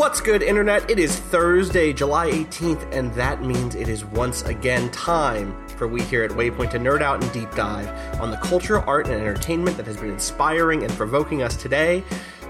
What's good, Internet? It is Thursday, July 18th, and that means it is once again time for we here at Waypoint to nerd out and deep dive on the culture, art, and entertainment that has been inspiring and provoking us today.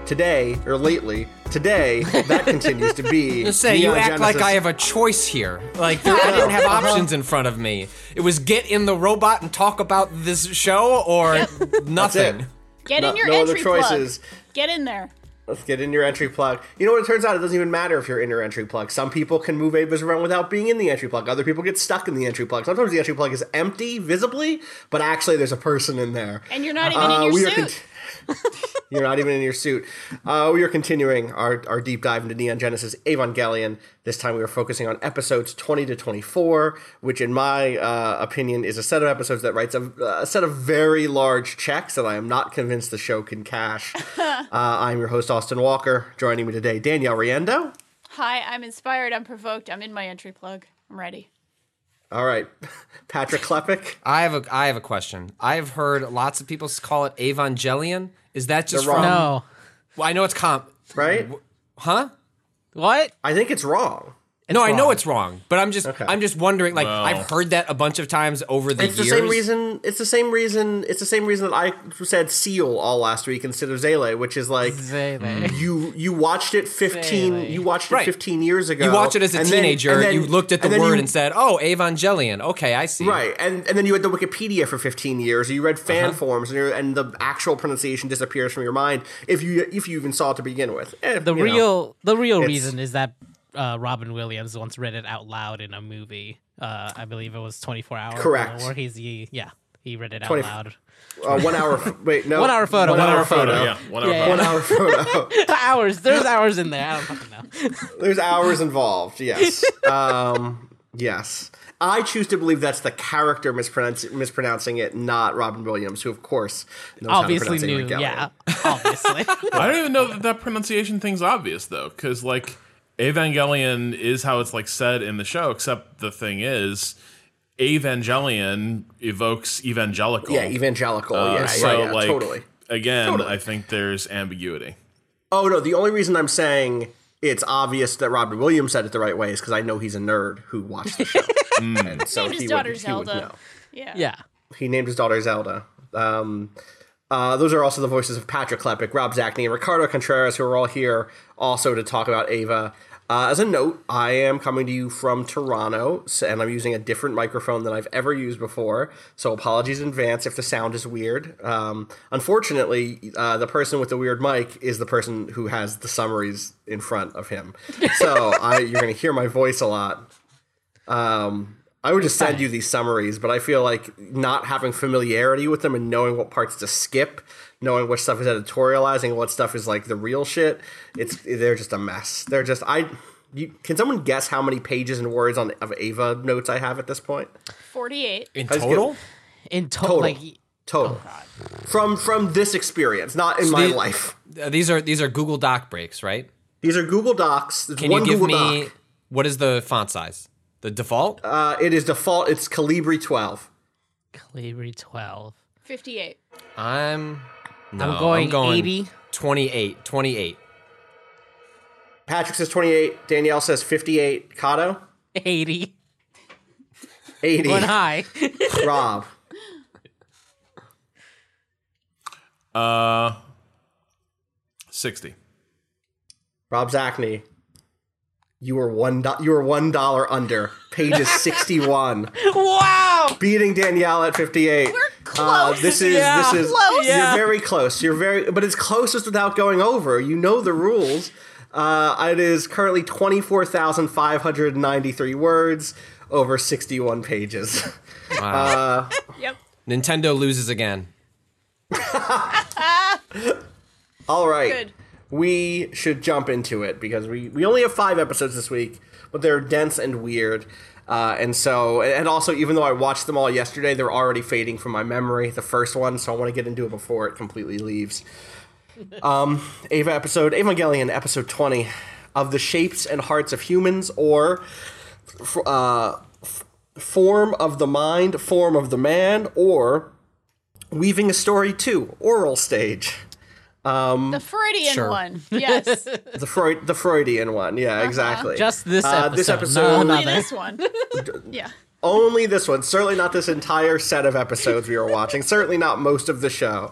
Today, or lately, today, that continues to be. Just say you Neon act like I have a choice here. Like there, I didn't have options in front of me. It was get in the robot and talk about this show or nothing. Get No- in your no other entry plug. choices. Get in there. Let's get in your entry plug. You know what? It turns out it doesn't even matter if you're in your entry plug. Some people can move Evas around without being in the entry plug. Other people get stuck in the entry plug. Sometimes the entry plug is empty visibly, but actually there's a person in there. And you're not even Uh, in your we are suit. You're not even in your suit. Uh, we are continuing our, our deep dive into Neon Genesis Evangelion. This time we are focusing on episodes 20 to 24, which, in my uh, opinion, is a set of episodes that writes a, a set of very large checks that I am not convinced the show can cash. uh, I'm your host, Austin Walker. Joining me today, Danielle Riendeau. Hi, I'm inspired. I'm provoked. I'm in my entry plug. I'm ready. All right, Patrick Klepek. I have a I have a question. I've heard lots of people call it Evangelion. Is that just They're from? wrong. No. Well, I know it's comp. Right? Huh? What? I think it's wrong. No, I know it's wrong, but I'm just Okay. I'm just wondering. Like I've heard that a bunch of times over the It's the same reason. It's the same reason. It's the same reason that I said seal all last week instead of Seele, which is like Seele. you you watched it fifteen. Seele. You watched it Right. fifteen years ago. You watched it as a and then- teenager. and then- you looked at the and word you- and said, "Oh, Evangelion." Okay, I see. Right, and and then you had the Wikipedia for 15 years. You read fan Uh-huh. forums, and, you're- and the actual pronunciation disappears from your mind if you if you even saw it to begin with. Eh, The you know. real the real reason is that uh, Robin Williams once read it out loud in a movie. Uh, I believe it was 24 hours. Correct. Or he's he, yeah, he read it out 20 loud. uh, one hour. Wait, no, One hour photo, One, one hour, hour photo. Yeah, one hour Yeah, One hour photo. hours. There's hours in there. I don't fucking know. There's hours involved. Yes. Um, yes. I choose to believe that's the character mispronounce- mispronouncing it, not Robin Williams, who of course knows Obviously how to knew. Yeah. Obviously. I don't even know that that pronunciation thing's obvious though, because like Evangelion is how it's like said in the show. Except the thing is, Evangelion evokes evangelical. Yeah, evangelical. Uh, yeah, so yeah, yeah, like totally. again, Totally. I think there's ambiguity. Oh no, the only reason I'm saying it's obvious that Robin Williams said it the right way is because I know he's a nerd who watched the show, and so Named his he daughter would, he would Zelda. know. Yeah. yeah. He named his daughter Zelda. Um, uh, those are also the voices of Patrick Klepek, Rob Zacny, and Ricardo Contreras, who are all here also to talk about Eva. Uh, as a note, I am coming to you from Toronto, and I'm using a different microphone than I've ever used before. So apologies in advance if the sound is weird. Um, unfortunately, uh, the person with the weird mic is the person who has the summaries in front of him. So I, you're going to hear my voice a lot. Um, I would just send you these summaries, but I feel like not having familiarity with them and knowing what parts to skip, knowing what stuff is editorializing, and what stuff is like the real shit, it's they're just a mess. They're just I. You, can someone guess how many pages and words on of Eva notes I have at this point? 48. In Let's total, In to- Total. like Total. from from this experience, not in my the- life. Uh, these are these are Google Doc breaks, right? These are Google Docs. It's Can one you give Google me Doc. what is the font size? The default? Uh, it is default. It's Calibri twelve. Calibri 12. 58. I'm no, I'm going, going 80. 28. 28. Patrick says twenty eight. Danielle says fifty eight. Kato 80. eighty. Going high. Rob Uh, sixty. Rob Zacny You were one. Do- you were one dollar under. Pages sixty-one. Wow! beating Danielle at 58. We're close. this is Yeah. this is Close. Yeah. you're very close. You're very but it's closest without going over. You know the rules. Uh, it is currently 24,593 words over 61 pages. Wow. Yep. Nintendo loses again. All right. Good. We should jump into it because we, we only have five episodes this week, but they're dense and weird. Uh, and so, and also, even though I watched them all yesterday, they're already fading from my memory, the first one, so I want to get into it before it completely leaves. Um, Eva episode, Evangelion episode 20 of the shapes and hearts of humans, or f- uh, f- form of the mind, form of the man, or weaving a story too, oral stage. The Freudian Sure. one. Yes. The Freud, the Freudian one, yeah, exactly. Just this Uh, episode. this no episode- Only another. this one. Yeah. Only this one. Certainly not this entire set of episodes we were watching. Certainly not most of the show.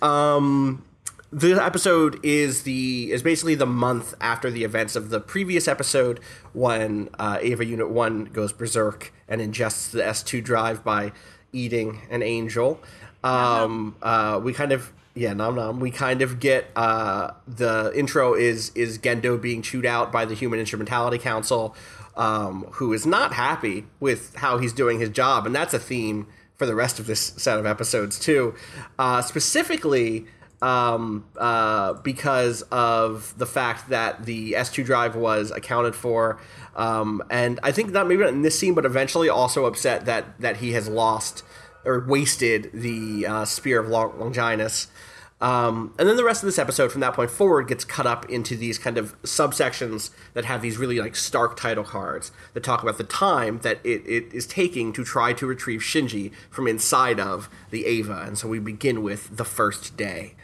Um, the episode is the is basically the month after the events of the previous episode when uh, Eva Unit One goes berserk and ingests the S two drive by eating an angel. Um, uh, we kind of yeah, nom nom. We kind of get uh, the intro is is Gendo being chewed out by the Human Instrumentality Council, um, who is not happy with how he's doing his job, and that's a theme for the rest of this set of episodes too. Uh, specifically, um, uh, because of the fact that the S2 drive was accounted for, um, and I think not maybe not in this scene, but eventually also upset that that he has lost or wasted the uh, spear of Long- Longinus. Um, and then the rest of this episode from that point forward gets cut up into these kind of subsections that have these really like stark title cards that talk about the time that it, it is taking to try to retrieve Shinji from inside of the Eva. And so we begin with the first day.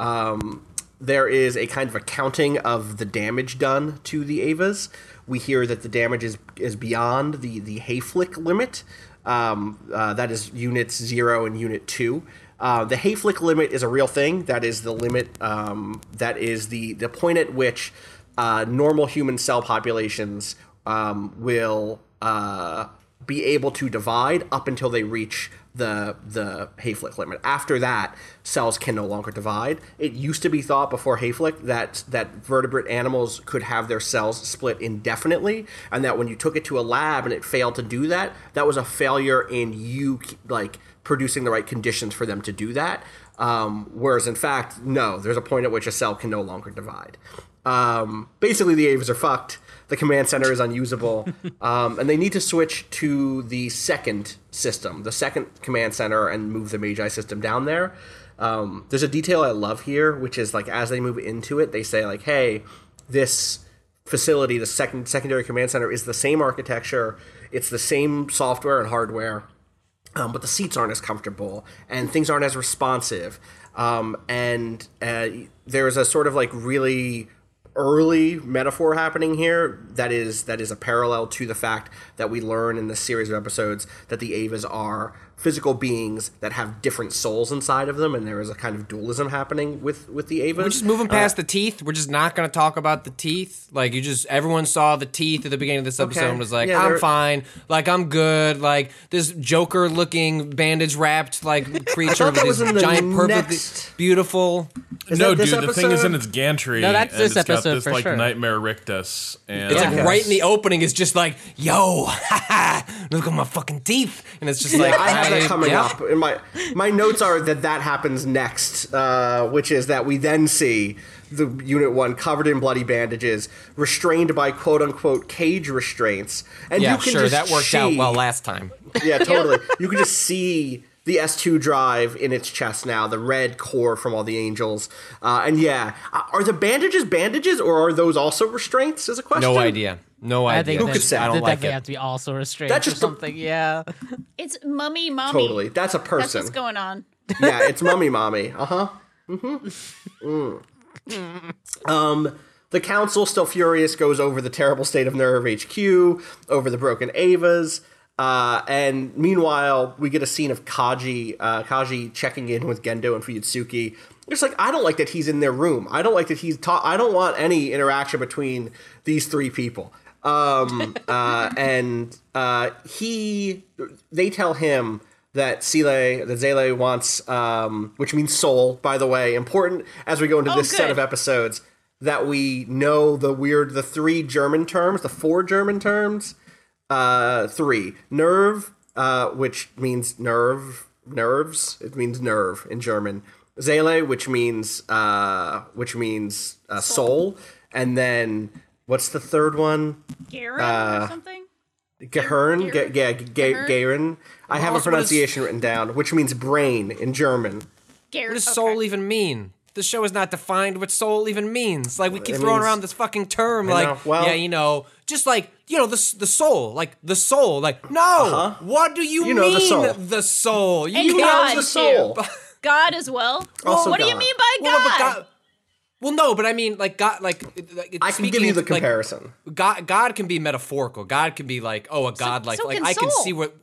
Um, there is a kind of accounting of the damage done to the Evas. We hear that the damage is, is beyond the, the Hayflick limit. Um, uh, that is units zero and unit two. Uh, the Hayflick limit is a real thing. That is the limit. Um, that is the the point at which uh, normal human cell populations um, will uh, be able to divide up until they reach the the Hayflick limit. After that, cells can no longer divide. It used to be thought before Hayflick that that vertebrate animals could have their cells split indefinitely, and that when you took it to a lab and it failed to do that, that was a failure in you like producing the right conditions for them to do that. Um, whereas in fact, no, there's a point at which a cell can no longer divide. Um, basically, the Evas are fucked. The command center is unusable, um, and they need to switch to the second system, the second command center, and move the Magi system down there. Um, there's a detail I love here, which is like as they move into it, they say like, "Hey, this facility, the second secondary command center, is the same architecture. It's the same software and hardware." Um, but the seats aren't as comfortable and things aren't as responsive. Um, and uh, there's a sort of like really early metaphor happening here that is that is a parallel to the fact that we learn in this series of episodes that the Evas are physical beings that have different souls inside of them, and there is a kind of dualism happening with with the Evas. We're just moving past uh, the teeth. We're just not going to talk about the teeth. Like you just everyone saw the teeth at the beginning of this episode Okay. and was like, Yeah, "I'm fine. Like I'm good. Like this Joker looking bandage wrapped like creature with his giant perfectly next- beautiful." Is no, that this dude, the thing is in its gantry. No, that's and this it's got this for like sure. nightmare rictus, and It's like right in the opening. It's just like, "Yo, look at my fucking teeth," and it's just like I have that coming yeah. up. In my my notes are that that happens next, uh, which is that we then see the Unit One covered in bloody bandages, restrained by quote unquote cage restraints, and Yeah, you can sure, just that worked out well last time. Yeah, totally. you can just see the S2 drive in its chest now, the red core from all the angels, uh, and yeah, are the bandages bandages or are those also restraints? Is a question. No idea. No I idea. think could say? I don't that like it. have to be also restrained That's or just the- something. Yeah. It's mummy mommy. Totally, that's a That's person. what's going on. yeah, it's mummy mommy. Uh huh. Mm-hmm. Um, the council, still furious, goes over the terrible state of Nerv HQ, over the broken Evas. Uh, and meanwhile, we get a scene of Kaji, uh, Kaji checking in with Gendo and Fuyutsuki. It's like I don't like that he's in their room. I don't like that he's ta- I don't want any interaction between these three people. Um, uh, and uh, he, they tell him that Sile, that Seele wants, um, which means soul, by the way, important as we go into Oh, this set of episodes, that we know the weird, the three German terms, the four German terms. Uh, three nerve, uh, which means nerve, nerves. It means nerve in German. Seele, which means uh, which means uh, soul, and then what's the third one? Garen Uh, or something? Gehirn, Gehirn? Ge- yeah, Ge- Gehirn? Gehirn. I have a Also, what is- pronunciation written down, which means brain in German. Garen. What does okay. soul even mean? The show is not defined what soul even means. Like we keep It throwing means- around this fucking term, I like know. Well- yeah, you know, just like you know the the soul, like the soul. Like no, what do you, Uh-huh. You know the soul. the soul? You And know God, the soul. too. God as well. Also what do you mean by Well, God? God- well, no, but I mean, like God, like, like I can give you the of, like, comparison. God, God can be metaphorical. God can be like, oh, a God, like, so like can I can soul. see what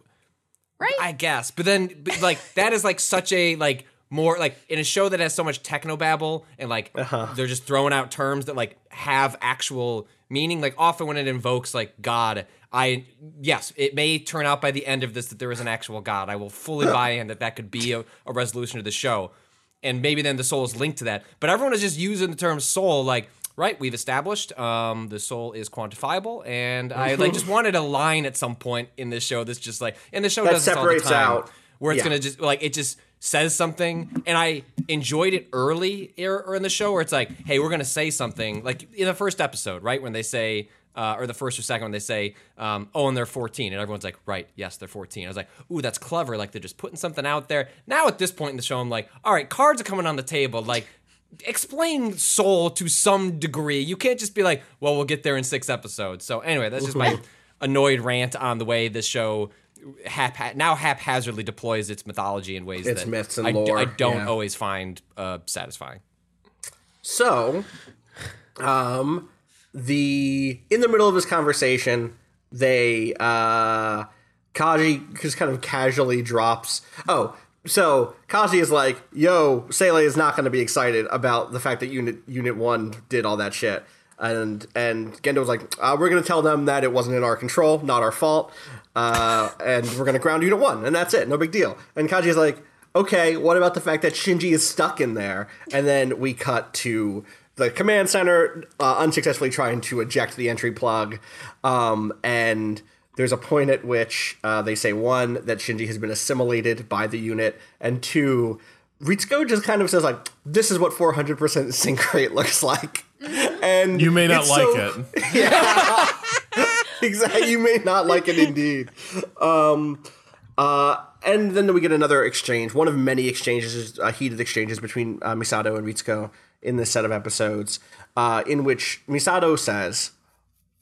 right? I guess, but then but like that is like such a like more like in a show that has so much techno babble and like Uh-huh. they're just throwing out terms that like have actual meaning. Like often when it invokes like God, I yes, it may turn out by the end of this that there is an actual God. I will fully buy in that that could be a, a resolution of the show, and maybe then the soul is linked to that. But everyone is just using the term soul like. Right, we've established um, the soul is quantifiable, and I like just wanted a line at some point in this show that's just like, and the show That does this all the separates out- where it's yeah. gonna just like it just says something, and I enjoyed it early or, or in the show where it's like, hey, we're gonna say something like in the first episode, right when they say. Uh, or the first or second when they say, um, "Oh, and they're 14," and everyone's like, "Right, yes, they're 14." I was like, "Ooh, that's clever!" Like they're just putting something out there. Now at this point in the show, I'm like, "All right, cards are coming on the table. Like, explain soul to some degree. You can't just be like, well, we'll get there in six episodes. So anyway, that's just my annoyed rant on the way this show hap- now haphazardly deploys its mythology in ways Its that myths and I, lore, I don't yeah. always find uh, satisfying. So, um, the in the middle of this conversation, they uh, Kaji just kind of casually drops. Oh, so Kaji is like, "Yo, Seele is not going to be excited about the fact that Unit Unit One did all that shit." And and Gendo was like, uh, "We're going to tell them that it wasn't in our control, not our fault, uh, and we're going to ground Unit One, and that's it, no big deal." And Kaji is like, "Okay, what about the fact that Shinji is stuck in there?" And then we cut to the command center uh, unsuccessfully trying to eject the entry plug, um, and there's a point at which uh, they say one that Shinji has been assimilated by the unit, and two, Ritsuko just kind of says like, "This is what 400% sync rate looks like," and You may not like so- it. exactly. You may not like it indeed. Um, uh, and then we get another exchange, one of many exchanges, uh, heated exchanges between uh, Misato and Ritsuko in this set of episodes, uh, in which Misato says,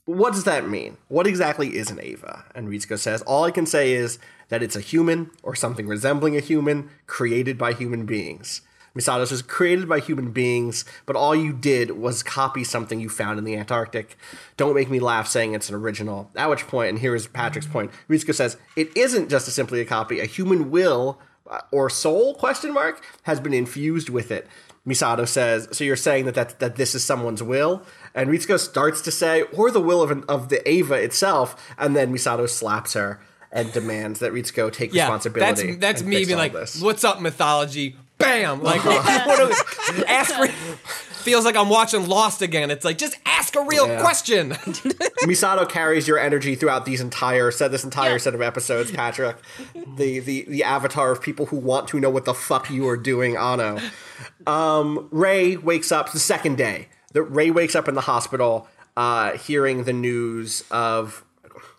what does that mean? What exactly is an Eva? And Ritsuko says, all I can say is that it's a human or something resembling a human created by human beings. Misato says, created by human beings, but all you did was copy something you found in the Antarctic. Don't make me laugh saying it's an original. At which point, and here is Patrick's point, Ritsuko says, it isn't just a simply a copy. A human will uh, or soul, question mark, has been infused with it. Misato says, "So you're saying that that, that this is someone's will?" And Ritsuko starts to say, "Or the will of an, of the Eva itself," and then Misato slaps her and demands that Ritsuko take Yeah, responsibility. that's that's me being like, this. "What's up, mythology?" Bam! Like, what do we- ask. Re- feels like I'm watching Lost again. It's like just ask a real Yeah. question. Misato carries your energy throughout these entire set, this entire Yeah. set of episodes, Patrick. the, the the avatar of people who want to know what the fuck you are doing, Anno. Um, Rei wakes up the second day. The Rei wakes up in the hospital, uh, hearing the news of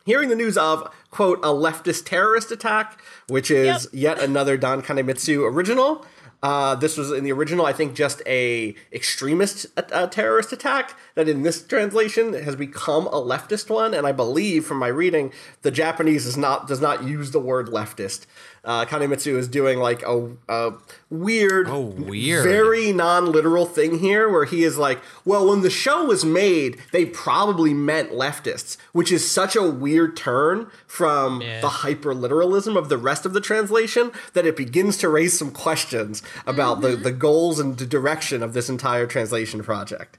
hearing the news of quote a leftist terrorist attack, which is yet another Dan Kanemitsu original. Uh, this was in the original, I think, just a extremist uh, terrorist attack that in this translation has become a leftist one. And I believe, from my reading, the Japanese is not does not use the word leftist. Uh, Kanemitsu is doing like a, a weird, Oh, weird. very non-literal thing here, where he is like, "Well, when the show was made, they probably meant leftists," which is such a weird turn from the hyper literalism of the rest of the translation that it begins to raise some questions about the the goals and the direction of this entire translation project.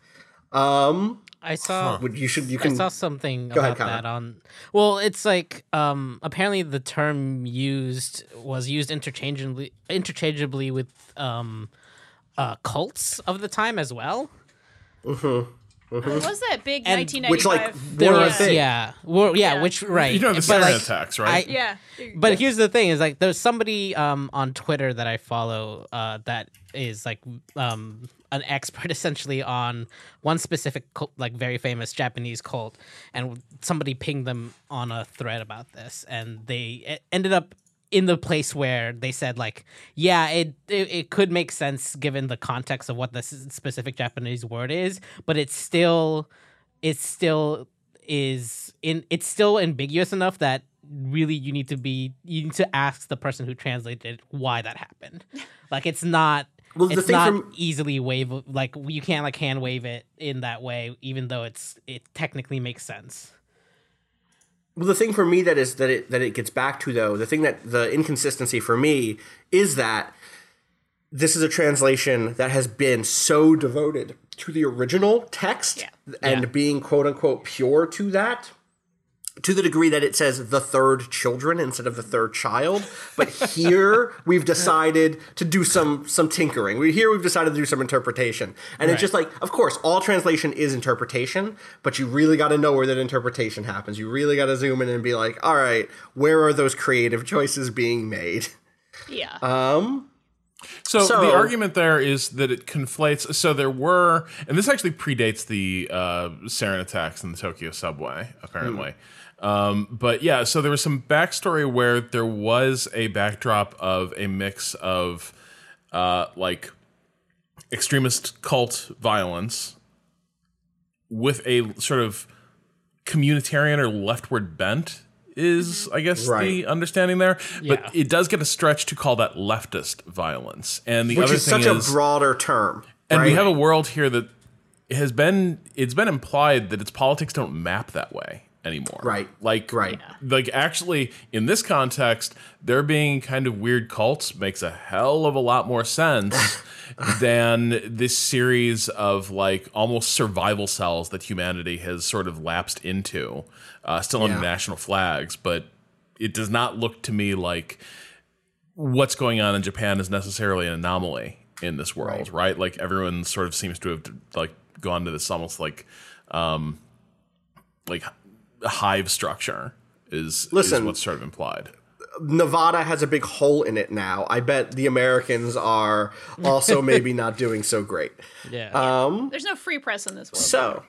Um, I saw Would you should you I can saw something Go ahead, about Connor. that on. Well, it's like um apparently the term used was used interchangeably interchangeably with um uh cults of the time as well. What was that big And- 1995? Which, like, There was thing? yeah, well, yeah, Yeah. which right. You know the but, sarin like, attacks, right? I- yeah. But here's the thing: is like there's somebody um on Twitter that I follow uh that is like um an expert essentially on one specific cult, like very famous Japanese cult, and somebody pinged them on a thread about this, and they ended up in the place where they said like yeah it, it it could make sense given the context of what this specific Japanese word is, but it's still it still is in it's still ambiguous enough that really you need to be you need to ask the person who translated it why that happened. Like it's not Well, the it's thing not from- easily wave like you can't like hand wave it in that way even though it's it technically makes sense Well, the thing for me that is that it that it gets back to though, the thing that the inconsistency for me is that this is a translation that has been so devoted to the original text and Yeah. being quote unquote pure to that to the degree that it says the third children instead of the third child but here we've decided to do some some tinkering we here we've decided to do some interpretation and it's just like of course all translation is interpretation but you really got to know where that interpretation happens you really got to zoom in and be like all right where are those creative choices being made Yeah. So, So- the argument there is that it conflates. So there were, and this actually predates the uh, sarin attacks in the Tokyo subway, apparently. Um, but yeah, so there was some backstory where there was a backdrop of a mix of uh, like extremist cult violence with a sort of communitarian or leftward bent is i guess the understanding there. Yeah. but it does get a stretch to call that leftist violence. And the which other is thing such is a broader term and we have a world here that has been it's been implied that its politics don't map that way anymore Right. like Right. like actually in this context there being kind of weird cults makes a hell of a lot more sense than this series of like almost survival cells that humanity has sort of lapsed into uh, still under Yeah. national flags but it does not look to me like what's going on in Japan is necessarily an anomaly in this world, right? Like everyone sort of seems to have like gone to this almost like um like hive structure is, is Listen. what's sort of implied. Nevada has a big hole in it now. I bet the Americans are also maybe not doing so great. yeah There's no free press in this world. So,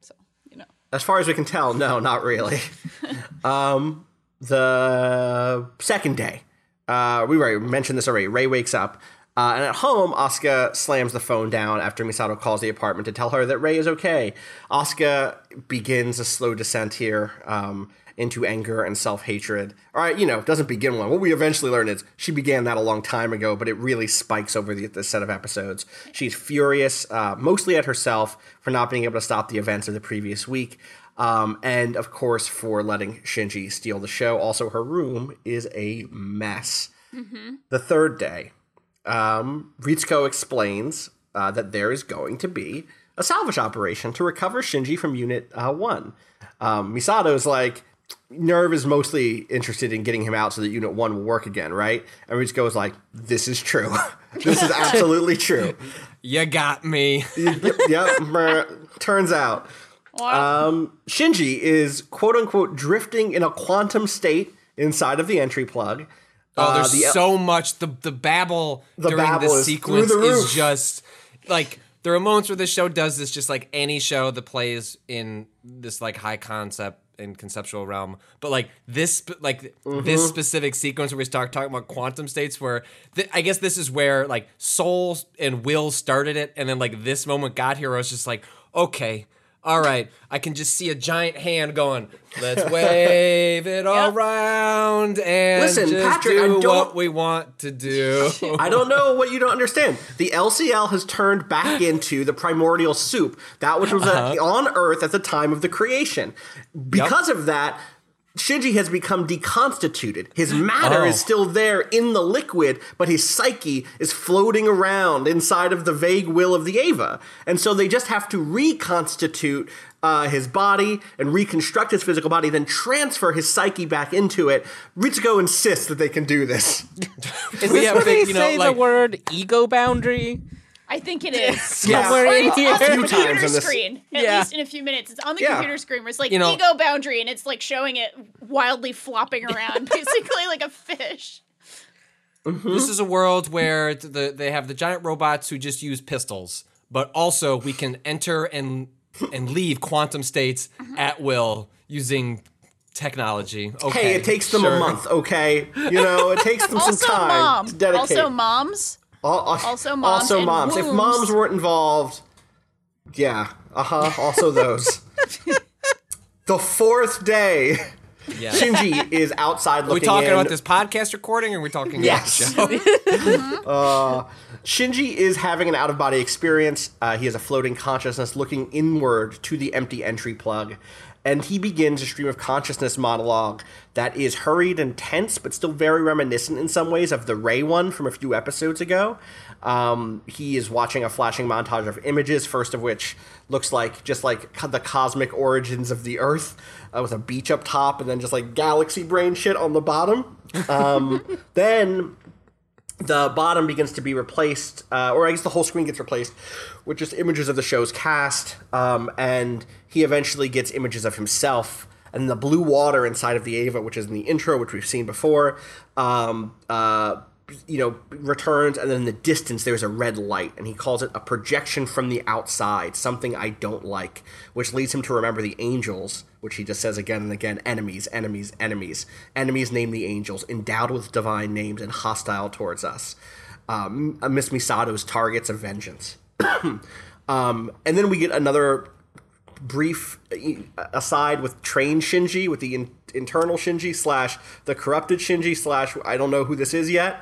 so you know. as far as we can tell, no, not really. um, the second day, uh, we already mentioned this already. Rei wakes up. Uh, and at home, Asuka slams the phone down after Misato calls the apartment to tell her that Rei is okay. Asuka begins a slow descent here um, into anger and self hatred. All right, you know, doesn't begin one. What we eventually learn is she began that a long time ago, but it really spikes over the, set of episodes. She's furious, uh, mostly at herself for not being able to stop the events of the previous week. Um, and of course, for letting Shinji steal the show. Also, her room is a mess. The third day, um, Ritsuko explains uh, that there is going to be a salvage operation to recover Shinji from Unit uh, 1. Um, Misato's like, Nerv is mostly interested in getting him out so that Unit 1 will work again, right? And Ritsuko is like, this is true. this is absolutely true. You got me. yep, yep, brr. turns out. Um, Shinji is quote unquote drifting in a quantum state inside of the entry plug. Oh, Uh, there's the- so much. The the babble The during babble this is sequence the is just like there are moments where this show does this, just like any show that plays in this like high concept and conceptual realm. But like this, like Mm-hmm. this specific sequence where we start talking about quantum states, where th- I guess this is where like Soul and Will started it, and then like this moment got here. Where I was just like, okay. All right, I can just see a giant hand going. Let's wave it around and Listen, just Patrick, I do don't- what we want to do. I don't know what you don't understand. The LCL has turned back into the primordial soup, that which was uh, on Earth at the time of the creation. Because of that, Shinji has become deconstituted. His matter Oh. is still there in the liquid, but his psyche is floating around inside of the vague will of the Eva. And so they just have to reconstitute uh, his body and reconstruct his physical body, then transfer his psyche back into it. Ritsuko insists that they can do this. Is this have where the- they you know, say like- the word ego boundary? I think it is. Somewhere Or in it's here. on the computer in this- screen. At Yeah. least in a few minutes. It's on the Yeah. computer screen where it's like You know- ego boundary and it's like showing it wildly flopping around, basically like a fish. Mm-hmm. This is a world where the, they have the giant robots who just use pistols, but also we can enter and and leave quantum states mm-hmm. at will using technology. Okay, Hey, it takes them sure. a month, okay? You know, it takes them Also, some time mom. to dedicate. Also, moms. Al- al- also moms Also and moms. If moms weren't involved, yeah, uh huh. Also those. the fourth day, Yeah. Shinji is outside Are we looking talking in. about this podcast recording, or are we talking Yes. about the show? Shinji is having an out of body experience. Uh, he has a floating consciousness looking inward to the empty entry plug. And he begins a stream of consciousness monologue that is hurried and tense, but still very reminiscent in some ways of the Rei one from a few episodes ago. Um, he is watching a flashing montage of images, first of which looks like just like the cosmic origins of the Earth, uh, with a beach up top, and then just like galaxy brain shit on the bottom. Um, then the bottom begins to be replaced, uh, or I guess the whole screen gets replaced with just images of the show's cast, um, and he eventually gets images of himself. And the blue water inside of the Eva, which is in the intro, which we've seen before, um, uh, you know, returns, and then in the distance there's a red light, and he calls it a projection from the outside, something I don't like, which leads him to remember the angels, which he just says again and again enemies, enemies, enemies. Enemies name the angels, endowed with divine names and hostile towards us. Um, Miss Misato's targets of vengeance. um, and then we get another brief uh, aside with trained Shinji, with the in- internal Shinji slash the corrupted Shinji slash I don't know who this is yet.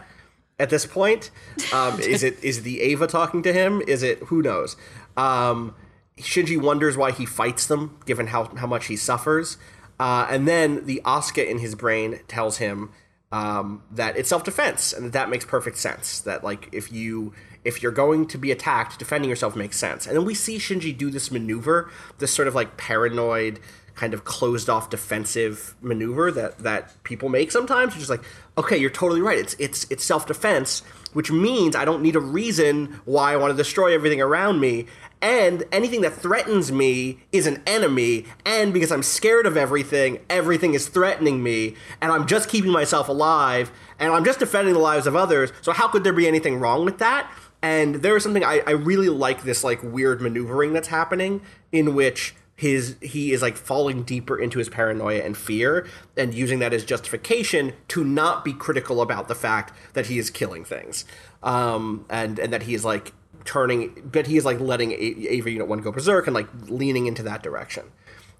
At this point, um, is it is the Eva talking to him? Is it who knows? Um, Shinji wonders why he fights them, given how how much he suffers. Uh, and then the Asuka in his brain tells him um, that it's self defense, and that that makes perfect sense. That like if you if you're going to be attacked, defending yourself makes sense. And then we see Shinji do this maneuver, this sort of like paranoid, kind of closed off defensive maneuver that that people make sometimes. You're just like, okay, you're totally right. It's it's it's self defense, which means I don't need a reason why I want to destroy everything around me. And anything that threatens me is an enemy, and because I'm scared of everything, everything is threatening me, and I'm just keeping myself alive, and I'm just defending the lives of others. So how could there be anything wrong with that? And there is something I, I really like this like weird maneuvering that's happening in which his he is like falling deeper into his paranoia and fear and using that as justification to not be critical about the fact that he is killing things um and and that he is like turning but he is like letting A- ava unit 1 go berserk and like leaning into that direction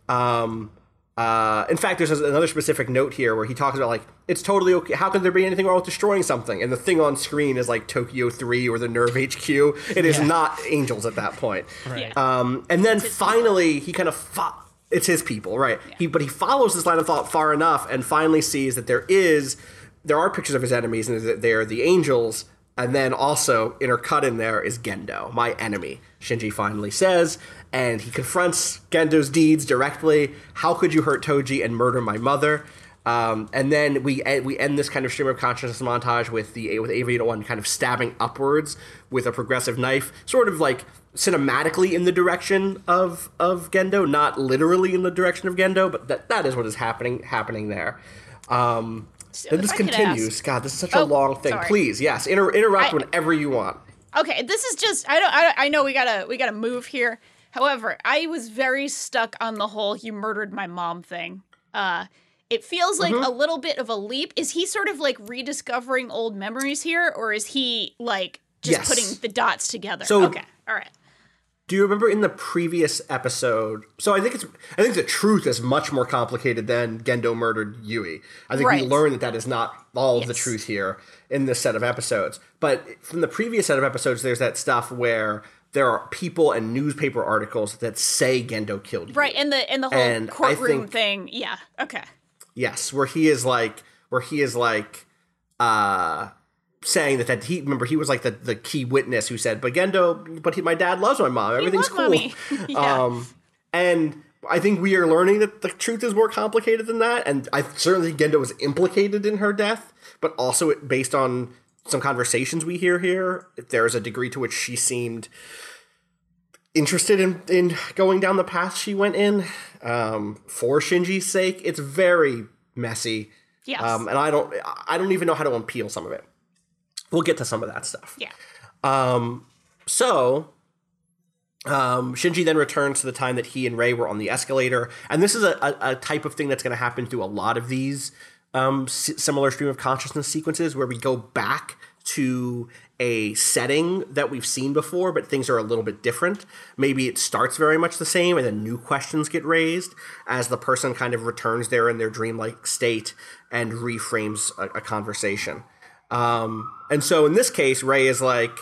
um uh, in fact, there's another specific note here where he talks about like it's totally okay. How can there be anything wrong with destroying something? And the thing on screen is like Tokyo Three or the Nerv HQ. It is not angels at that point. Yeah. Um, and then finally, he kind of fo- it's his people, right? He but he follows this line of thought far enough and finally sees that there is there are pictures of his enemies and that they're the angels. And then also intercut in there is Gendo, my enemy. Shinji finally says, and he confronts Gendo's deeds directly. How could you hurt Toji and murder my mother? Um, and then we we end this kind of stream of consciousness montage with the with Unit One kind of stabbing upwards with a progressive knife, sort of like cinematically in the direction of of Gendo, not literally in the direction of Gendo, but that that is what is happening happening there. Um, then this continues. God, this is such a Oh, long thing. sorry. Please, yes, inter- interrupt I- whenever you want. Okay, this is just I don't I, I know we gotta we gotta move here. However, I was very stuck on the whole "you murdered my mom" thing. Uh, it feels like Mm-hmm. a little bit of a leap. Is he sort of like rediscovering old memories here, or is he like just Yes. putting the dots together? So- okay, all right. Do you remember in the previous episode? So I think it's I think the truth is much more complicated than Gendo murdered Yui. I think we Right. learned that that is not all of the truth here in this set of episodes. But from the previous set of episodes, there's that stuff where there are people and newspaper articles that say Gendo killed Yui. Right, and the and the whole And courtroom think- thing. Yeah. Okay. Yes, where he is like where he is like uh saying that that he remember he was like the, the key witness who said, "But Gendo, but he, my dad loves my mom. Everything's cool." Yeah. Um, and I think we are learning that the truth is more complicated than that. And I certainly think Gendo was implicated in her death, but also it, based on some conversations we hear here, there is a degree to which she seemed interested in, in going down the path she went in um, for Shinji's sake. It's very messy. Yes. Um, and I don't I don't even know how to unpeel some of it. We'll get to some of that stuff. yeah. Um, so um, Shinji then returns to the time that he and Rei were on the escalator, and this is a, a, a type of thing that's going to happen through a lot of these um, s- similar stream of consciousness sequences, where we go back to a setting that we've seen before, but things are a little bit different. Maybe it starts very much the same, and then new questions get raised as the person kind of returns there in their dreamlike state and reframes a, a conversation. Um, and so in this case, Rei is like,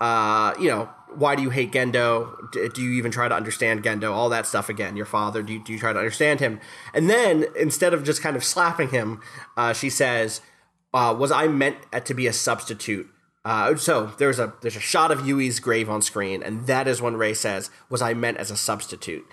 uh, you know, why do you hate Gendo? Do you even try to understand Gendo? All that stuff again. Your father, do you, do you try to understand him? And then instead of just kind of slapping him, uh, she says, uh, "Was I meant to be a substitute?" Uh, so there's a there's a shot of Yui's grave on screen, and that is when Rei says, "Was I meant as a substitute?"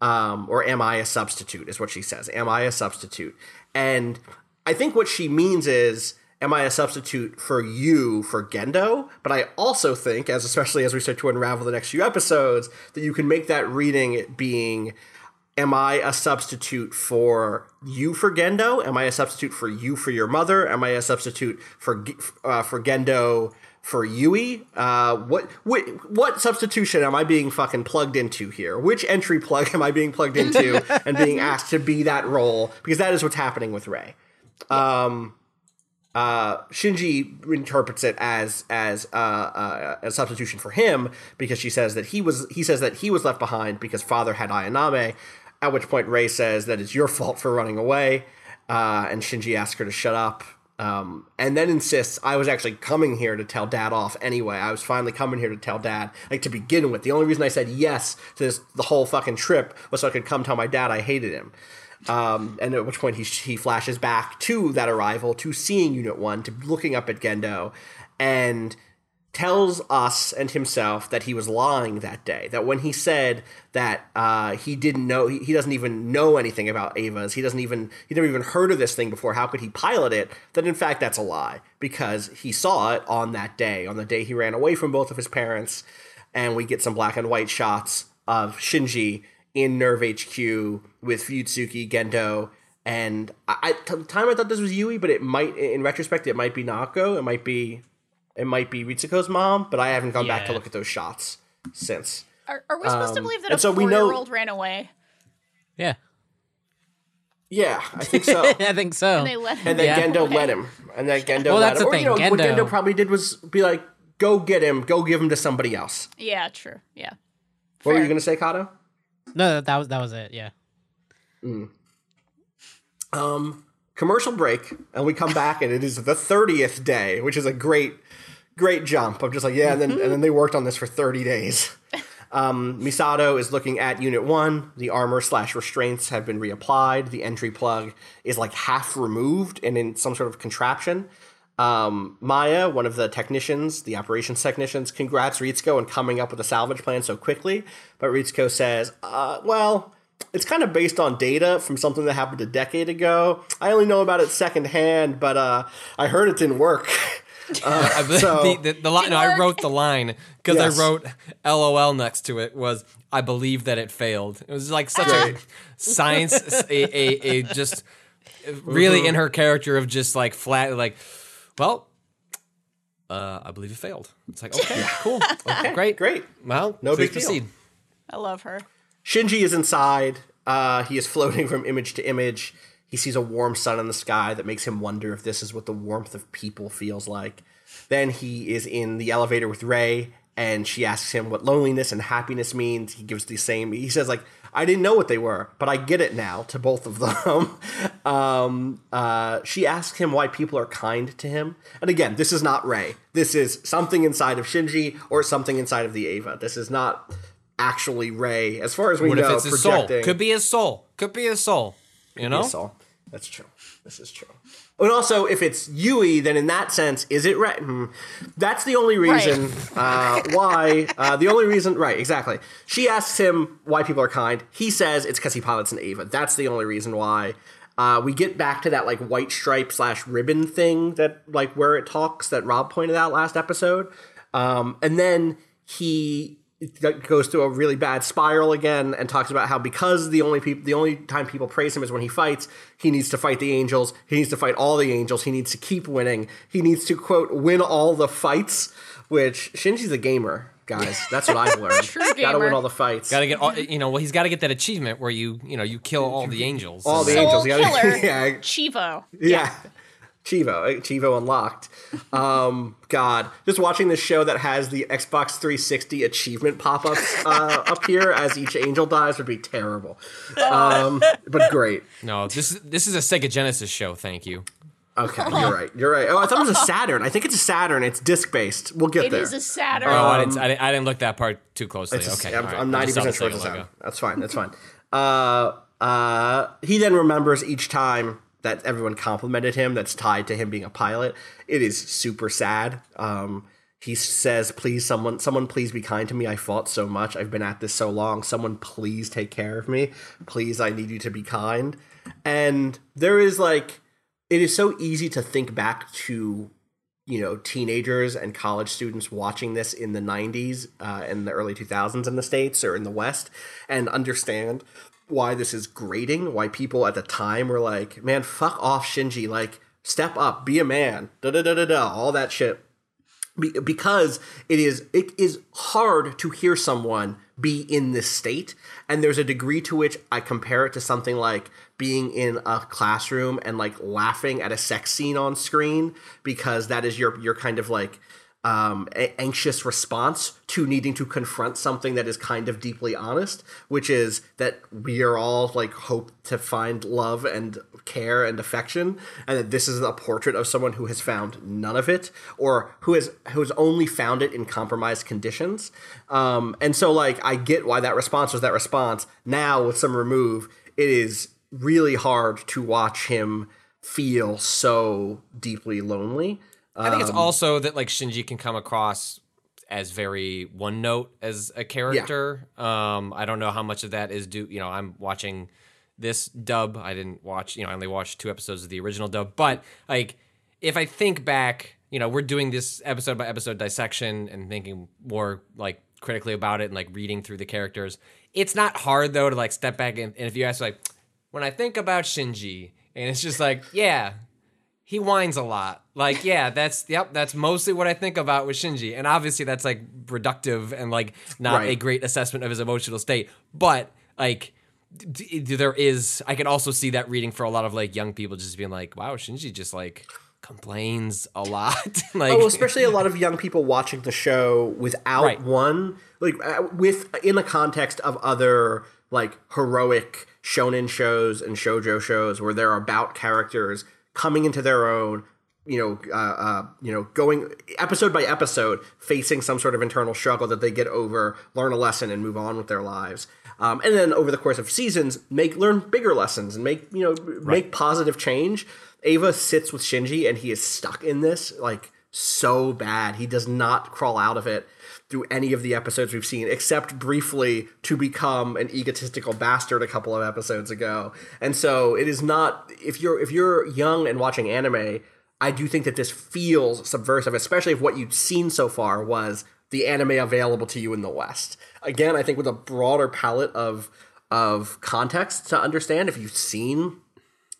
Um, or am I a substitute? Is what she says. Am I a substitute? And I think what she means is am I a substitute for you for Gendo? But I also think, as especially as we start to unravel the next few episodes, that you can make that reading being Am I a substitute for you for Gendo? Am I a substitute for you for your mother? Am I a substitute for uh, for Gendo for Yui? Uh, what what what substitution am I being fucking plugged into here? Which entry plug am I being plugged into and being asked to be that role? Because that is what's happening with Rei um, uh, Shinji interprets it as as uh, uh, a substitution for him because she says that he was he says that he was left behind because father had Ayanami. At which point Rei says that it's your fault for running away, uh, and Shinji asks her to shut up. Um, and then insists I was actually coming here to tell dad off anyway. I was finally coming here to tell dad, like to begin with. The only reason I said yes to this the whole fucking trip was so I could come tell my dad I hated him. Um, and at which point he, he flashes back to that arrival, to seeing Unit 1, to looking up at Gendo, and tells us and himself that he was lying that day. That when he said that uh, he didn't know, he, he doesn't even know anything about Eva's, he doesn't even, he never even heard of this thing before, how could he pilot it? That in fact that's a lie, because he saw it on that day, on the day he ran away from both of his parents, and we get some black and white shots of Shinji in Nerv HQ with Fuyutsuki, Gendo, and I, I at the time I thought this was Yui, but it might, in retrospect, it might be Naoko, it might be, it might be Ritsuko's mom, but I haven't gone back to look at those shots since. Are, are we supposed to believe that Um, a so we know- four-year-old ran away Yeah, Yeah, I think so. I think so. and they let him? and then Yeah. Gendo Okay. let him, and then Gendo Well, let that's him. the or, you know, thing, what Gendo- Gendo probably did was be like, "Go get him, go give him to somebody else." Yeah, true. Yeah. What were you gonna say, Kato? No, that was that was it. Yeah. um, commercial break, and we come back, and it is the thirtieth day, which is a great, great jump. I'm just like, yeah, and then and then they worked on this for thirty days. Um, Misato is looking at Unit One. The armor slash restraints have been reapplied. The entry plug is like half removed and in some sort of contraption. Um, Maya, one of the technicians, the operations technicians, congrats Ritsuko on coming up with a salvage plan so quickly. But Ritsuko says, uh, well, it's kind of based on data from something that happened a decade ago. I only know about it secondhand, but uh, I heard it didn't work. Uh, I so- the, the, the line. No, I wrote the line because Yes. I wrote LOL next to it. Was I believe that it failed? It was like such Right. a science, a, a, a just really in her character of just like flat, like, well, uh, I believe it failed. It's like okay, cool, okay, great, great. Well, No please big deal. proceed. I love her. Shinji is inside. Uh, he is floating from image to image. He sees a warm sun in the sky that makes him wonder if this is what the warmth of people feels like. Then he is in the elevator with Rei, and she asks him what loneliness and happiness means. He gives the same. He says like, "I didn't know what they were, but I get it now." To both of them. um, uh, she asks him why people are kind to him, and again, this is not Rei. This is something inside of Shinji or something inside of the Eva. This is not actually Rei, as far as we What know. if it's his soul? projecting Could be his soul. Could be his soul. You know, soul. That's true. This is true. And also, if it's Yui, then in that sense, is it right? Hmm. That's the only reason uh, why. Uh, the only reason, right? Exactly. She asks him why people are kind. He says it's because he pilots an Eva. That's the only reason why. Uh, we get back to that like white stripe slash ribbon thing that like where it talks that Rob pointed out last episode, um, and then he goes through a really bad spiral again and talks about how because the only people the only time people praise him is when he fights he needs to fight the angels he needs to fight all the angels he needs to keep winning he needs to quote win all the fights which shinji's a gamer guys. That's what i've learned. True gotta win all the fights. Got to get, all, you know, well, he's got to get that achievement where you, you know, you kill all the angels. all the Soul angels. Gotta, killer. yeah. Chivo. yeah Chivo, eh, Chivo unlocked. Um, God, just watching this show that has the Xbox 360 achievement pop-ups uh, up here as each angel dies would be terrible. Um, but great. No, this is this is a Sega Genesis show. Thank you. Okay, you're right. You're right. Oh, I thought it was a Saturn. I think it's a Saturn. It's disc based. We'll get It there. is a Saturn. Oh, I, didn't, I didn't. I didn't look that part too closely. It's a- okay, I'm, all right. I'm 90% just saw the sure it's a Saturn. That's fine. That's fine. Uh, uh, he then remembers each time that everyone complimented him that's tied to him being a pilot. It is super sad. Um, he says, "Please, someone, someone, please be kind to me. I fought so much. I've been at this so long. Someone, please take care of me. Please, I need you to be kind." And there is like, it is so easy to think back to you know teenagers and college students watching this in the 90s uh, and the early 2000s in the states or in the west and understand why this is grating why people at the time were like man fuck off shinji like step up be a man da da da da da all that shit. Be- because it is it is hard to hear someone be in this state and there's a degree to which i compare it to something like being in a classroom and like laughing at a sex scene on screen because that is your your kind of like um, a- anxious response to needing to confront something that is kind of deeply honest, which is that we are all like hope to find love and care and affection, and that this is a portrait of someone who has found none of it, or who has who has only found it in compromised conditions. Um, and so, like, I get why that response was that response. Now, with some remove, it is really hard to watch him feel so deeply lonely. I think it's Um, also that like Shinji can come across as very one note as a character. Um, I don't know how much of that is due. You know, I'm watching this dub. I didn't watch. You know, I only watched two episodes of the original dub. But like, if I think back, you know, we're doing this episode by episode dissection and thinking more like critically about it and like reading through the characters. It's not hard though to like step back and, and if you ask like, when I think about Shinji, and it's just like, yeah, he whines a lot. Like, yeah, that's yep, that's mostly what I think about with Shinji. And obviously that's like reductive and like not Right. a great assessment of his emotional state. But like d- d- there is I can also see that reading for a lot of like young people just being like, wow, Shinji just like complains a lot. like oh, especially a lot of young people watching the show without Right. one, like uh, with in the context of other like heroic shonen shows and shojo shows where they're about characters coming into their own. You know, uh, uh, you know, going episode by episode, facing some sort of internal struggle that they get over, learn a lesson, and move on with their lives. Um, and then over the course of seasons, make learn bigger lessons and make you know make positive change. Eva sits with Shinji and he is stuck in this like so bad. He does not crawl out of it through any of the episodes we've seen, except briefly to become an egotistical bastard a couple of episodes ago. And so it is not if you're if you're young and watching anime, I do think that this feels subversive, especially if what you've seen so far was the anime available to you in the West. Again, I think with a broader palette of of context to understand, if you've seen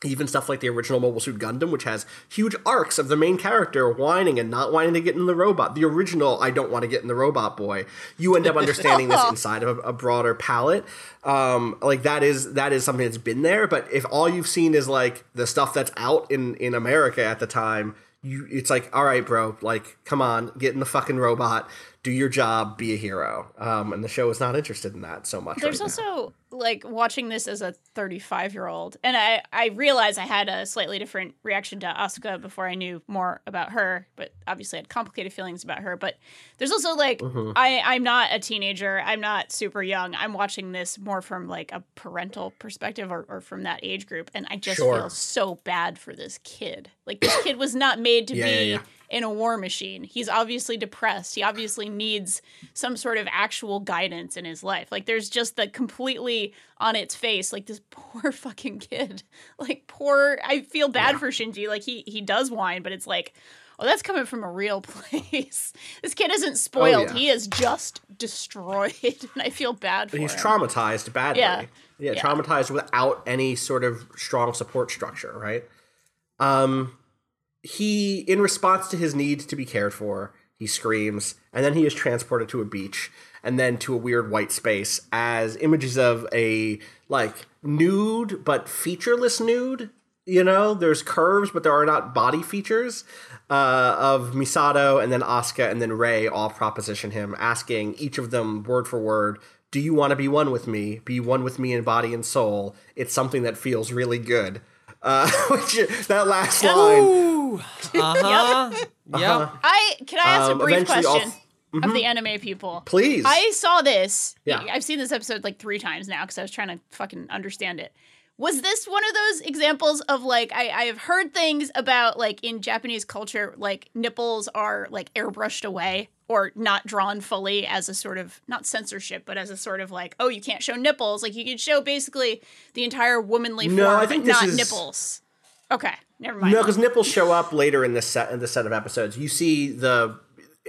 even stuff like the original Mobile Suit Gundam, which has huge arcs of the main character whining and not wanting to get in the robot. The original, I don't want to get in the robot boy. You end up understanding this inside of a, a broader palette. Um, like that is that is something that's been there. But if all you've seen is like the stuff that's out in in America at the time, you it's like, all right, bro, like come on, get in the fucking robot. Do your job, be a hero. Um, and the show is not interested in that so much. There's right now. also like watching this as a 35 year old, and I I realized I had a slightly different reaction to Asuka before I knew more about her, but obviously I had complicated feelings about her. But there's also like Mm-hmm. I I'm not a teenager, I'm not super young. I'm watching this more from like a parental perspective or, or from that age group, and I just Sure. feel so bad for this kid. Like this kid was not made to Yeah, be yeah, yeah. In a war machine. He's obviously depressed. He obviously needs some sort of actual guidance in his life. Like there's just the completely on its face, like this poor fucking kid. Like poor I feel bad for Shinji. Like he he does whine, but it's like Oh, that's coming from a real place. this kid isn't spoiled. Oh, yeah. He is just destroyed, and I feel bad for He's him. traumatized badly. Yeah. Yeah, Yeah. traumatized without any sort of strong support structure, right? Um he in response to his need to be cared for, he screams, and then he is transported to a beach and then to a weird white space as images of a like nude but featureless nude. You know, there's curves, but there are not body features uh, of Misato and then Asuka and then Rei all proposition him, asking each of them word for word, "Do you want to be one with me? Be one with me in body and soul. It's something that feels really good." Uh, which that last line, Uh huh. Yep. I can I ask Um, a brief eventually all- question of the anime people? please. I saw this. Yeah. I've seen this episode like three times now because I was trying to fucking understand it. Was this one of those examples of like I, I have heard things about like in Japanese culture, like nipples are like airbrushed away or not drawn fully as a sort of not censorship, but as a sort of like, oh, you can't show nipples. Like you can show basically the entire womanly No, form, I think not is- nipples. Okay, never mind. No, because nipples show up later in this set in the set of episodes. You see the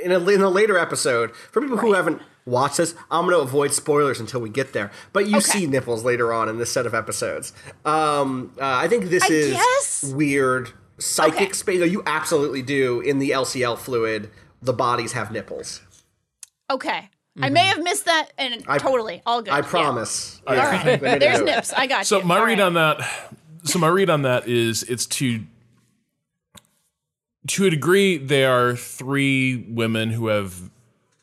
in a, in a later episode. For people who haven't watched this, I'm going to avoid spoilers until we get there. But you Okay. see nipples later on in this set of episodes. Um, uh, I think this I is guess. weird psychic Okay. space. No, you absolutely do in the LCL fluid. The bodies have nipples. Okay. I may have missed that, and I, totally all good. I Yeah. promise. All right. There's nips. I got you. So you. my All read right. on that, so my read on that is it's to to a degree they are three women who have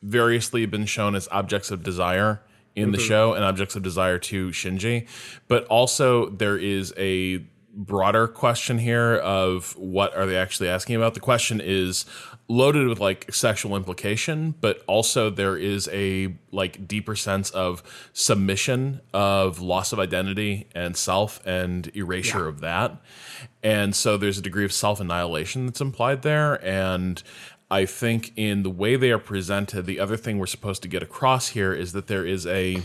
variously been shown as objects of desire in the mm-hmm. show and objects of desire to Shinji, but also there is a broader question here of what are they actually asking about. The question is loaded with like sexual implication, but also there is a like deeper sense of submission, of loss of identity and self and erasure of that. And so there's a degree of self annihilation that's implied there. And I think in the way they are presented, the other thing we're supposed to get across here is that there is a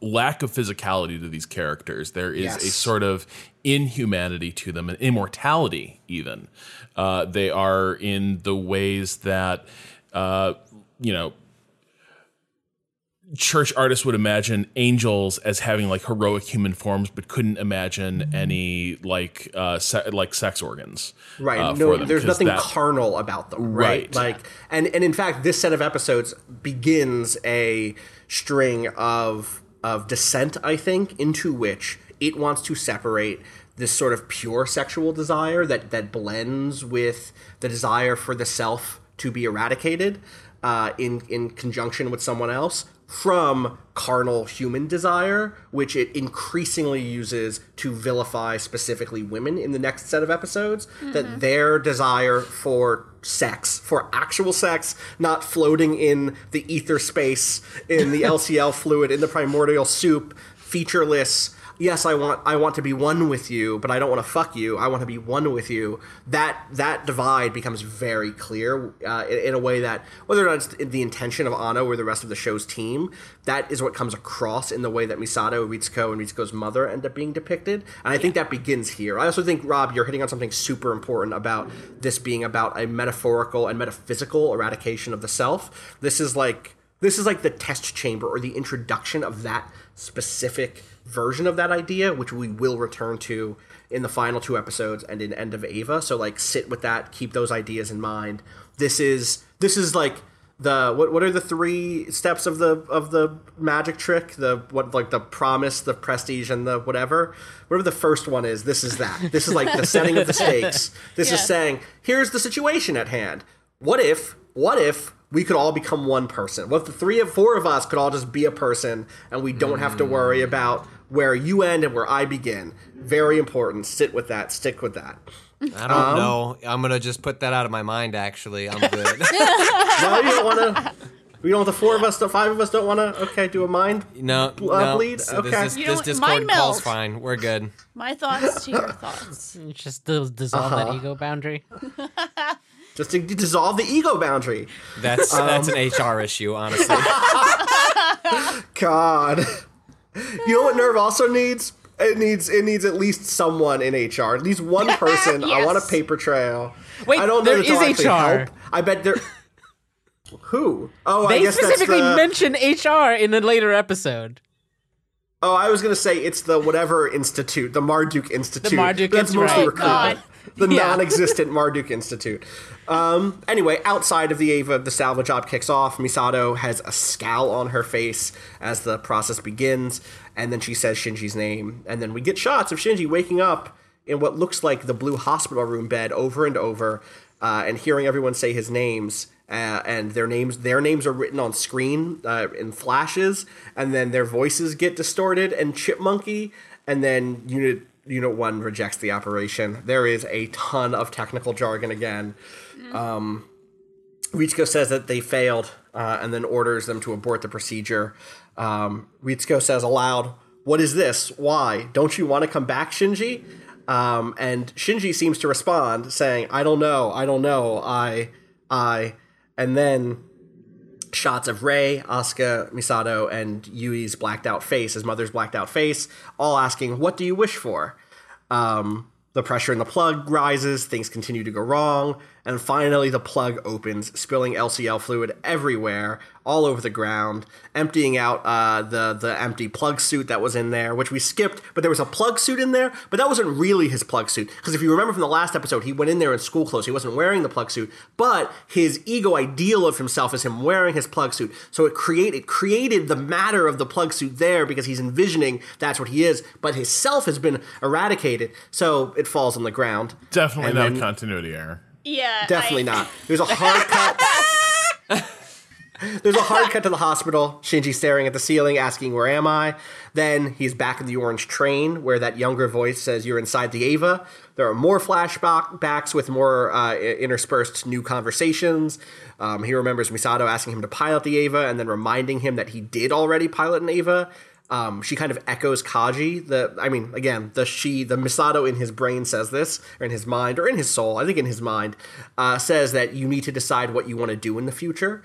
lack of physicality to these characters. There is a sort of inhumanity to them, and immortality, even. Uh, they are in the ways that, uh, you know, church artists would imagine angels as having like heroic human forms, but couldn't imagine any like uh, se- like sex organs. Right. uh, no, them, there's nothing that- carnal about them. Right. Right. Like, and and in fact, this set of episodes begins a string of of descent. I think into which it wants to separate this sort of pure sexual desire that that blends with the desire for the self to be eradicated uh, in in conjunction with someone else from carnal human desire, which it increasingly uses to vilify specifically women in the next set of episodes. That their desire for sex, for actual sex, not floating in the ether space, in the LCL fluid, in the primordial soup, featureless. Yes, I want I want to be one with you, but I don't want to fuck you. I want to be one with you. That that divide becomes very clear uh, in, in a way that whether or not it's the intention of Anno or the rest of the show's team, that is what comes across in the way that Misato, Ritsuko, and Ritsuko's mother end up being depicted. And I think that begins here. I also think Rob, you're hitting on something super important about this being about a metaphorical and metaphysical eradication of the self. This is like this is like the test chamber or the introduction of that specific version of that idea, which we will return to in the final two episodes and in End of Eva. So like sit with that, keep those ideas in mind. This is this is like the what what are the three steps of the of the magic trick? The what like the promise, the prestige, and the whatever. Whatever the first one is, this is that. This is like the setting of the stakes. This is saying, here's the situation at hand. What if what if we could all become one person? What if the three of four of us could all just be a person and we don't have to worry about where you end and where I begin? Very important. Sit with that. Stick with that. I don't know. I'm gonna just put that out of my mind. Actually, I'm good. No, you don't want to. We don't. The four of us, the five of us, don't want to. Okay, do a mind. no, Uh, no. bleed? So Okay. This, You this, don't- this mind Discord call's fine. We're good. My thoughts to your thoughts. Just dissolve Uh-huh. that ego boundary. Just to dissolve the ego boundary. That's um, that's an HR issue, honestly. God. You know what Nerv also needs? It needs it needs at least someone in HR. At least one person. I want a paper trail. Wait, I don't know there that they'll is actually HR. help. I bet there. Who? Oh, I They guess specifically that's the, mention HR in a later episode. Oh, I was gonna say it's the whatever institute, the Marduk Institute. The Marduk That's mostly oh, right. recruitment. God. The Yeah. non-existent Marduk Institute. Um, anyway, outside of the Eva, the salvage job kicks off. Misato has a scowl on her face as the process begins, and then she says Shinji's name, and then we get shots of Shinji waking up in what looks like the blue hospital room bed over and over, uh, and hearing everyone say his names. Uh, and their names their names are written on screen uh, in flashes and then their voices get distorted and chipmunky and then unit unit 1 rejects the operation. There is a ton of technical jargon again. Um, Ritsuko says that they failed uh, and then orders them to abort the procedure. Um, Ritsuko says aloud what is this? Why? Don't you want to come back Shinji? Um, and Shinji seems to respond saying I don't know I don't know I I and then shots of Rei, Asuka, Misato, and Yui's blacked out face, his mother's blacked out face, all asking, What do you wish for? Um, the pressure in the plug rises, things continue to go wrong, and finally the plug opens, spilling LCL fluid everywhere, all over the ground, emptying out uh, the the empty plug suit that was in there, which we skipped. But there was a plug suit in there, but that wasn't really his plug suit because if you remember from the last episode, he went in there in school clothes. He wasn't wearing the plug suit, but his ego ideal of himself is him wearing his plug suit. So it created it created the matter of the plug suit there because he's envisioning that's what he is. But his self has been eradicated, so it falls on the ground. Definitely And not then- continuity error. Yeah. Definitely I- not. There's a hard cut. There's a hard cut to the hospital. Shinji staring at the ceiling, asking, Where am I? Then he's back in the orange train, where that younger voice says, You're inside the Eva. There are more flashbacks with more uh, interspersed new conversations. Um, he remembers Misato asking him to pilot the Eva and then reminding him that he did already pilot an Eva. Um, she kind of echoes Kaji. The I mean, again, the she, the Misato in his brain says this, or in his mind, or in his soul. I think in his mind, uh, says that you need to decide what you want to do in the future.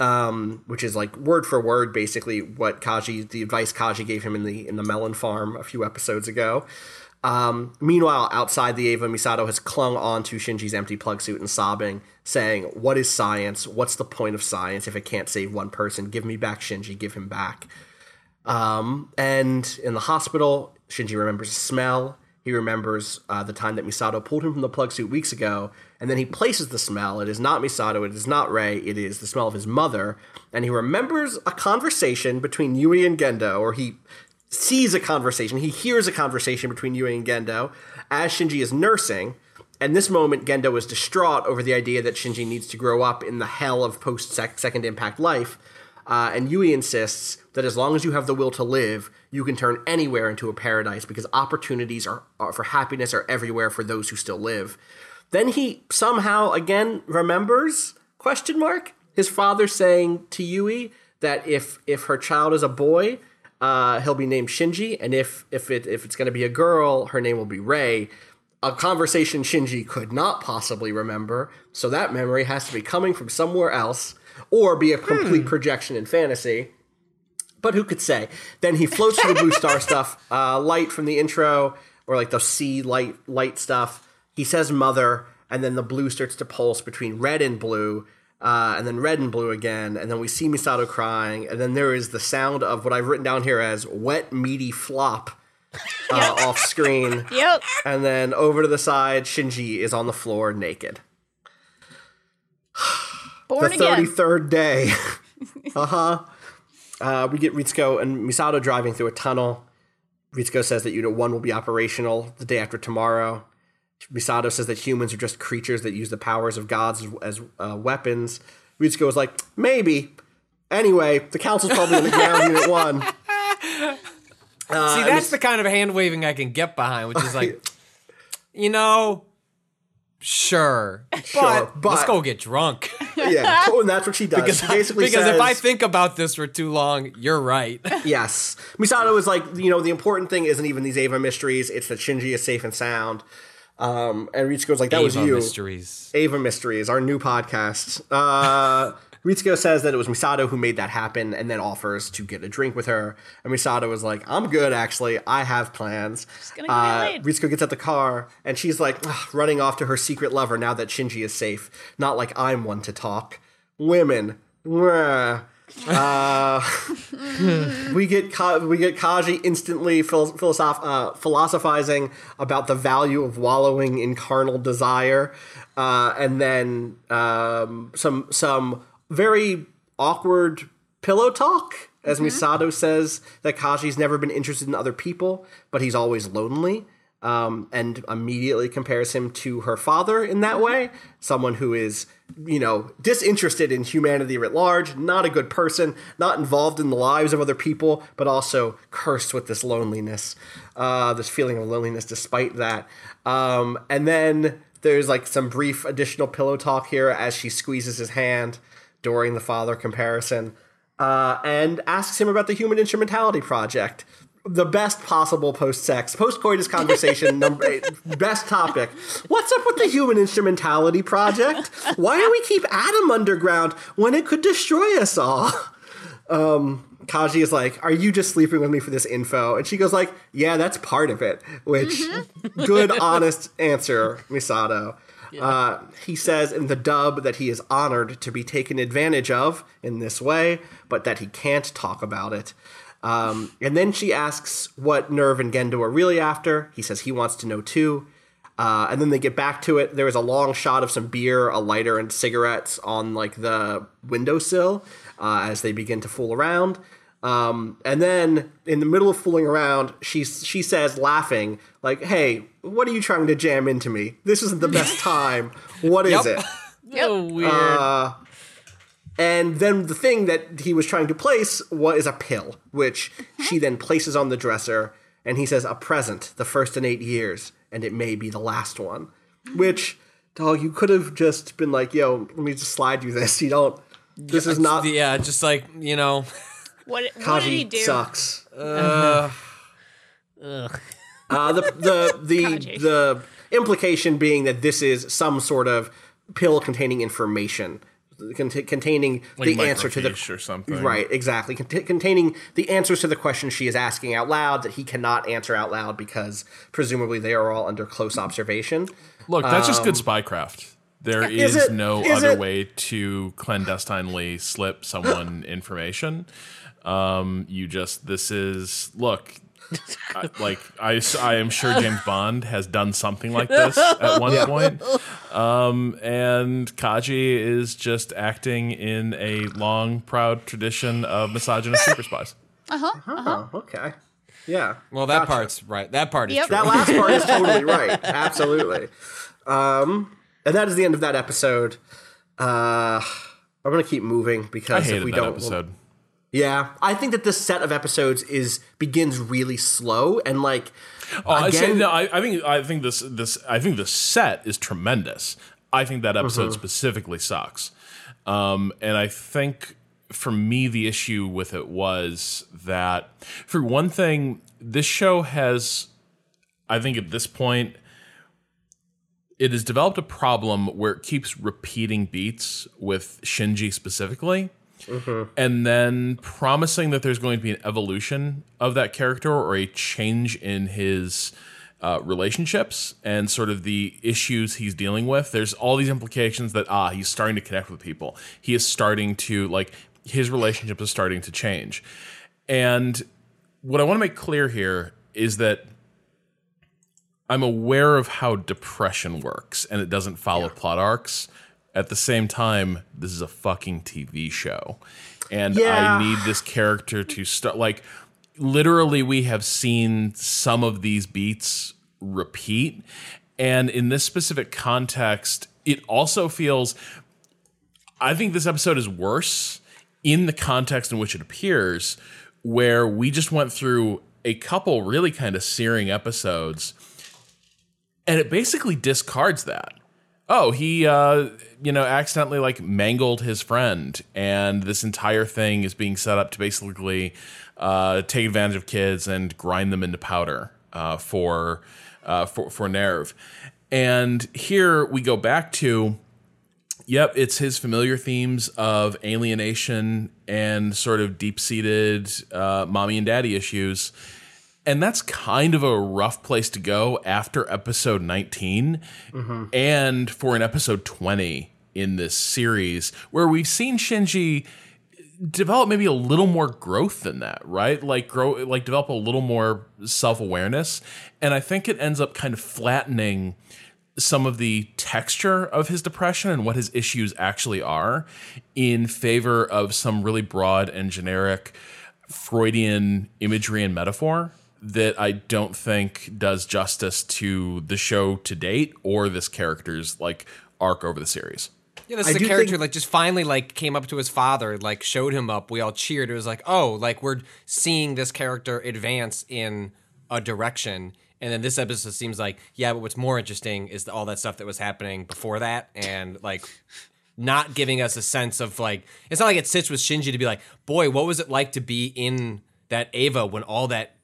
Um, which is like word for word, basically what Kaji, the advice Kaji gave him in the in the melon farm a few episodes ago. Um, meanwhile, outside the Eva, Misato has clung on to Shinji's empty plug suit and sobbing, saying, What is science? What's the point of science if it can't save one person? Give me back Shinji, give him back. Um, and in the hospital, Shinji remembers a smell. He remembers uh, the time that Misato pulled him from the plug suit weeks ago, and then he places the smell. It is not Misato, it is not Rei, it is the smell of his mother. And he remembers a conversation between Yui and Gendo, or he sees a conversation, he hears a conversation between Yui and Gendo as Shinji is nursing. And this moment, Gendo is distraught over the idea that Shinji needs to grow up in the hell of post Second Impact life. Uh, and Yui insists that as long as you have the will to live, you can turn anywhere into a paradise because opportunities are, are for happiness are everywhere for those who still live. Then he somehow again remembers question mark his father saying to Yui that if if her child is a boy, uh, he'll be named Shinji, and if if it if it's going to be a girl, her name will be Rei. A conversation Shinji could not possibly remember, so that memory has to be coming from somewhere else or be a complete projection in fantasy. But who could say? Then he floats to the blue star stuff, uh, light from the intro, or like the sea light light stuff. He says mother, and then the blue starts to pulse between red and blue, uh, and then red and blue again, and then we see Misato crying, and then there is the sound of what I've written down here as wet meaty flop uh, off screen. Yep. And then over to the side, Shinji is on the floor naked. Born the again. 33rd day. uh-huh. Uh, we get Ritsuko and Misato driving through a tunnel. Ritsuko says that Unit 1 will be operational the day after tomorrow. Misato says that humans are just creatures that use the powers of gods as, as uh, weapons. Ritsuko is like, maybe. Anyway, the council's probably in the ground unit one. See, that's the kind of hand waving I can get behind, which is like, you know, sure, but, but- let's go get drunk. Yeah, and that's what she does. Because, she basically because says, if I think about this for too long, you're right. Yes. Misato is like, you know, the important thing isn't even these Eva mysteries, it's that Shinji is safe and sound. Um, and Ritsuko's like, that was Eva you. mysteries. Eva Mysteries, our new podcast. Uh, Ritsuko says that it was Misato who made that happen and then offers to get a drink with her. And Misato was like, I'm good, actually. I have plans. gonna get Uh. Ritsuko gets out the car and she's like, running off to her secret lover now that Shinji is safe. Not like I'm one to talk. Women. Uh, we get Ka- we get Kaji instantly phil- philosoph- uh, philosophizing about the value of wallowing in carnal desire, uh, and then um, some some very awkward pillow talk as Misato says that Kaji's never been interested in other people, but he's always lonely. Um, and immediately compares him to her father in that way, someone who is, you know, disinterested in humanity writ large, not a good person, not involved in the lives of other people, but also cursed with this loneliness, uh, this feeling of loneliness despite that. Um, and then there's like some brief additional pillow talk here as she squeezes his hand during the father comparison uh, and asks him about the Human Instrumentality Project. The best possible post-sex, post-coitus conversation, number eight, best topic. What's up with the Human Instrumentality Project? Why do we keep Adam underground when it could destroy us all? Um, Kaji is like, "Are you just sleeping with me for this info?" And she goes like, "Yeah, that's part of it." Which, good, honest answer, Misato. Uh, he says in the dub that he is honored to be taken advantage of in this way, but that he can't talk about it. Um, and then she asks what Nerv and Gendo are really after. He says he wants to know too. Uh, and then they get back to it. There is a long shot of some beer, a lighter, and cigarettes on like the windowsill uh, as they begin to fool around. Um, and then in the middle of fooling around, she she says, laughing, like, "Hey, what are you trying to jam into me? This isn't the best time. What is Yep. it?" Oh, weird. Uh, and then the thing that he was trying to place was a pill, which uh-huh. she then places on the dresser. And he says, "A present, the first in eight years, and it may be the last one." Mm. Which, dog, you could have just been like, "Yo, let me just slide you this. You don't. This is not." yeah, just like you know, What, what did he Kaji do? sucks. Ugh. Uh, the the the Kaji. the implication being that this is some sort of pill containing information, cont- containing Like the answer to the microfiche or something. right exactly cont- containing the answers to the questions she is asking out loud that he cannot answer out loud because presumably they are all under close observation. Look, that's just good spycraft. There is, Um, Is it? no Is other it? way to clandestinely slip someone information. Um, you just this is look. I, like I, s- I am sure James Bond has done something like this at one point, um, and Kaji is just acting in a long, proud tradition of misogynist super spies. Oh, okay, yeah. well, that Gotcha. part's right. That part is Yep. true. That last part is totally right. Absolutely. Um, and that is the end of that episode. Uh, I'm gonna keep moving I because if hated we that don't, episode. Yeah, I think that this set of episodes is begins really slow and like Oh, I say, again. no, I, I think I think this this I think the set is tremendous. I think that episode Mm-hmm. specifically sucks, um, and I think for me the issue with it was that for one thing, this show has, I think at this point, it has developed a problem where it keeps repeating beats with Shinji specifically and then promising that there's going to be an evolution of that character or a change in his uh, relationships and sort of the issues he's dealing with. There's all these implications that ah, he's starting to connect with people. He is starting to like his relationship is starting to change. And what I want to make clear here is that I'm aware of how depression works and it doesn't follow plot arcs. At the same time, this is a fucking TV show. And Yeah. I need this character to start like literally we have seen some of these beats repeat and in this specific context it also feels I think this episode is worse in the context in which it appears, where we just went through a couple really kind of searing episodes, and it basically discards that. Oh, he, uh, you know, accidentally like mangled his friend, and this entire thing is being set up to basically uh, take advantage of kids and grind them into powder uh, for, uh, for for Nerv. And here we go back to Yep, it's his familiar themes of alienation and sort of deep seated uh, mommy and daddy issues. And that's kind of a rough place to go after episode 19 and for an episode 20 in this series, where we've seen Shinji develop maybe a little more growth than that, right? Like grow like develop a little more self-awareness. And I think it ends up kind of flattening some of the texture of his depression and what his issues actually are in favor of some really broad and generic Freudian imagery and metaphor that I don't think does justice to the show to date or this character's like arc over the series. Yeah, this is a character think- like just finally like came up to his father, like showed him up. We all cheered. It was like, oh, like we're seeing this character advance in a direction. And then this episode seems like, yeah, but what's more interesting is all that stuff that was happening before that, and like not giving us a sense of like it's not like it sits with Shinji to be like, boy, what was it like to be in that Eva when all that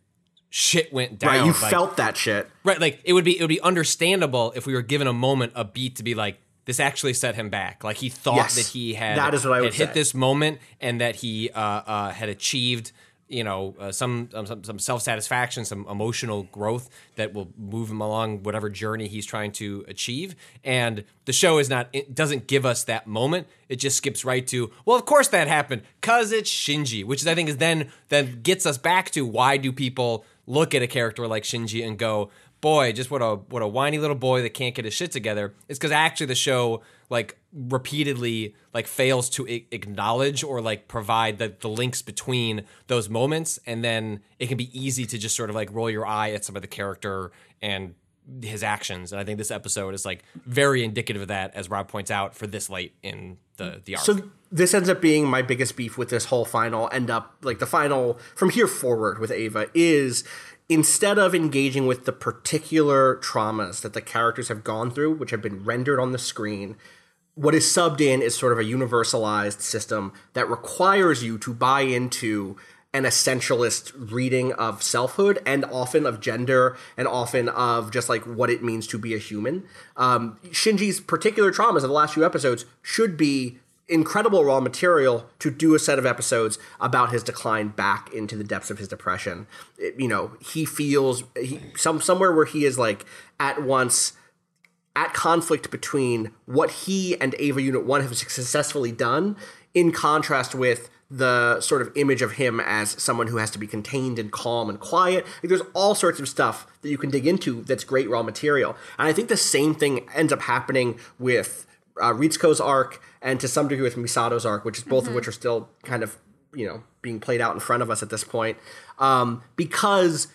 shit went down? Right, you Like, felt that shit. Right, like it would be it would be understandable if we were given a moment, a beat to be like, this actually set him back. Like he thought Yes, that he had that is what I would hit this moment and that he uh, uh, had achieved, you know, uh, some um, some, some self satisfaction, some emotional growth that will move him along whatever journey he's trying to achieve. And the show is not it doesn't give us that moment. It just skips right to well, of course that happened because it's Shinji, which is I think is then then gets us back to why do people look at a character like Shinji and go, boy, just what a what a whiny little boy that can't get his shit together. It's because actually the show like repeatedly like fails to a- acknowledge or like provide the, the links between those moments and then it can be easy to just sort of like roll your eye at some of the character and his actions. And i think this episode is like very indicative of that as rob points out for this late in the the arc. So this ends up being my biggest beef with this whole final end up like the final from here forward with Eva is instead of engaging with the particular traumas that the characters have gone through which have been rendered on the screen what is subbed in is sort of a universalized system that requires you to buy into an essentialist reading of selfhood and often of gender and often of just like what it means to be a human. Um, Shinji's particular traumas of the last few episodes should be incredible raw material to do a set of episodes about his decline back into the depths of his depression. It- you know, he feels he, some somewhere where he is like at once at conflict between what he and Eva Unit 1 have successfully done in contrast with the sort of image of him as someone who has to be contained and calm and quiet. Like, there's all sorts of stuff that you can dig into that's great raw material. And I think the same thing ends up happening with uh, Ritsuko's arc and to some degree with Misato's arc, which is both of which are still kind of, you know, being played out in front of us at this point. Um, because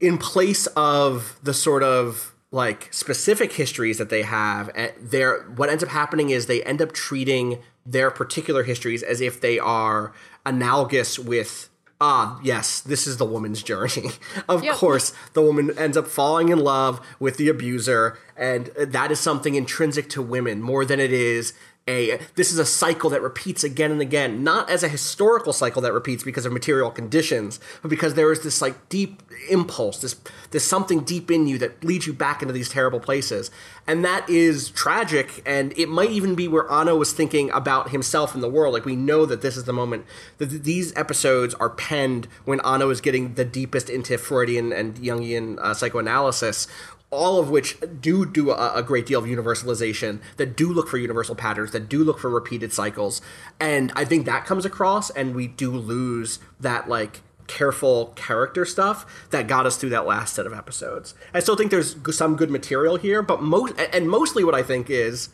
in place of the sort of like specific histories that they have eh, there what ends up happening is they end up treating their particular histories as if they are analogous with ah yes this is the woman's journey of Yep. course the woman ends up falling in love with the abuser and that is something intrinsic to women more than it is a this is a cycle that repeats again and again not as a historical cycle that repeats because of material conditions but because there is this like deep impulse this there's something deep in you that leads you back into these terrible places. And that is tragic and it might even be where Anno was thinking about himself in the world. Like we know that this is the moment that these episodes are penned when Anno is getting the deepest into Freudian and Jungian uh, psychoanalysis all of which do do a, a great deal of universalization that do look for universal patterns that do look for repeated cycles. And i think that comes across and we do lose that like careful character stuff that got us through that last set of episodes. I still think there's some good material here but most and mostly what i think is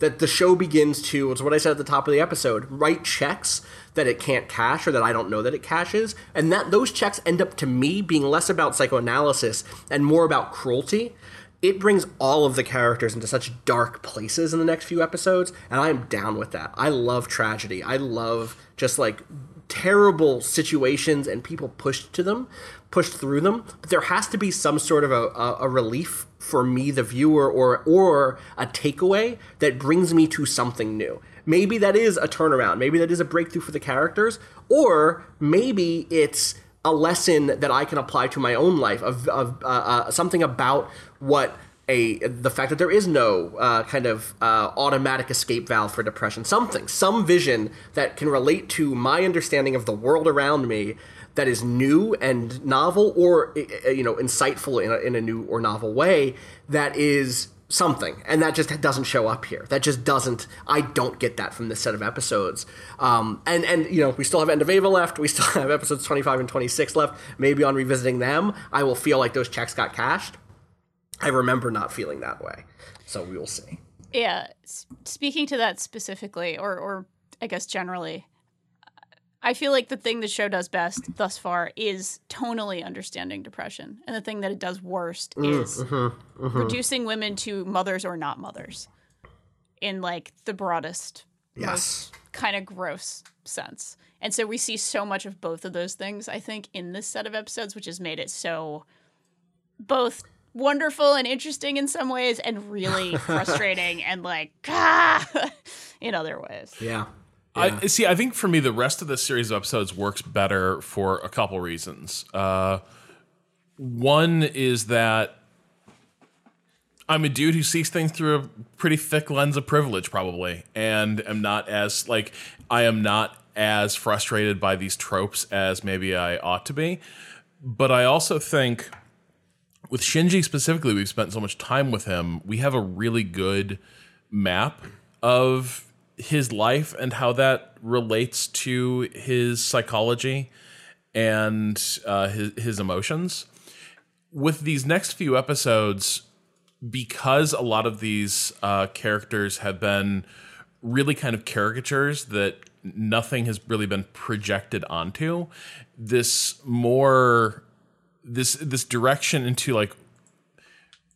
that the show begins to it's what i said at the top of the episode write checks that it can't cash or that i don't know that it cashes and that those checks end up to me being less about psychoanalysis and more about cruelty it brings all of the characters into such dark places in the next few episodes, and I am down with that. I love tragedy. I love just like terrible situations and people pushed to them, pushed through them. But there has to be some sort of a, a, a relief for me, the viewer, or or a takeaway that brings me to something new. Maybe that is a turnaround. Maybe that is a breakthrough for the characters, or maybe it's a lesson that I can apply to my own life of, of uh, uh, something about what a the fact that there is no uh, kind of uh, automatic escape valve for depression. Something, some vision that can relate to my understanding of the world around me that is new and novel, or uh, you know, insightful in a, in a new or novel way. That is something. And that just doesn't show up here. That just doesn't i don't get that from this set of episodes. Um, and and you know we still have end of Eva left. We still have episodes 25 and 26 left. Maybe on revisiting them i will feel like those checks got cashed. I remember not feeling that way. So we will see. Yeah. Speaking to that specifically, or, or I guess generally, I feel like the thing the show does best thus far is tonally understanding depression. And the thing that it does worst is reducing women to mothers or not mothers in like the broadest, yes kind of gross sense. And so we see so much of both of those things, I think, in this set of episodes, which has made it so both wonderful and interesting in some ways and really frustrating and like ah, in other ways. yeah I see. I think for me, the rest of the series of episodes works better for a couple reasons. Uh, one is that I'm a dude who sees things through a pretty thick lens of privilege, probably, and am not as like I am not as frustrated by these tropes as maybe I ought to be. But I also think with Shinji specifically, we've spent so much time with him. We have a really good map of his life and how that relates to his psychology and uh, his his emotions. With these next few episodes, because a lot of these uh, characters have been really kind of caricatures that nothing has really been projected onto, this more this this direction into like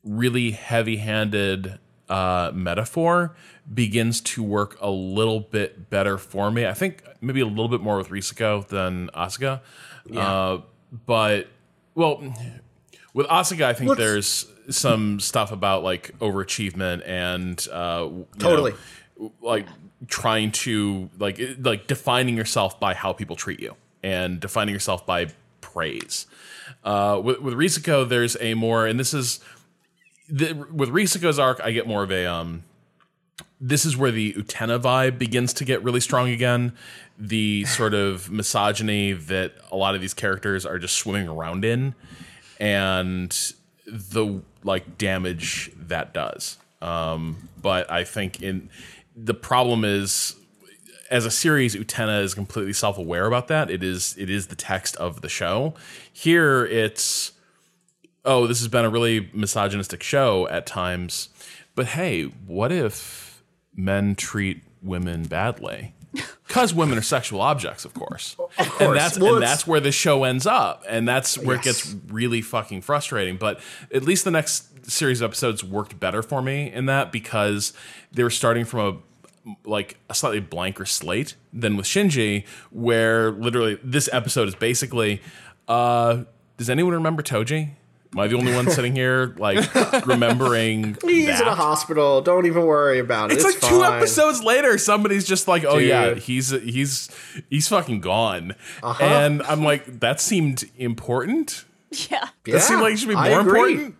really heavy-handed uh, metaphor begins to work a little bit better for me. I think maybe a little bit more with Ritsuko than Asuka. Uh, but well, with Asuka, I think there's some stuff about like overachievement and uh, Totally. know, like trying to like like defining yourself by how people treat you and defining yourself by praise. Uh, with with Ritsuko, there's a more, and this is the, with Ritsuko's arc, I get more of a um. This is where the Utena vibe begins to get really strong again. The sort of misogyny that a lot of these characters are just swimming around in, and the like damage that does. Um, but I think in the problem is as a series, Utena is completely self-aware about that. It is it is the text of the show. Here, it's oh, this has been a really misogynistic show at times. But hey, what if men treat women badly? Because women are sexual objects, of course. And course. And that's Well, and that's where the show ends up. And that's where it gets really fucking frustrating. But at least the next series of episodes worked better for me in that because they were starting from a like a slightly blanker slate than with Shinji, where literally this episode is basically uh does anyone remember Toji? Am I the only one sitting here like remembering he's that? in a hospital don't even worry about it It's, it's, like two episodes later, somebody's just like, "Oh yeah, he's he's he's fucking gone," Uh-huh. and I'm like, "That seemed important. Yeah. yeah, That seemed like it should be more agree. important."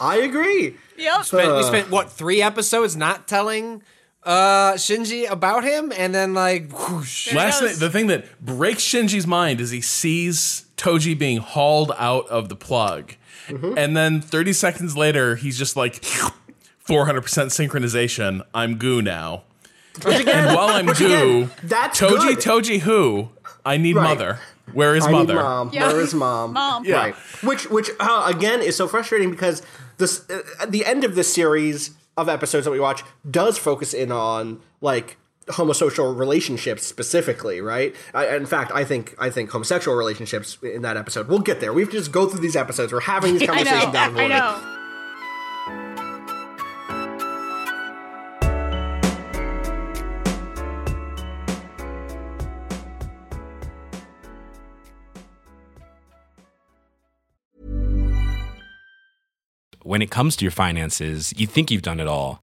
i agree Yep. spent, we Uh. spent what three episodes not telling uh Shinji about him, and then like whoosh. Last goes. thing, the thing that breaks Shinji's mind is he sees Toji being hauled out of the plug, Mm-hmm. and then 30 seconds later, he's just like, "400% synchronization. I'm goo now." and while I'm goo, again, that's Toji, good. Toji, who? I need Right. mother. Where is I mother? need mom. Yeah. Where is mom? Mom. Yeah. Right. Which, which uh, again is so frustrating because this uh, the end of this series of episodes that we watch does focus in on like homosocial relationships specifically, right? I, in fact, I think I think homosexual relationships in that episode. We'll get there. We've to just go through these episodes. We're having these conversations down the I When it comes to your finances, you think you've done it all.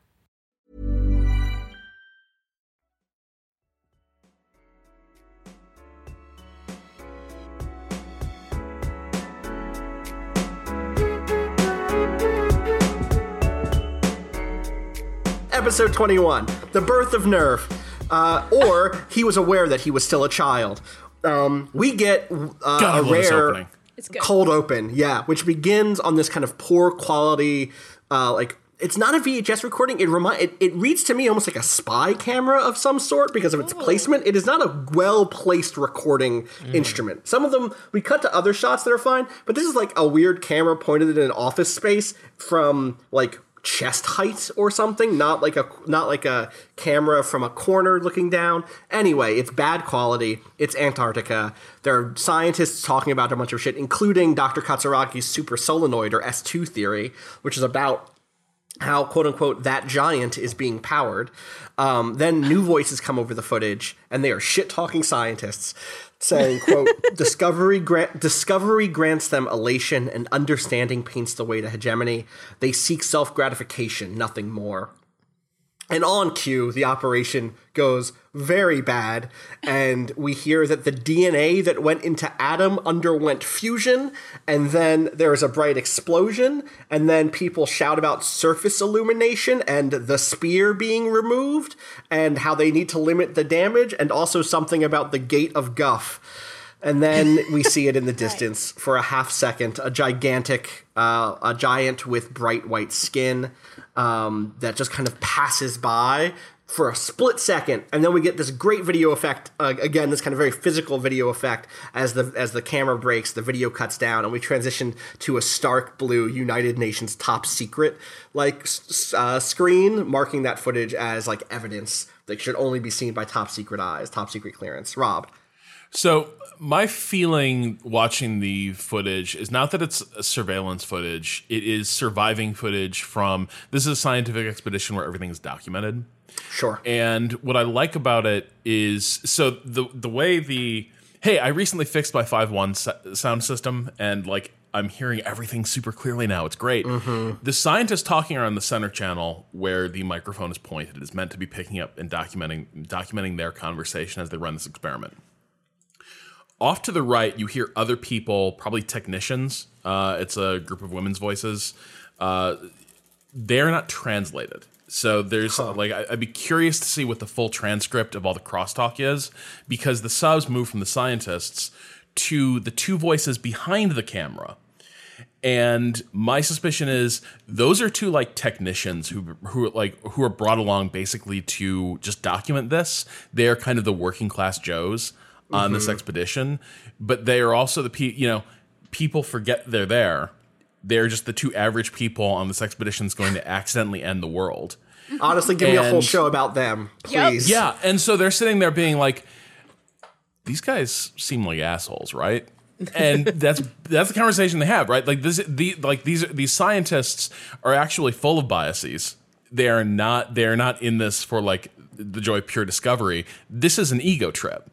Episode 21 The Birth of Nerv. Uh, or he was aware that he was still a child. Um, we get uh, God, I a love this rare opening. It's good. cold open, yeah, which begins on this kind of poor quality, uh, like it's not a VHS recording. It remind it, it reads to me almost like a spy camera of some sort because of its placement. It is not a well placed recording instrument. Some of them we cut to other shots that are fine, but this is like a weird camera pointed at an office space from like chest height or something not like a not like a camera from a corner looking down. Anyway it's bad quality. It's antarctica. There are scientists talking about a bunch of shit including dr katsuragi's super solenoid or s2 theory which is about how quote unquote that giant is being powered. Um, then new voices come over the footage, and they are shit talking scientists saying, "quote Discovery grant Discovery grants them elation, and understanding paints the way to hegemony. They seek self gratification, nothing more." And on cue, the operation goes very bad, and we hear that the DNA that went into Adam underwent fusion, and then there is a bright explosion, and then people shout about surface illumination and the spear being removed, and how they need to limit the damage, and also something about the gate of Guff. And then we see it in the distance for a half second, a gigantic, uh, a giant with bright white skin um, that just kind of passes by for a split second, and then we get this great video effect. Uh, again, this kind of very physical video effect as the as the camera breaks, the video cuts down, and we transition to a stark blue United Nations top secret like uh, screen, marking that footage as like evidence that should only be seen by top secret eyes, top secret clearance. Rob. So my feeling watching the footage is not that it's surveillance footage; it is surviving footage from. This is a scientific expedition where everything is documented. Sure. And what I like about it is so the the way the hey, I recently fixed my 5.1 sound system and like I'm hearing everything super clearly now. It's great. Mm-hmm. The scientists talking are on the center channel where the microphone is pointed is meant to be picking up and documenting documenting their conversation as they run this experiment. Off to the right, you hear other people, probably technicians. Uh, it's a group of women's voices. Uh, they're not translated. So there's like I, I'd be curious to see what the full transcript of all the crosstalk is because the subs move from the scientists to the two voices behind the camera. And my suspicion is those are two like technicians who who like who are brought along basically to just document this. They are kind of the working class Joes on this mm-hmm. expedition, but they are also the pe you know people forget they're there. They're just the two average people on this expedition is going to accidentally end the world. Honestly, give me a whole show about them, Yep. please. Yeah, and so they're sitting there being like, "These guys seem like assholes, right?" And that's that's the conversation they have, right? Like this, the like these these scientists are actually full of biases. They are not they are not in this for like the joy of pure discovery. This is an ego trip.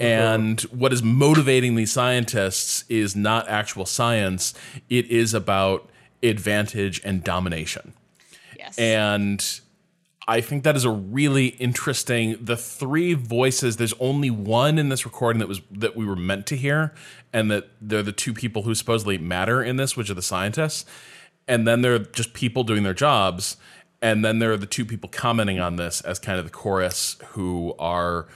And what is motivating these scientists is not actual science. It is about advantage and domination. Yes. And I think that is a really interesting. The three voices. There's only one in this recording that was that we were meant to hear, and that they're the two people who supposedly matter in this, which are the scientists. And then there are just people doing their jobs, and then there are the two people commenting on this as kind of the chorus, who are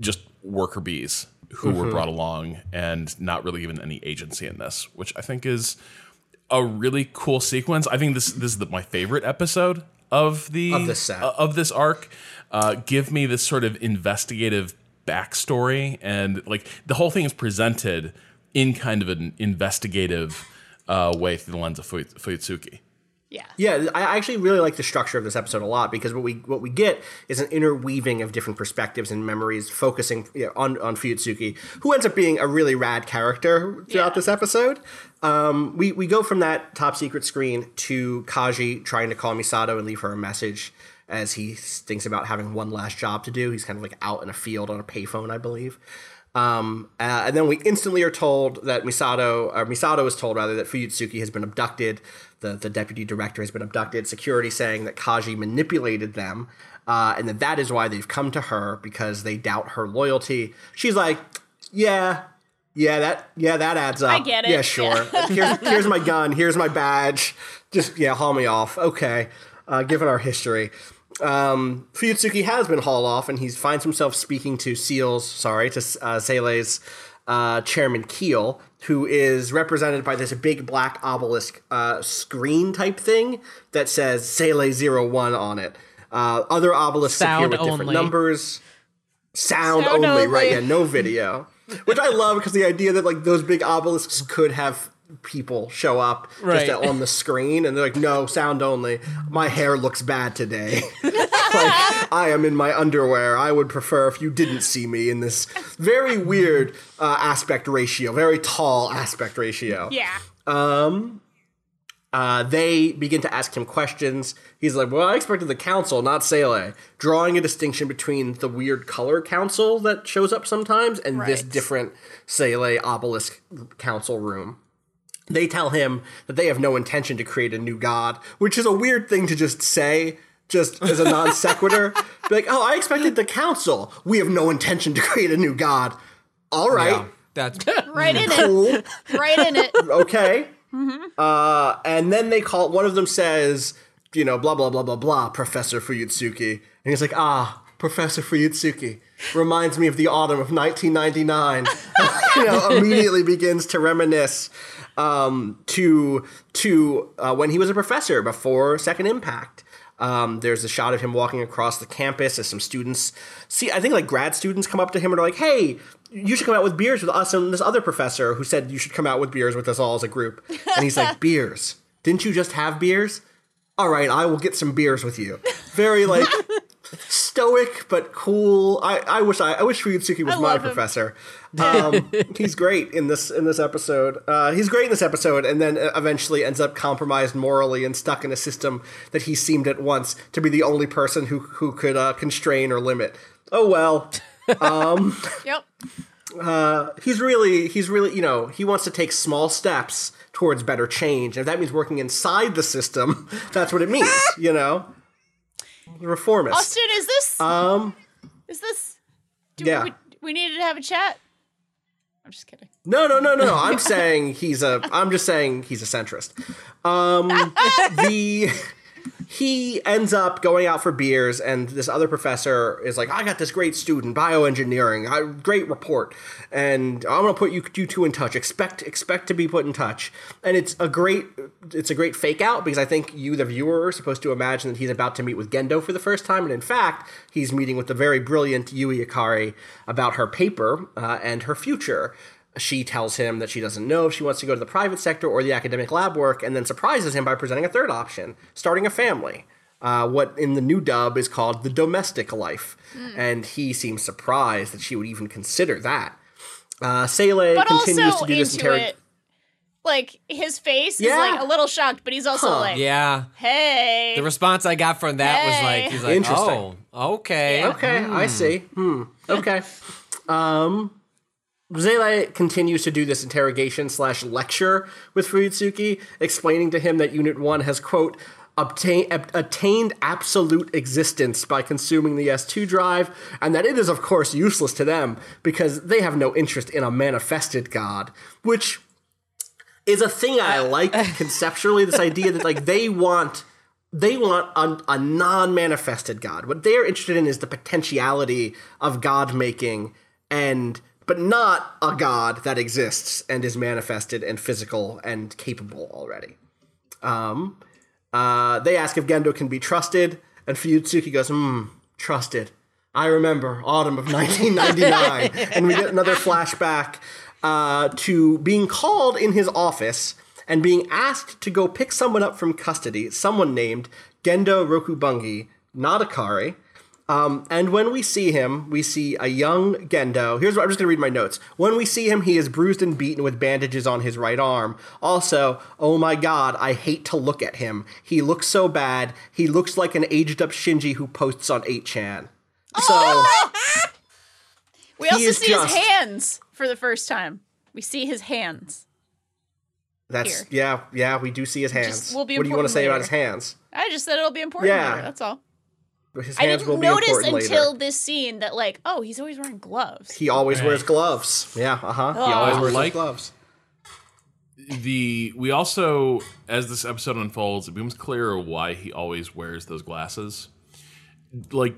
just worker bees who were brought along and not really given any agency in this, which I think is a really cool sequence. I think this this is the, my favorite episode of the Of this uh, of this arc. Uh, give me this sort of investigative backstory, and like the whole thing is presented in kind of an investigative uh, way through the lens of Fu- Fuyutsuki. Yeah. Yeah, I actually really like the structure of this episode a lot because what we what we get is an interweaving of different perspectives and memories, focusing you know, on on Fuyutsuki, who ends up being a really rad character throughout Yeah. this episode. Um, we we go from that top secret screen to Kaji trying to call Misato and leave her a message as he thinks about having one last job to do. He's kind of like out in a field on a payphone, I believe. Um, uh, and then we instantly are told that Misato, or Misato is told rather, that Fuyutsuki has been abducted. The, the deputy director has been abducted. Security saying that Kaji manipulated them, uh, and that that is why they've come to her because they doubt her loyalty. She's like, yeah, yeah, that yeah, that adds up. I get it. Yeah, sure. here's, here's my gun. Here's my badge. Just yeah, haul me off. Okay. Uh, given our history, um, Fuyutsuki has been hauled off, and he finds himself speaking to Seals. Sorry, to uh, Seele's uh, chairman Keel, who is represented by this big black obelisk uh, screen type thing that says Seele 01 on it. Uh, other obelisks appear Sound with different numbers. Sound, Sound only, right? Yeah, no video. Which I love because the idea that like those big obelisks could have people show up Right. just on the screen and they're like, no, sound only. My hair looks bad today. like, I am in my underwear. I would prefer if you didn't see me in this very weird uh, aspect ratio, very tall aspect ratio. Yeah. Um, Uh, they begin to ask him questions. He's like, "Well, I expected the council, not Seele," drawing a distinction between the weird color council that shows up sometimes and this different Seele obelisk council room. They tell him that they have no intention to create a new god, which is a weird thing to just say, just as a non sequitur. Be like, "Oh, I expected the council. We have no intention to create a new god." All right, Yeah, that's Right in it. Right in it. okay. Uh, and then they call one of them says, you know, blah blah blah blah blah, Professor Fuyutsuki, and he's like, ah, Professor Fuyutsuki reminds me of the autumn of 1999. you know, immediately begins to reminisce um, to to uh, when he was a professor before Second Impact. Um, there's a shot of him walking across the campus as some students see. I think like grad students come up to him and are like, "Hey, you should come out with beers with us and this other professor who said you should come out with beers with us all as a group." And he's like, "Beers? Didn't you just have beers? All right, I will get some beers with you." Very like stoic but cool. I, I wish I, I wish Fuyutsuki was my him. professor. Um, he's great in this in this episode. Uh, he's great in this episode, and then eventually ends up compromised morally and stuck in a system that he seemed at once to be the only person who who could uh, constrain or limit. Oh well. Yep. he's really he's really you know he wants to take small steps towards better change and if that means working inside the system that's what it means you know reformist Austin, is this um is this do yeah. we, we needed to have a chat? I'm just kidding. no no no no no i'm saying he's a i'm just saying he's a centrist um the he ends up going out for beers and this other professor is like i got this great student bioengineering great report and i'm to put you, you two in touch. Expect expect to be put in touch. And it's a great it's a great fake out because i think you the viewer are supposed to imagine that he's about to meet with gendo for the first time and in fact he's meeting with the very brilliant yui ikari about her paper uh, and her future she tells him that she doesn't know if she wants to go to the private sector or the academic lab work, and then surprises him by presenting a third option starting a family. Uh, what in the new dub is called the domestic life. And he seems surprised that she would even consider that. Uh, Seele But continues also to do this into interrog- it. Like his face Yeah. is like a little shocked, but he's also Huh. like, yeah. "Hey, The response I got from that was like, he's like, Interesting. oh, okay. Okay, I see. Hmm. Okay. Um, Seele continues to do this interrogation slash lecture with Fuyutsuki, explaining to him that Unit One has quote obtain, ob- attained absolute existence by consuming the S2 drive, and that it is of course useless to them because they have no interest in a manifested god, which is a thing I like conceptually. This idea that like they want they want a, a non-manifested god. What they're interested in is the potentiality of god making and but not a god that exists and is manifested and physical and capable already. Um, uh, they ask if Gendo can be trusted, and Fuyutsuki goes, "Hmm, trusted. I remember autumn of 1999." and we get another flashback uh, to being called in his office and being asked to go pick someone up from custody, someone named Gendo Rokubungi, not Ikari. Um, and when we see him, we see a young Gendo. Here's what I'm just going to read my notes. When we see him, he is bruised and beaten with bandages on his right arm. Also, oh my god, I hate to look at him. He looks so bad. He looks like an aged up Shinji who posts on 8chan. So, We also see just- his hands for the first time. We see his hands. that's, Here. yeah, yeah, we do see his hands. will be what do you want to say about his hands? I just said it'll be important Yeah. later. That's all. His I hands will didn't be notice important until later. this scene that like, oh, he's always wearing gloves. He always wears gloves. Yeah, uh huh. He always Oh. wears Like- gloves. the we also as this episode unfolds it becomes clearer why he always wears those glasses like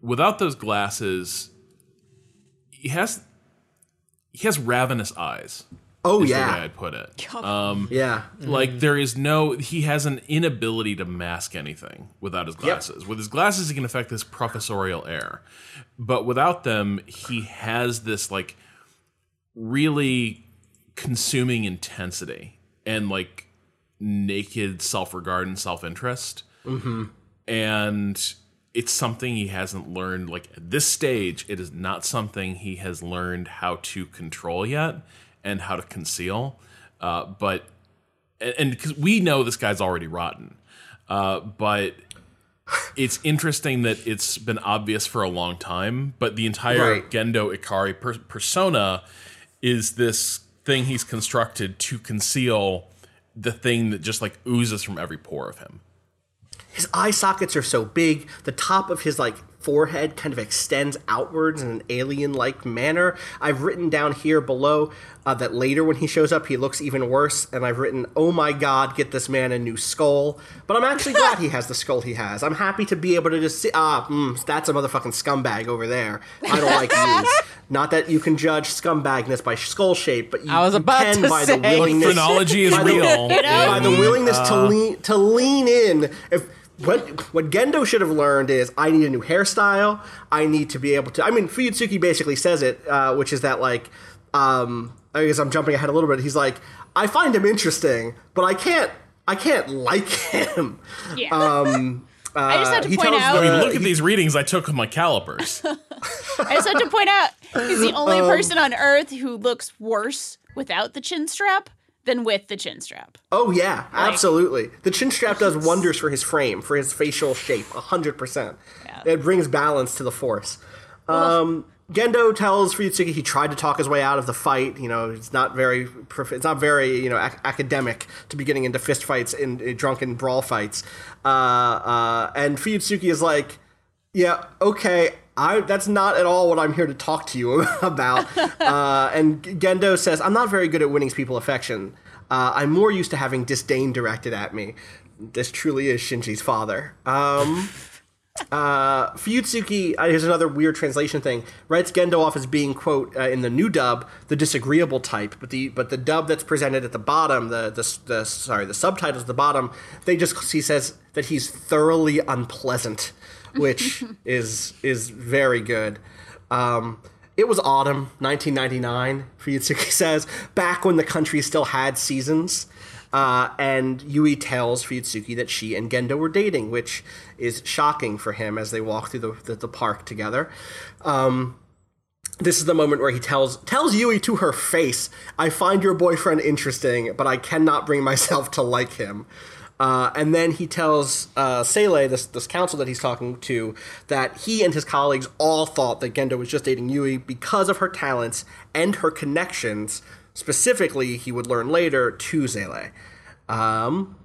without those glasses he has he has ravenous eyes Oh is the way yeah, i'd put it. Um, yeah. like there is no he has an inability to mask anything without his glasses. With his glasses he can affect this professorial air. But without them he has this like really consuming intensity and like naked self-regard and self-interest. And it's something he hasn't learned. Like at this stage it is not something he has learned how to control yet and how to conceal uh, but and because we know this guy's already rotten uh, but it's interesting that it's been obvious for a long time but the entire Right. gendo ikari per- persona is this thing he's constructed to conceal the thing that just like oozes from every pore of him his eye sockets are so big the top of his like forehead kind of extends outwards in an alien like manner. I've written down here below uh, that later when he shows up he looks even worse and i've written oh my god get this man a new skull. But i'm actually glad he has the skull he has. I'm happy to be able to just see ah mm, that's a motherfucking scumbag over there. I don't like you. Not that you can judge scumbagness by skull shape but you, I was you about can to by say. the willingness phrenology is by the- real. by the willingness Uh, to lean to lean in. If what what Gendo should have learned is I need a new hairstyle. I need to be able to. I mean, Fuyutsuki basically says it, uh, which is that like, um, I guess I'm jumping ahead a little bit. He's like, I find him interesting, but I can't. I can't like him. Yeah. I just have to point tells out. I mean, Uh, look at these readings I took with my calipers. I just have to point out he's the only Um, person on Earth who looks worse without the chin strap than with the chin strap. Oh yeah, absolutely. The chin strap does wonders for his frame, for his facial shape, hundred percent. It brings balance to the force. Um, Gendo tells Fuyutsuki he tried to talk his way out of the fight. You know, it's not very, prof- it's not very, you know, ac- academic to be getting into fist fights in, in drunken brawl fights. Uh, uh, and Fuyutsuki is like, yeah, okay. I, that's not at all what I'm here to talk to you about. Uh, and Gendo says, I'm not very good at winning people's affection. Uh, I'm more used to having disdain directed at me. This truly is Shinji's father. Um, uh, Fuyutsuki, uh, here's another weird translation thing, writes Gendo off as being, quote, uh, in the new dub, the disagreeable type, but the but the dub that's presented at the bottom, the, the, the sorry, the subtitles at the bottom, they just, he says that he's thoroughly unpleasant, which is is very good. Um, it was autumn 1999, Fuyutsuki says, back when the country still had seasons. Uh, and Yui tells Fuyutsuki that she and Gendo were dating, which is shocking for him as they walk through the, the, the park together. Um, this is the moment where he tells tells Yui to her face, "I find your boyfriend interesting, but I cannot bring myself to like him." Uh, and then he tells uh, Seele, this this council that he's talking to, that he and his colleagues all thought that Gendo was just dating Yui because of her talents and her connections. Specifically, he would learn later to Seele. Um,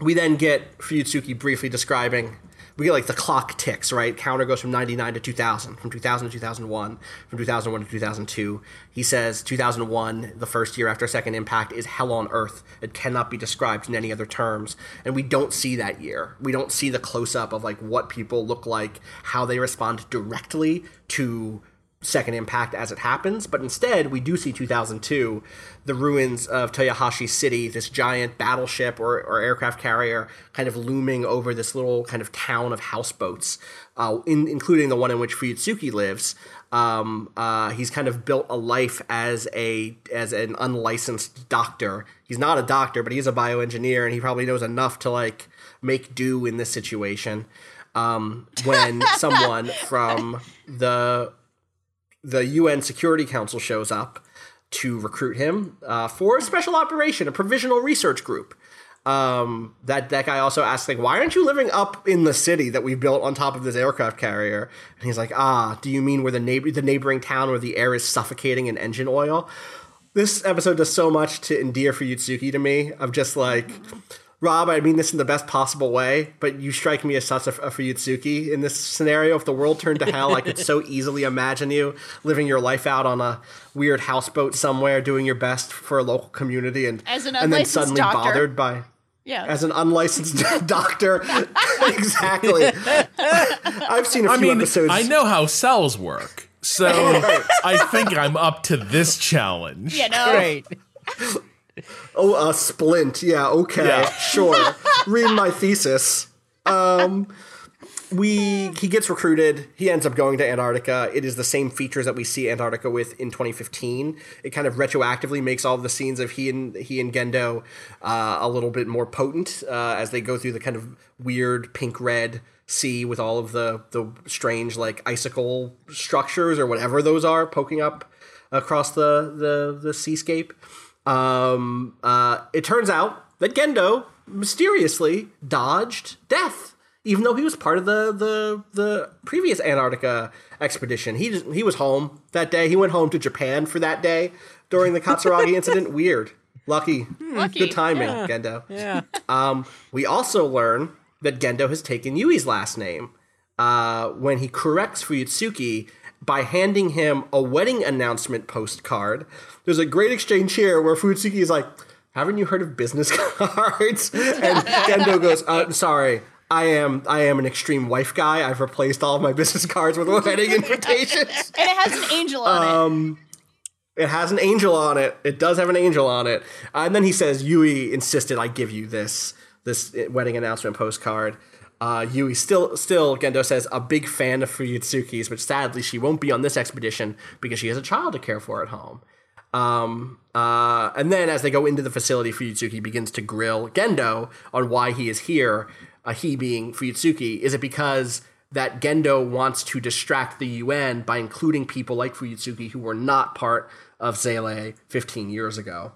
we then get Fuyutsuki briefly describing we get like the clock ticks right? Counter goes from 99 to 2000 from 2000 to 2001 from 2001 to 2002 he says 2001 the first year after second impact is hell on earth. It cannot be described in any other terms. And we don't see that year. We don't see the close up of like what people look like how they respond directly to second impact as it happens, but instead we do see 2002, the ruins of Toyohashi City, this giant battleship or, or aircraft carrier kind of looming over this little kind of town of houseboats, uh, in, including the one in which Fuyutsuki lives. Um, uh, he's kind of built a life as a as an unlicensed doctor. He's not a doctor, but he's a bioengineer, and he probably knows enough to like make do in this situation. Um, when someone from the the UN Security Council shows up to recruit him uh, for a special operation, a provisional research group. Um, that that guy also asks like, "Why aren't you living up in the city that we built on top of this aircraft carrier?" And he's like, "Ah, do you mean where the neighbor the neighboring town where the air is suffocating in engine oil?" This episode does so much to endear Fuyutsuki to me. I'm just like, Rob, I mean this in the best possible way, but you strike me as such a, a Fuyutsuki in this scenario. If the world turned to hell, I could so easily imagine you living your life out on a weird houseboat somewhere, doing your best for a local community, and As an and then suddenly doctor. bothered by Yeah. as an unlicensed doctor. exactly. I've seen a I few mean, episodes. I know how cells work, so I think I'm up to this challenge. you know. Great. Oh, a splint. Yeah, okay, Yeah. sure. Read my thesis. Um, we he gets recruited. He ends up going to Antarctica. It is the same features that we see Antarctica with in 2015. It kind of retroactively makes all of the scenes of he and he and Gendo uh, a little bit more potent uh, as they go through the kind of weird pink red sea with all of the the strange like icicle structures or whatever those are poking up across the the the seascape. Um, uh, it turns out that Gendo mysteriously dodged death, even though he was part of the the the previous Antarctica expedition. He just, he was home that day. He went home to Japan for that day during the Katsuragi incident. Weird, lucky, Lucky, good timing, yeah. Gendo. Yeah. Um, we also learn that Gendo has taken Yui's last name uh, when he corrects Fuyutsuki by handing him a wedding announcement postcard. There's a great exchange here where Fuyutsuki is like, "Haven't you heard of business cards?" And Gendo goes, uh, "Sorry." I am I am an extreme wife guy. I've replaced all of my business cards with wedding invitations. And it has an angel on it. It has an angel on it. It does have an angel on it. Uh, and then he says, Yui insisted I give you this this wedding announcement postcard. Uh, Yui still still Gendo says a big fan of Fuyutsuki's, but sadly she won't be on this expedition because she has a child to care for at home. Um, uh, and then as they go into the facility, Fuyutsuki begins to grill Gendo on why he is here. Uh, he being Fuyutsuki, is it because that Gendo wants to distract the UN by including people like Fuyutsuki who were not part of Seele 15 years ago?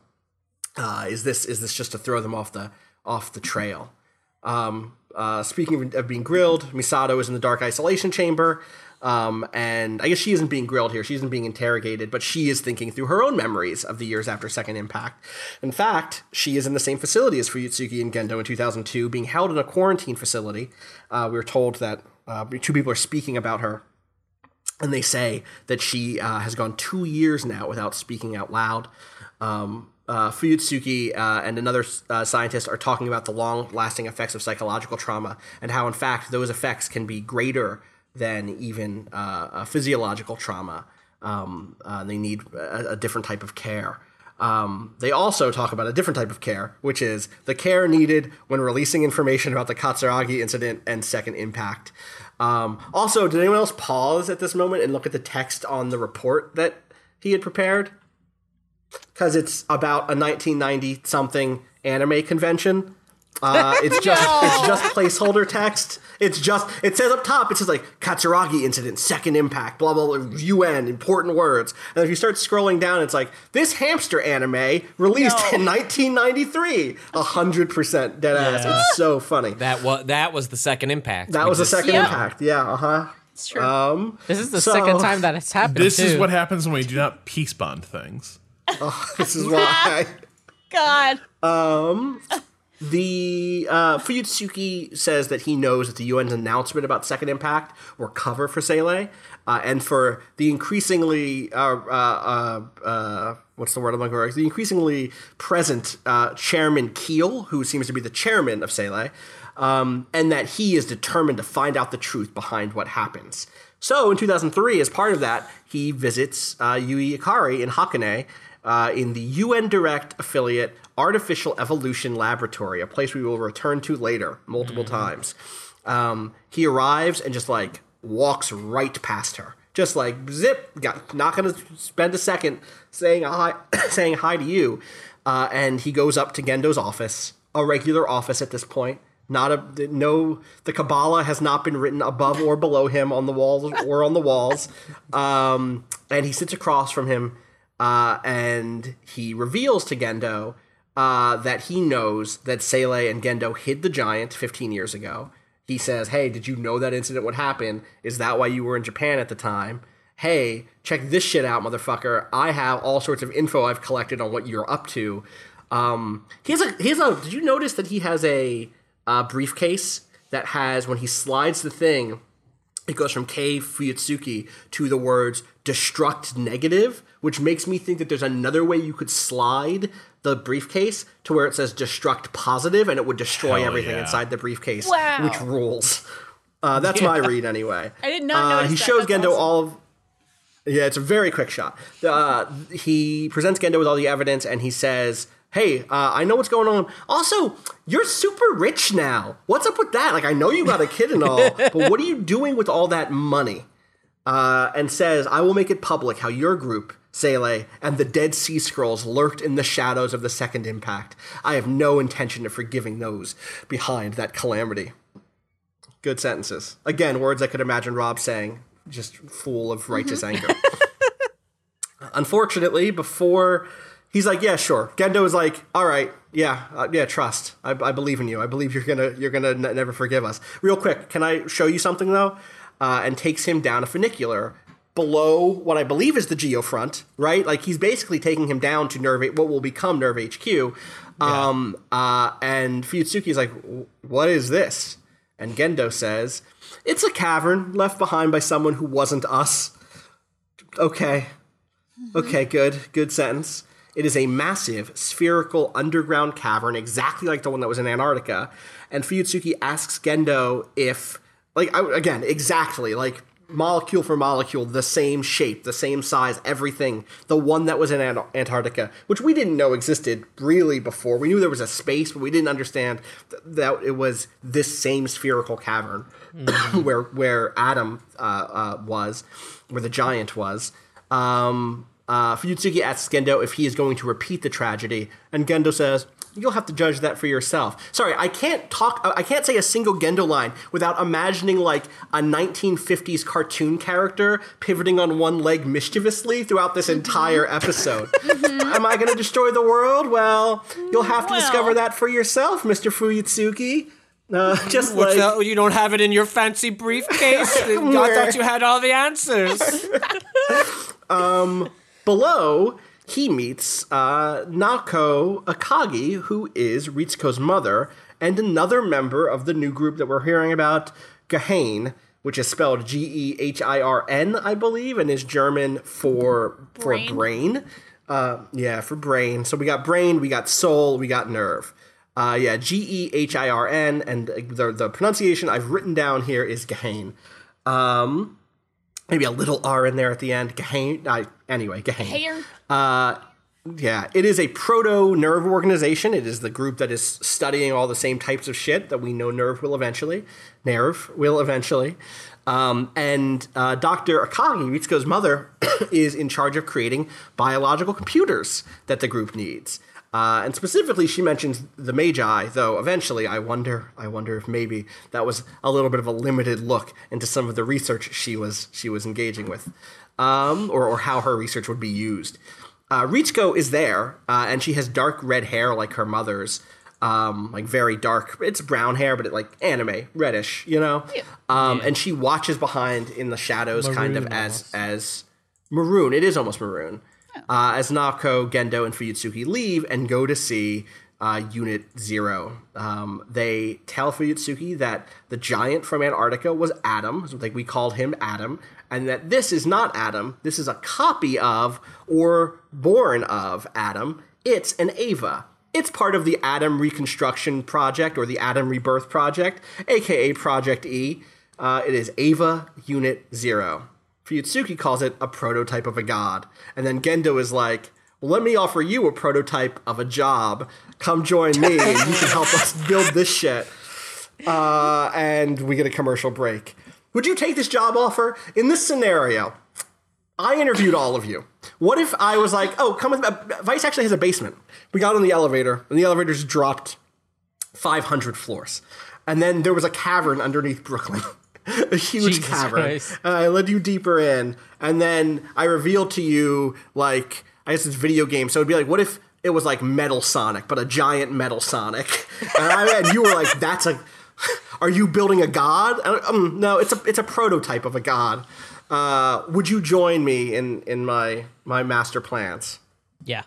Uh, is this is this just to throw them off the off the trail? Um, uh, speaking of being grilled, Misato is in the dark isolation chamber. Um, and I guess she isn't being grilled here. She isn't being interrogated, but she is thinking through her own memories of the years after Second Impact. In fact, she is in the same facility as Fuyutsuki and Gendo in 2002, being held in a quarantine facility. Uh, we are told that uh, two people are speaking about her and they say that she uh, has gone two years now without speaking out loud. Um, uh, Fuyutsuki uh, and another uh, scientist are talking about the long-lasting effects of psychological trauma and how, in fact, those effects can be greater than even uh, physiological trauma. Um, uh, they need a, a different type of care. Um, they also talk about a different type of care, which is the care needed when releasing information about the Katsuragi incident and Second Impact. Um, also, did anyone else pause at this moment and look at the text on the report that he had prepared? Because it's about a 1990 something anime convention. Uh, it's just it's just placeholder text. It's just it says up top. It says like Katsuragi incident, second impact, blah blah blah, UN, important words. And if you start scrolling down, it's like this hamster anime released in 1993. A hundred percent dead ass. Yeah. It's so funny. That was that was the second impact. That was the second Yeah. impact. Yeah. Uh huh. It's true. Um. This is the So- second time that it's happened. This is what happens when we do not peace bond things. This is why. God. The uh, Fuyutsuki says that he knows that the UN's announcement about Second Impact were cover for Seele, uh, and for the increasingly uh, uh, uh, uh, what's the word I'm looking for? The increasingly present uh, Chairman Keel, who seems to be the chairman of Seele, um, and that he is determined to find out the truth behind what happens. So in 2003, as part of that, he visits uh, Yui Ikari in Hakone uh, in the UN Direct affiliate Artificial Evolution Laboratory, a place we will return to later multiple times. Um, he arrives and just like walks right past her, just like zip. Got not gonna spend a second saying hi, saying hi to you. Uh, and he goes up to Gendo's office, a regular office at this point. Not a no. The Kabbalah has not been written above or below him on the walls or on the walls. Um, and he sits across from him, uh, and he reveals to Gendo uh, that he knows that Seele and Gendo hid the giant 15 years ago. He says, "Hey, did you know that incident would happen? Is that why you were in Japan at the time?" Hey, check this shit out, motherfucker! I have all sorts of info I've collected on what you're up to. Um, he has a he has a. Did you notice that he has a uh, briefcase that has when he slides the thing, it goes from K Fuyutsuki to the words destruct negative, which makes me think that there's another way you could slide the briefcase to where it says destruct positive and it would destroy Hell everything yeah. inside the briefcase, Wow. which rules. Uh, that's my read anyway. I did not Uh, he that. shows That's Gendo awesome. all of. Yeah, it's a very quick shot. Uh, he presents Gendo with all the evidence and he says, Hey, uh, I know what's going on. Also, you're super rich now. What's up with that? Like, I know you got a kid and all, but what are you doing with all that money? Uh, and says, I will make it public how your group, Seele, and the Dead Sea Scrolls lurked in the shadows of the Second Impact. I have no intention of forgiving those behind that calamity. Good sentences. Again, words I could imagine Rob saying, just full of righteous anger. Unfortunately, before he's like, "Yeah, sure." Gendo is like, "All right, yeah, uh, yeah, trust. I, I believe in you. I believe you're gonna you're gonna n- never forgive us." Real quick, can I show you something though? Uh, and takes him down a funicular below what I believe is the geofront, right? Like he's basically taking him down to Nerv, what will become Nerv HQ. Um, uh, and Fuyutsuki's like, "What is this?" And Gendo says, "It's a cavern left behind by someone who wasn't us." Okay. Okay, good. Good sentence. It is a massive spherical underground cavern, exactly like the one that was in Antarctica. And Fuyutsuki asks Gendo if, like, I- again, exactly, like, molecule for molecule, the same shape, the same size, everything. The one that was in Ant- Antarctica, which we didn't know existed really before. We knew there was a space, but we didn't understand th- that it was this same spherical cavern where where Adam uh, uh, was, where the giant was. Um, uh, Fuyutsuki asks Gendo if he is going to repeat the tragedy, and Gendo says, "You'll have to judge that for yourself." Sorry, I can't talk. I can't say a single Gendo line without imagining like a 1950s cartoon character pivoting on one leg mischievously throughout this entire episode. Am I going to destroy the world? Well, you'll have to Well. discover that for yourself, Mister Fuyutsuki. Uh, just What's like that? You don't have it in your fancy briefcase? I thought you had all the answers. Below, he meets uh, Naoko Akagi, who is Ritsuko's mother, and another member of the new group that we're hearing about, Gehirn, which is spelled G E H I R N, I believe, and is German for Brain. for brain. Uh, yeah, for brain. So we got brain, we got soul, we got nerve. Uh, yeah, G E H I R N, and the the pronunciation I've written down here is Gehirn. Um, maybe a little R in there at the end. Gehirn. I anyway. Hair. Uh, yeah, it is a proto nerve organization. It is the group that is studying all the same types of shit that we know Nerv will eventually. Nerv will eventually. Um, and uh, Dr. Akagi, Ritsuko's mother, is in charge of creating biological computers that the group needs. Uh, and specifically, she mentions the Magi, though eventually I wonder, I wonder if maybe that was a little bit of a limited look into some of the research she was she was engaging with, um, or, or how her research would be used. Uh, Ritsuko is there, uh, and she has dark red hair like her mother's, um, like very dark. It's brown hair, but it like anime reddish, you know. Um, And she watches behind in the shadows, kind of Maroon as almost. as maroon. It is almost maroon. Uh, as Naoko, Gendo, and Fuyutsuki leave and go to see uh, Unit Zero, um, they tell Fuyutsuki that the giant from Antarctica was Adam, like we called him Adam, and that this is not Adam. This is a copy of or born of Adam. It's an Eva. It's part of the Adam Reconstruction Project or the Adam Rebirth Project, aka Project E. Uh, it is Eva Unit Zero. Fuyutsuki calls it a prototype of a god. And then Gendo is like, well, let me offer you a prototype of a job. Come join me you can help us build this shit. Uh, and we get a commercial break. Would you take this job offer? In this scenario, I interviewed all of you. What if I was like, oh, come with me. Vice actually has a basement. We got on the elevator, and the elevator's dropped 500 floors. And then there was a cavern underneath Brooklyn. a huge Jesus cavern. And I led you deeper in, and then I revealed to you, like, I guess it's video game. So it'd be like, what if it was like Metal Sonic, but a giant Metal Sonic? And, I, and you were like, that's a. Are you building a god? And, Um, no, it's a it's a prototype of a god. Uh, would you join me in in my my master plans? Yeah.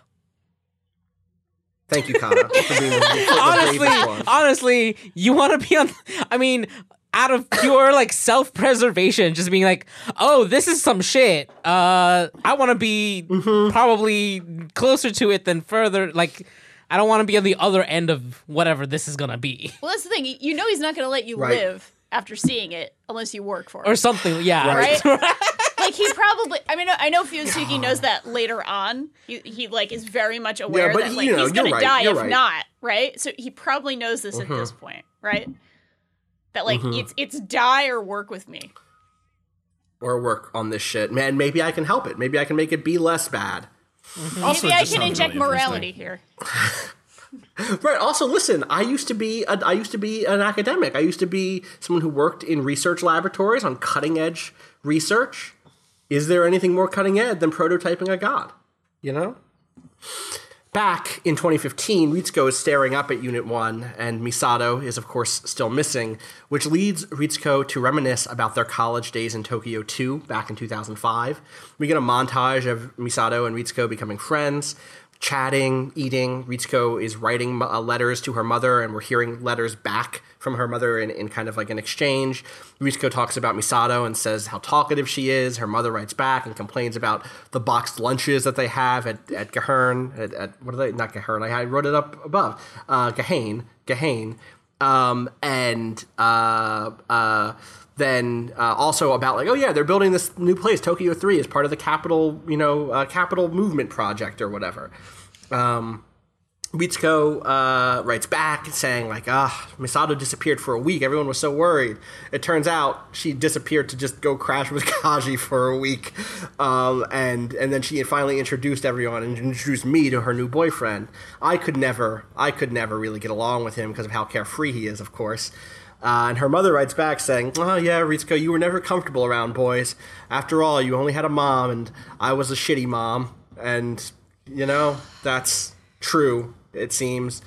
Thank you, Kana, for being the, the honestly, honestly, you want to be on. I mean, out of pure like self preservation, just being like, oh, this is some shit. Uh, I want to be Mm-hmm. probably closer to it than further. Like, I don't want to be on the other end of whatever this is gonna be, Well, that's the thing. You know he's not going to let you Right. live after seeing it unless you work for or something. Yeah, Right. like he probably. I mean, I know Fuyutsuki knows that later on. He, he like is very much aware but that he- like you know, he's going to right, die if right. not. Right. So he probably knows this at this point. Right. That like it's it's die or work with me. or work on this shit, man. Maybe I can help it. Maybe I can make it be less bad. Also, Maybe I can inject really morality here. Right. Also, listen. I used to be. A, I used to be an academic. I used to be someone who worked in research laboratories on cutting edge research. Is there anything more cutting edge than prototyping a god? You know. Back in 2015, Ritsuko is staring up at Unit 1, and Misato is, of course, still missing, which leads Ritsuko to reminisce about their college days in Tokyo 2 back in 2005. We get a montage of Misato and Ritsuko becoming friends, chatting, eating. Ritsuko is writing uh, letters to her mother, and we're hearing letters back from her mother in, in kind of like an exchange. Ritsuko talks about Misato and says how talkative she is. Her mother writes back and complains about the boxed lunches that they have at, at Gahern. At, at, what are they? Not Gahern. I, I wrote it up above. Uh, Gahane. Gahane. Um, and uh, uh, then uh, also about like, oh yeah, they're building this new place, Tokyo Three, as part of the capital, you know, uh, capital movement project or whatever. Um, Ritsuko uh, writes back saying like, ah, Misato disappeared for a week. Everyone was so worried. It turns out she disappeared to just go crash with Kaji for a week, um, and and then she finally introduced everyone and introduced me to her new boyfriend. I could never, I could never really get along with him because of how carefree he is, of course. Uh, and her mother writes back saying, "Oh yeah, Ritsuko, you were never comfortable around boys. After all, you only had a mom, and I was a shitty mom. And you know that's true. It seems."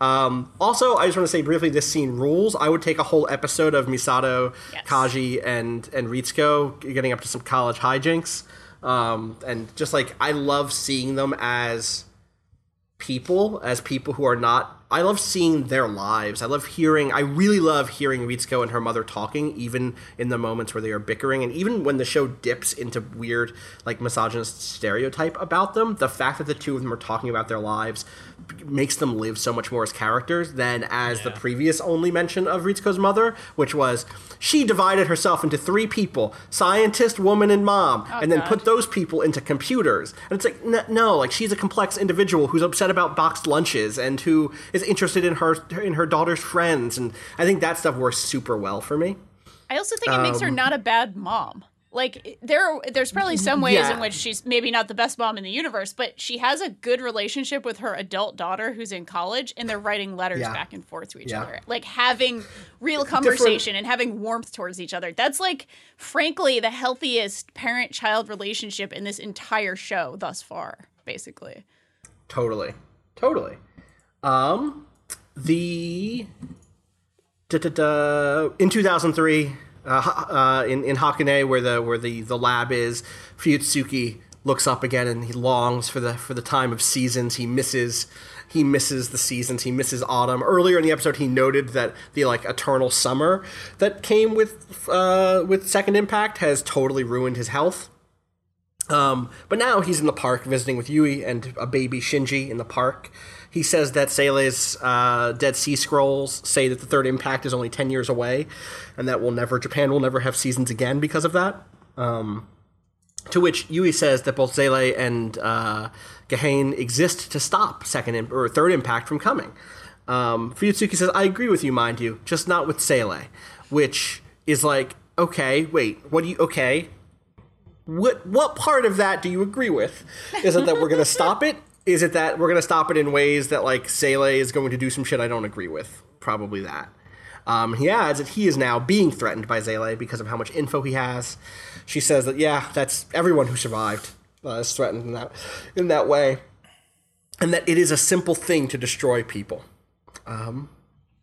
Um, also, I just want to say briefly, this scene rules. I would take a whole episode of Misato, Yes. Kaji, and and Ritsuko getting up to some college hijinks, um, and just like I love seeing them as people as people who are not I love seeing their lives. I love hearing I really love hearing Ritsuko and her mother talking even in the moments where they are bickering and even when the show dips into weird like misogynist stereotype about them, the fact that the two of them are talking about their lives makes them live so much more as characters than as the previous only mention of Ritsuko's mother, which was she divided herself into three people, scientist, woman and mom, oh, and then God. put those people into computers. And it's like, n- no, like she's a complex individual who's upset about boxed lunches and who is interested in her in her daughter's friends. And I think that stuff works super well for me. I also think it makes her um, not a bad mom. Like there, there's probably some ways Yeah. in which she's maybe not the best mom in the universe, but she has a good relationship with her adult daughter who's in college, and they're writing letters Yeah. back and forth to each Yeah. other, like having real conversation and having warmth towards each other. That's like, frankly, the healthiest parent-child relationship in this entire show thus far, basically. Totally, totally. Um, the da, da, da, in 2003, uh, uh, in in Hakone, where the where the the lab is, Fuyutsuki looks up again and he longs for the for the time of seasons. He misses he misses the seasons. He misses autumn. Earlier in the episode, he noted that the like eternal summer that came with uh, with Second Impact has totally ruined his health. Um, but now he's in the park visiting with Yui and a baby Shinji in the park. He says that Seele's uh, Dead Sea Scrolls say that the third impact is only 10 years away and that will never, Japan will never have seasons again because of that. Um, to which Yui says that both Seele and uh, Gahane exist to stop second or third impact from coming. Um, Fuyutsuki says, I agree with you, mind you, just not with Seele, which is like, okay, wait, what do you, okay, what what part of that do you agree with? Is it that we're gonna stop it? Is it that we're gonna stop it in ways that like Seele is going to do some shit I don't agree with? Probably that. Um, he adds that he is now being threatened by Seele because of how much info he has. She says that yeah, that's everyone who survived uh, is threatened in that in that way, and that it is a simple thing to destroy people. Um,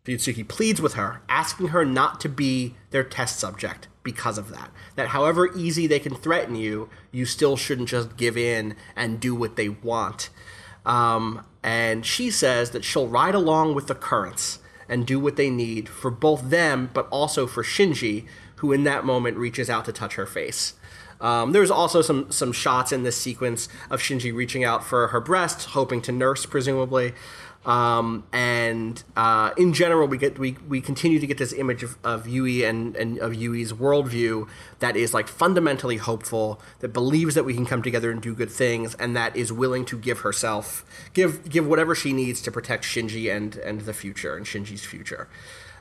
Fuyutsuki pleads with her, asking her not to be their test subject because of that. That however easy they can threaten you, you still shouldn't just give in and do what they want. Um, and she says that she'll ride along with the currents and do what they need for both them, but also for Shinji, who in that moment reaches out to touch her face. Um, there's also some some shots in this sequence of Shinji reaching out for her breast, hoping to nurse, presumably. Um, and uh, in general, we get we, we continue to get this image of, of Yui and, and of Yui's worldview that is like fundamentally hopeful, that believes that we can come together and do good things, and that is willing to give herself, give give whatever she needs to protect Shinji and and the future and Shinji's future.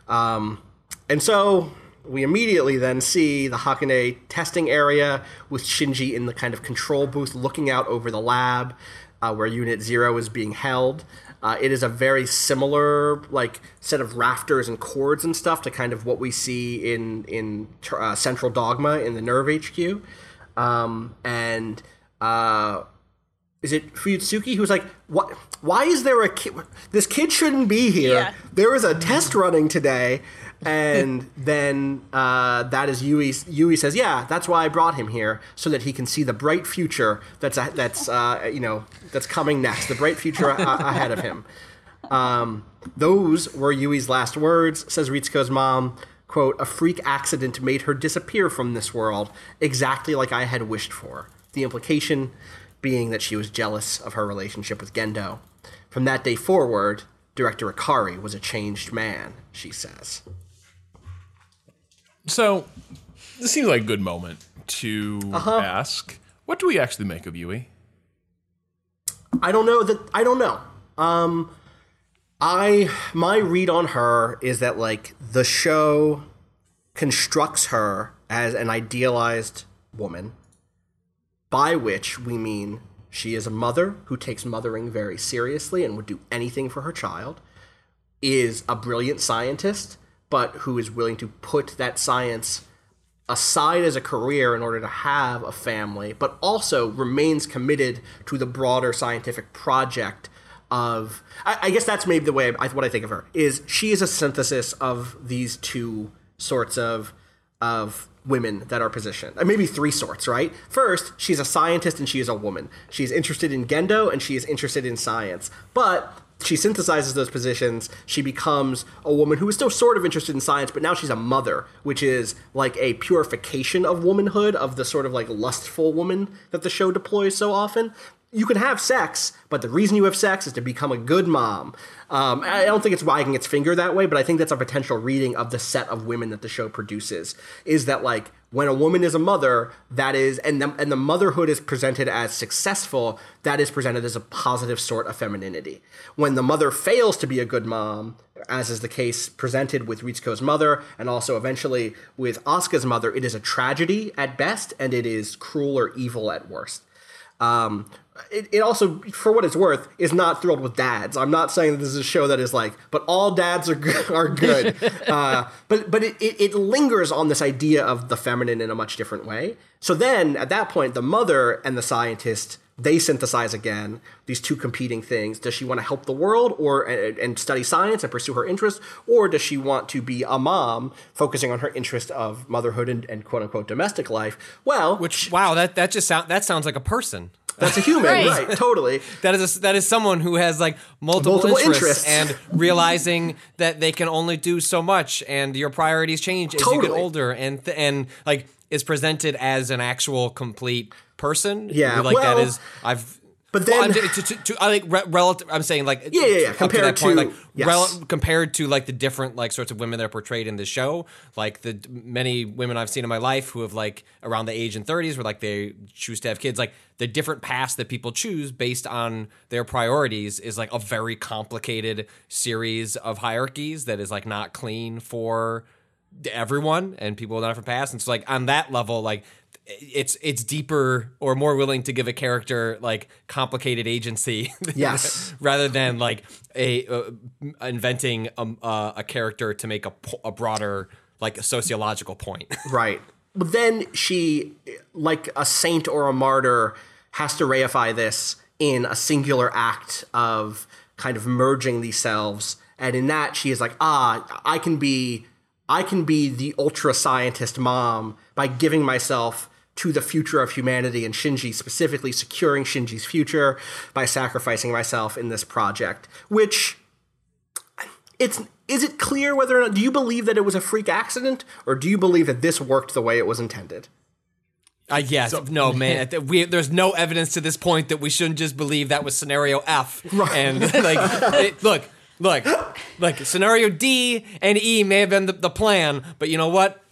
Um, and so we immediately then see the Hakone testing area with Shinji in the kind of control booth looking out over the lab uh, where Unit Zero is being held. Uh, it is a very similar like set of rafters and cords and stuff to kind of what we see in in uh, Central Dogma in the Nerv HQ. Um, and uh, is it Fuyutsuki who's like, what? Why is there a kid? This kid shouldn't be here. Yeah. There was a test running today. And then uh, that is Yui. Yui says, "Yeah, that's why I brought him here, so that he can see the bright future that's that's uh, you know that's coming next, the bright future ahead of him." Um, those were Yui's last words, says Ritsuko's mom. Quote, a freak accident made her disappear from this world, exactly like I had wished for. The implication being that she was jealous of her relationship with Gendo. From that day forward, Director Ikari was a changed man, she says. So, this seems like a good moment to Uh-huh. ask what do we actually make of Yui? I don't know that I don't know. Um I my read on her is that like the show constructs her as an idealized woman by which we mean she is a mother who takes mothering very seriously and would do anything for her child is a brilliant scientist but who is willing to put that science aside as a career in order to have a family, but also remains committed to the broader scientific project of. I, I guess that's maybe the way I, what I think of her is she is a synthesis of these two sorts of of women that are positioned. Uh, Maybe three sorts, right? First, she's a scientist and she is a woman. She's interested in Gendo and she is interested in science. But she synthesizes those positions. She becomes a woman who is still sort of interested in science, but now she's a mother, which is like a purification of womanhood, of the sort of like lustful woman that the show deploys so often. You can have sex, but the reason you have sex is to become a good mom. Um, I don't think it's wagging its finger that way, but I think that's a potential reading of the set of women that the show produces. Is that like when a woman is a mother, that is, and the, and the motherhood is presented as successful, that is presented as a positive sort of femininity. When the mother fails to be a good mom, as is the case presented with Ritsuko's mother, and also eventually with Asuka's mother, it is a tragedy at best, and it is cruel or evil at worst. Um, it, it also, for what it's worth, is not thrilled with dads. I'm not saying that this is a show that is like, but all dads are good, are good. uh, but but it, it, it lingers on this idea of the feminine in a much different way. So then, at that point, the mother and the scientist they synthesize again these two competing things. Does she want to help the world or and, and study science and pursue her interest, or does she want to be a mom, focusing on her interest of motherhood and, and quote unquote domestic life? Well, Which wow, that that just sound that sounds like a person. That's a human, Right. right? Totally. That is a, that is someone who has like multiple, Multiple interests, interests. and realizing that they can only do so much, and your priorities change as you get older, and th- and like is presented as an actual complete person. Yeah, like that well, is I've. But well, then- to, to, to, I think re- relative. I'm saying like Yeah, yeah, yeah, compared that point, to- like yes. rel- compared to like the different like sorts of women that are portrayed in the show, like the many women I've seen in my life who have like around the age in 30s where like they choose to have kids, like the different paths that people choose based on their priorities is like a very complicated series of hierarchies that is like not clean for everyone and people with different paths. And so like on that level, like it's it's deeper or more willing to give a character like complicated agency Yes. rather than like a uh, inventing a, uh, a character to make a, a broader like sociological point Right. But then she, like a saint or a martyr, has to reify this in a singular act of kind of merging these selves. And in that, she is like, ah, I can be, I can be the ultra scientist mom by giving myself to the future of humanity and Shinji specifically securing Shinji's future by sacrificing myself in this project, which it's is it clear whether or not do you believe that it was a freak accident or do you believe that this worked the way it was intended Uh, yes, no, man. We, there's no evidence to this point that we shouldn't just believe that was scenario F. And like, it, look, look, look. Scenario D and E may have been the, the plan, but you know what?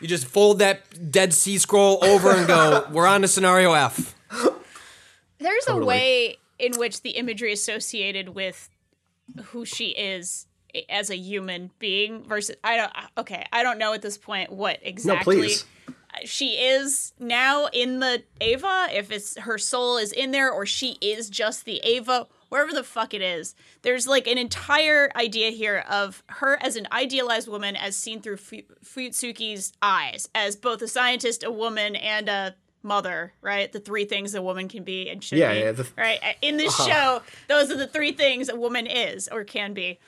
You just fold that Dead Sea Scroll over and go. We're on to scenario F. There's a way in which the imagery associated with who she is as a human being versus I don't okay, I don't know at this point what exactly please. she is now in the Eva if it's her soul is in there or she is just the Eva wherever the fuck it is. There's like an entire idea here of her as an idealized woman as seen through Fu- Futsuki's eyes as both a scientist, a woman and a mother, right? The three things a woman can be and should Yeah, be. yeah, the- right? In this show, those are the three things a woman is or can be.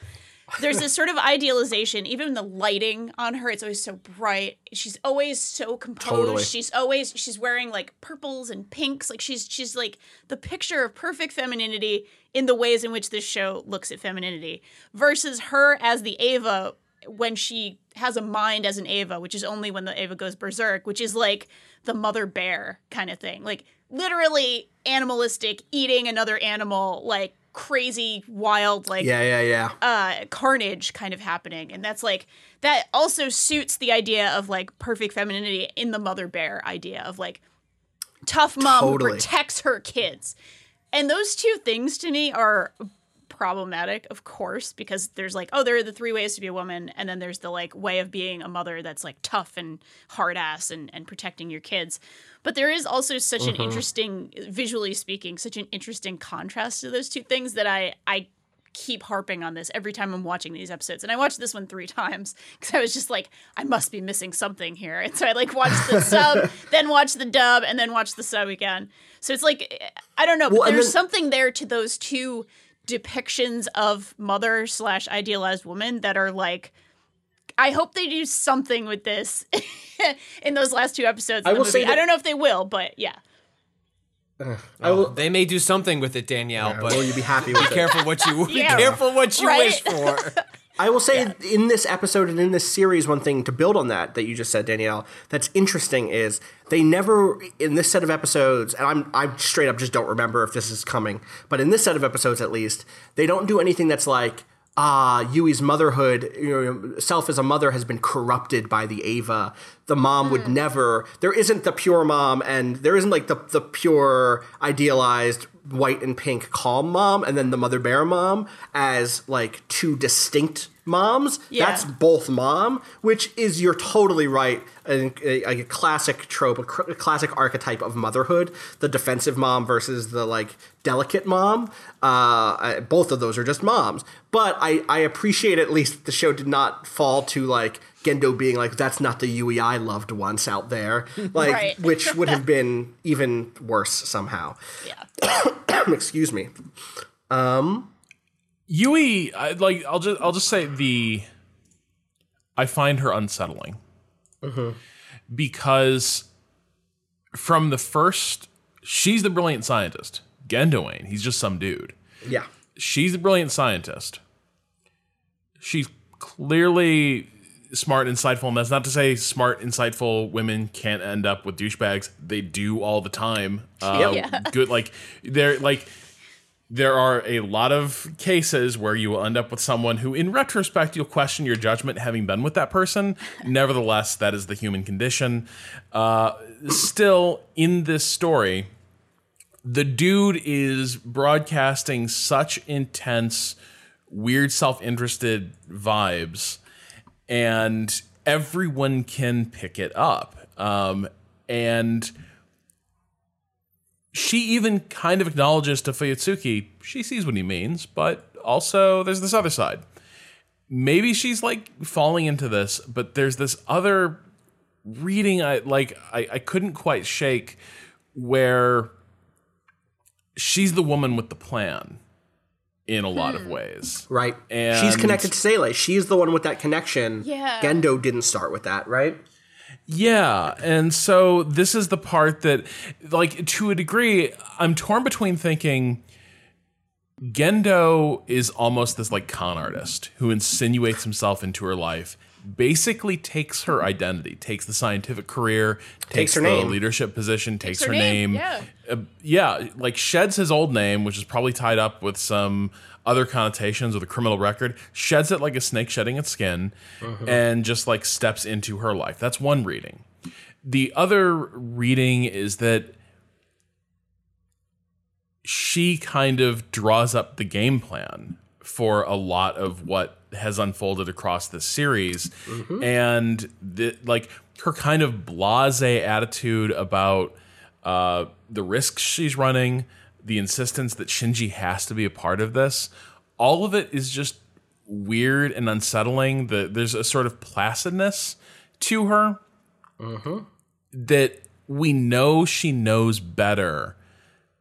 There's this sort of idealization, even the lighting on her, it's always so bright. She's always so composed. Totally. She's always she's wearing like purples and pinks. Like she's she's like the picture of perfect femininity in the ways in which this show looks at femininity. Versus her as the Eva when she has a mind as an Eva, which is only when the Eva goes berserk, which is like the mother bear kind of thing. Like literally animalistic, eating another animal, like crazy, wild, like yeah yeah yeah uh, carnage kind of happening. And that's like, that also suits the idea of like perfect femininity in the mother bear idea of like tough mom who Totally. protects her kids. And those two things to me are problematic, of course, because there's like, oh, there are the three ways to be a woman, and then there's the like way of being a mother that's like tough and hard ass and, and protecting your kids. But there is also such an mm-hmm. interesting, visually speaking, such an interesting contrast to those two things that I I keep harping on this every time I'm watching these episodes. And I watched this one three times because I was just like, I must be missing something here. And so I like watched the sub, then watched the dub, and then watched the sub again. So it's like I don't know, but Well, there's then- something there to those two depictions of mother slash idealized woman that are like I hope they do something with this in those last two episodes. Of I the will say movie. I don't know if they will, but yeah. I oh, will, They may do something with it, Danielle, but will you be happy with be it careful what you be Yeah. careful what you Right? wish for. I will say in this episode and in this series, one thing to build on that that you just said, Danielle, that's interesting is they never in this set of episodes, and I'm I straight up just don't remember if this is coming, but in this set of episodes at least, they don't do anything that's like ah, Yui's motherhood, you know, self as a mother has been corrupted by the Eva. The mom would never. There isn't the pure mom, and there isn't like the the pure idealized white and pink calm mom, and then the mother bear mom as like two distinct moms. Yeah. That's both mom, which is you're totally right. A, a, a classic trope, a, cr- a classic archetype of motherhood: the defensive mom versus the like delicate mom. Uh, I- both of those are just moms. But I, I appreciate at least the show did not fall to like Gendo being like, "That's not the Yui I loved once out there," like Right. which would have been even worse somehow. Yeah. Excuse me. Um, Yui, I, like I'll just I'll just say the I find her unsettling mm-hmm. because from the first she's the brilliant scientist. Gendo ain't. He's just some dude. Yeah. She's the brilliant scientist. She's clearly smart, insightful, and that's not to say smart, insightful women can't end up with douchebags. They do all the time. Uh, Yeah. Good, like they're like there are a lot of cases where you will end up with someone who, in retrospect, you'll question your judgment having been with that person. Nevertheless, that is the human condition. Uh, still, in this story, the dude is broadcasting such intense, weird, self interested vibes, and everyone can pick it up. Um, and she even kind of acknowledges to Fuyutsuki she sees what he means, but also there's this other side. Maybe she's like falling into this, but there's this other reading I like I, I couldn't quite shake where she's the woman with the plan in a lot of hmm. ways. Right. And- She's connected to Seele. She's the one with that connection. Yeah. Gendo didn't start with that, right? Yeah, and so this is the part that, like, to a degree, I'm torn between thinking Gendo is almost this like con artist who insinuates himself into her life, basically takes her identity, takes the scientific career, takes, her the name. leadership position, takes, her her, name, name, yeah. Uh, yeah, like sheds his old name, which is probably tied up with some other connotations with a criminal record, sheds it like a snake shedding its skin, and just like steps into her life. That's one reading. The other reading is that she kind of draws up the game plan for a lot of what has unfolded across this series. And the, like her kind of blase attitude about uh, the risks she's running the insistence that shinji has to be a part of this all of it is just weird and unsettling. The, there's a sort of placidness to her that we know she knows better.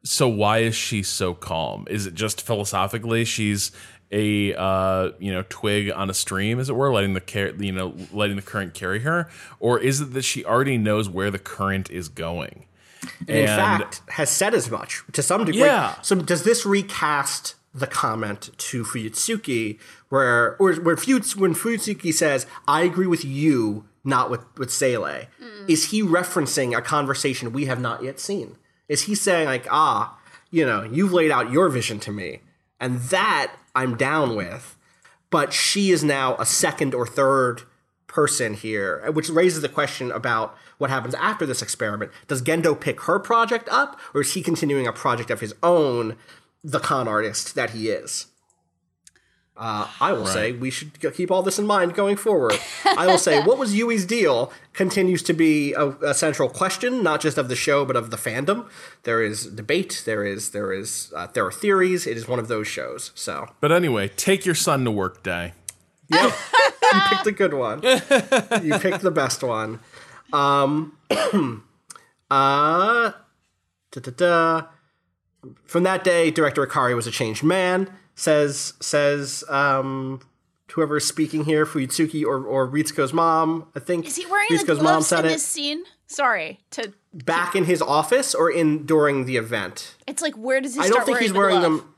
So why is she so calm? Is it just philosophically she's a uh, you know twig on a stream, as it were, letting the car- you know letting the current carry her, or is it that she already knows where the current is going? and in fact, has said as much to some degree. Yeah. So does this recast the comment to Fuyutsuki where or where Fuyuts, when Fuyutsuki says, "I agree with you, not with with Seele," is he referencing a conversation we have not yet seen? Is he saying like, "Ah, you know, you've laid out your vision to me, and that I'm down with," but she is now a second or third person here, which raises the question about what happens after this experiment. Does Gendo pick her project up, or is he continuing a project of his own, the con artist that he is? Uh, I will say we should keep all this in mind going forward. I will say what was Yui's deal continues to be a, a central question, not just of the show but of the fandom. There is debate. There is there is uh, there are theories. It is one of those shows. So But anyway, take your son to work day. Yep. you picked a good one. You picked the best one. Um, uh, da-da-da. From that day, director Ikari was a changed man. Says says um, whoever is speaking here, Fuyutsuki or or Ritsuko's mom. I think Is he wearing Ritsuko's the mom gloves said in it. this scene? Sorry to. Back in his office or in during the event. It's like where does he I don't think wearing he's the wearing glove? them.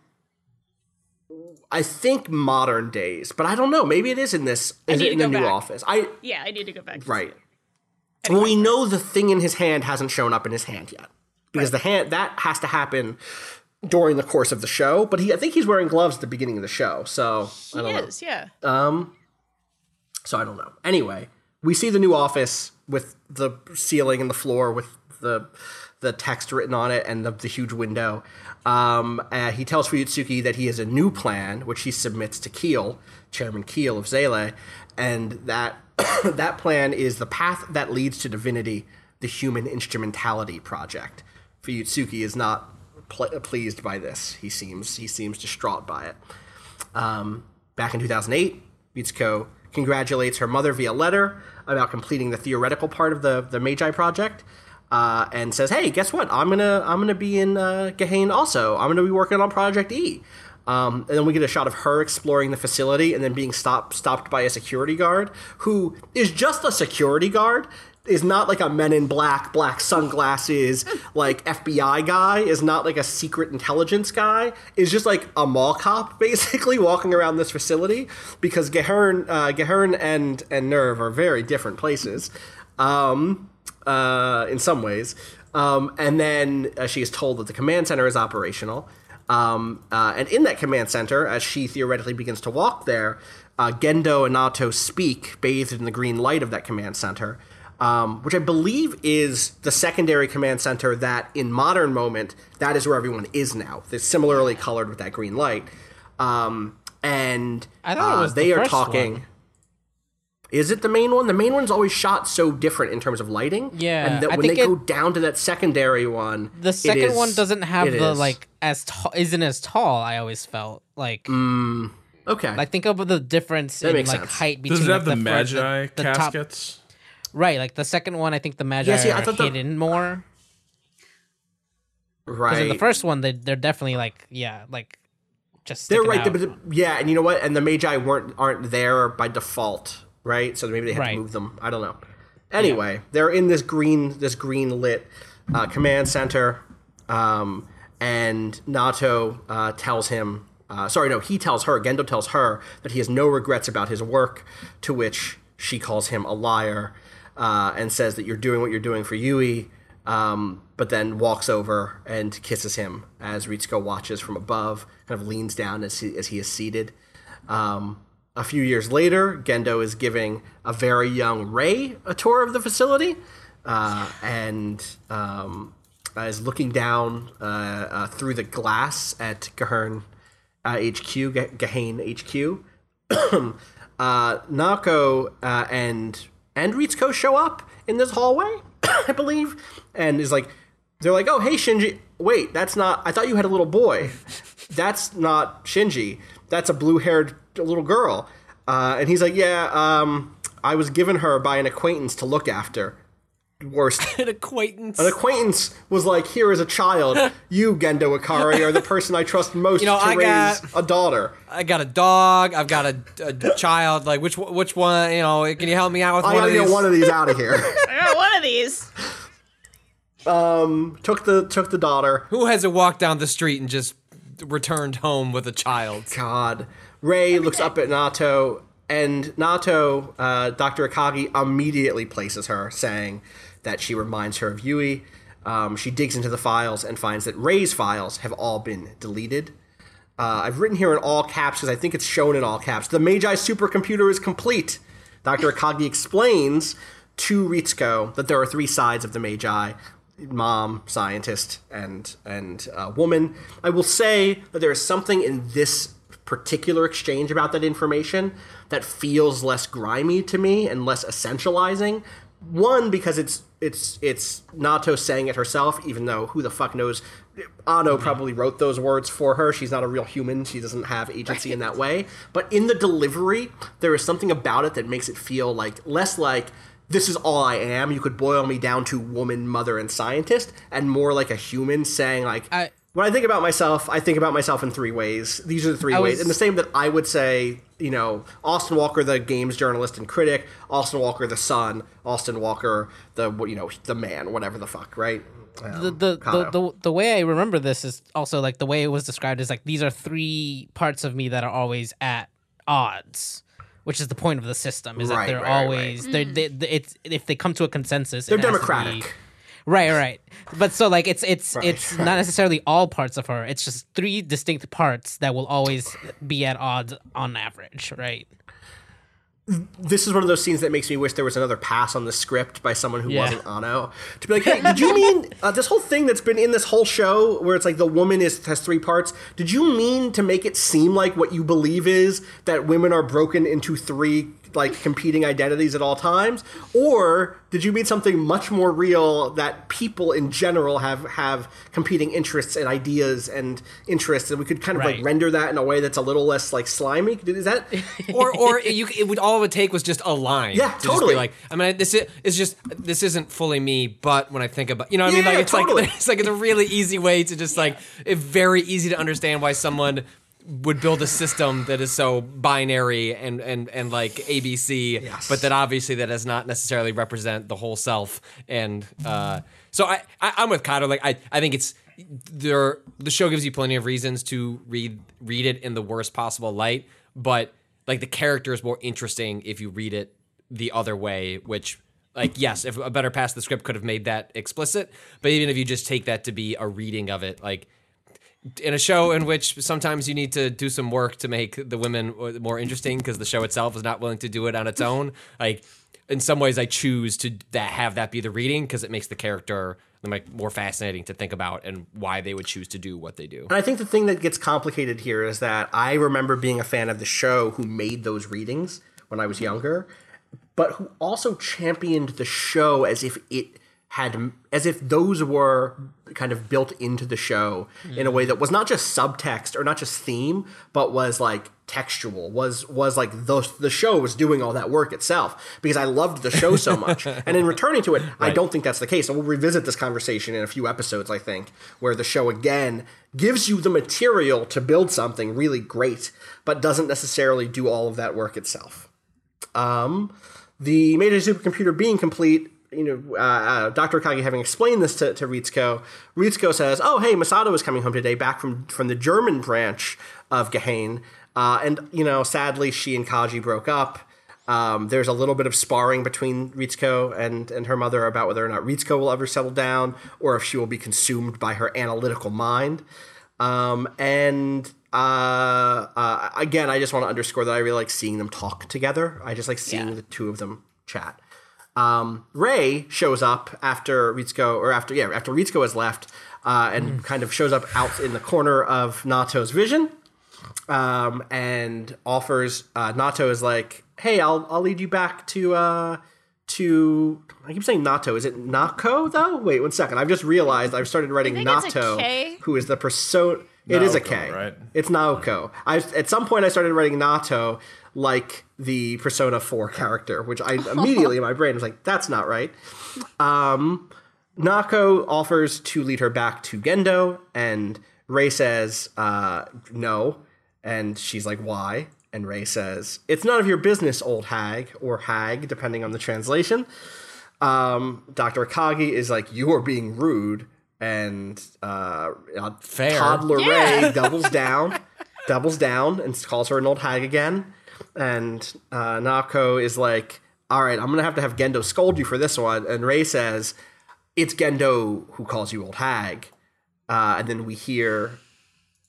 I think modern days, but I don't know. Maybe it is in this. Is need it in the new office? I Yeah, I need to go back. to Right. it. Well, we know the thing in his hand hasn't shown up in his hand yet because the hand that has to happen during the course of the show. But he, I think he's wearing gloves at the beginning of the show, so I don't know. is, yeah. So I don't know. Anyway, we see the new office with the ceiling and the floor with the the text written on it and the, the huge window. Um, uh, he tells Fuyutsuki that he has a new plan, which he submits to Keel, Chairman Keel of Seele, and that that plan is the path that leads to divinity, the Human Instrumentality Project. Fuyutsuki is not pl- pleased by this. He seems he seems distraught by it. Um, back in 2008, Ritsuko congratulates her mother via letter about completing the theoretical part of the the Magi project, uh, and says, "Hey, guess what? I'm gonna I'm gonna be in uh, Gehirn also. I'm gonna be working on Project E." Um, and then we get a shot of her exploring the facility and then being stopped stopped by a security guard who is just a security guard. Is not like a Men in Black, black sunglasses, like FBI guy. Is not like a secret intelligence guy. Is just like a mall cop, basically walking around this facility because Gehirn, uh, Gehirn and and Nerv are very different places. Um, uh, in some ways. Um, and then uh, she is told that the command center is operational. Um, uh, and in that command center, as she theoretically begins to walk there, uh, Gendo and Nato speak, bathed in the green light of that command center, um, which I believe is the secondary command center that, in modern moment, that is where everyone is now. They're similarly colored with that green light. Um, and I thought it uh, was the they are talking. one. Is it the main one? The main one's always shot so different in terms of lighting. Yeah, and that I when they think go down to that secondary one, The second is- one doesn't have the is. like as tall isn't as tall. I always felt like Okay, like think of the difference in like sense. height between Does it like, have the, fir- magi the top- caskets? Right, like the second one, I think the magi Yeah, see, I are thought the- hidden more. right. in the first one, they they're definitely like yeah, like just They're right, yeah, and you know what? And the magi weren't aren't there by default, right? So maybe they had Right. to move them. I don't know. Anyway, they're in this green this green lit uh, command center, um, and Nato uh, tells him. Uh, sorry, no, he tells her. Gendo tells her that he has no regrets about his work. To which she calls him a liar uh, and says that you're doing what you're doing for Yui. Um, but then walks over and kisses him as Ritsuko watches from above, kind of leans down as he, as he is seated. Um, a few years later, Gendo is giving a very young Rei a tour of the facility uh, and um, is looking down uh, uh, through the glass at Gehirn HQ, Ga- Gehirn HQ. Nako uh, and and Ritsuko show up in this hallway, I believe, and is like, they're like, oh hey Shinji, wait, that's not. I thought you had a little boy. That's not Shinji. That's a blue-haired little girl. Uh, and he's like, yeah, um, I was given her by an acquaintance to look after. Worst An acquaintance. an acquaintance was like, "Here is a child. You, Gendo Ikari, are the person I trust most You know, to I raise got- a daughter." I got a dog. I've got a, a child. Like which one- which one? You know, can you help me out with I one gotta get one of these out of here. I got one of these. Um took the took the daughter. Who hasn't walked down the street and just returned home with a child? God. Rei looks up at Nato, and Nato, uh, Dr. Akagi, immediately places her, saying that she reminds her of Yui. Um, she digs into the files and finds that Rei's files have all been deleted. Uh, I've written here in all caps because I think it's shown in all caps. The Magi supercomputer is complete. Dr. Akagi explains to Ritsuko that there are three sides of the Magi mom, scientist, and and uh, woman. I will say that there is something in this particular exchange about that information that feels less grimy to me and less essentializing. One because it's it's it's Nato saying it herself, even though who the fuck knows. Anno probably wrote those words for her. She's not a real human. She doesn't have agency in that way. But in the delivery, there is something about it that makes it feel like less like this is all I am. You could boil me down to woman, mother, and scientist, and more like a human saying like. I- when I think about myself, I think about myself in three ways. These are the three ways. And the same that I would say, you know, Austin Walker, the games journalist and critic, Austin Walker, the son, Austin Walker, the, you know, the man, whatever the fuck, right? Um, the the, the the the way I remember this is also like the way it was described is like these are three parts of me that are always at odds, which is the point of the system. Is Right, that they're right, right, always they're they, they, it's if they come to a consensus, They're it has democratic. Right, right. But so like it's it's Right, it's right. not necessarily all parts of her. It's just three distinct parts that will always be at odds on average, right? this is one of those scenes that makes me wish there was another pass on the script by someone who Yeah. wasn't Anno to be like, "Hey, did you mean uh, this whole thing that's been in this whole show where it's like the woman is has three parts? Did you mean to make it seem like what you believe is that women are broken into three like competing identities at all times, or did you mean something much more real that people in general have have competing interests and ideas and interests, and we could kind of like render that in a way that's a little less like slimy? Is that or or you it would all it would take was just a line. Yeah, to totally. like, I mean, this is it's just this isn't fully me, but when I think about, you know, what I mean, Yeah, like it's totally. like it's like it's a really easy way to just like it's very easy to understand why someone would build a system that is so binary and and and like ABC, Yes. but that obviously that does not necessarily represent the whole self. And uh, so I, I I'm with Kato. Like I I think it's there. The show gives you plenty of reasons to read read it in the worst possible light, but like the character is more interesting if you read it the other way, which. Like yes, if a better pass of the script could have made that explicit, but even if you just take that to be a reading of it, like in a show in which sometimes you need to do some work to make the women more interesting because the show itself is not willing to do it on its own. Like in some ways, I choose to that have that be the reading because it makes the character like more fascinating to think about and why they would choose to do what they do. And I think the thing that gets complicated here is that I remember being a fan of the show who made those readings when I was younger. but who also championed the show as if it had as if those were kind of built into the show in a way that was not just subtext or not just theme but was like textual was was like the the show was doing all that work itself because I loved the show so much. And in returning to it I don't think that's the case. And we'll revisit this conversation in a few episodes I think where the show again gives you the material to build something really great but doesn't necessarily do all of that work itself. Um, the Magi supercomputer being complete, you know, uh, uh, Dr. Akagi having explained this to, to Ritsuko, Ritsuko says, oh, hey, Misato is coming home today back from, from the German branch of Gehirn. Uh, and, you know, sadly, she and Kaji broke up. Um, there's a little bit of sparring between Ritsuko and, and her mother about whether or not Ritsuko will ever settle down or if she will be consumed by her analytical mind. Um, and uh, uh, again, I just want to underscore that I really like seeing them talk together. I just like seeing Yeah. the two of them chat. Um, Rei shows up after Ritsuko, or after yeah, after Ritsuko has left, uh, and kind of shows up out in the corner of Nato's vision, um, and offers. Uh, Nato is like, "Hey, I'll I'll lead you back to uh, to." I keep saying Nato. Is it Nako though? Wait one second. I've just realized I've started writing think Nato, who is the persona. It is a Naoko, K, right? It's Naoko. I at some point I started writing Nato like the Persona 4 character, which I immediately in my brain was like, that's not right. Um, Nako offers to lead her back to Gendo, and Rei says, uh, no. And she's like, why? And Rei says, it's none of your business, old hag, or hag, depending on the translation. Um, Dr. Akagi is like, you are being rude. And uh, Fair. toddler Yeah. Rei doubles down, doubles down, and calls her an old hag again. And uh, Nako is like, all right, I'm to have to have Gendo scold you for this one. And Rei says, it's Gendo who calls you old hag. Uh, and then we hear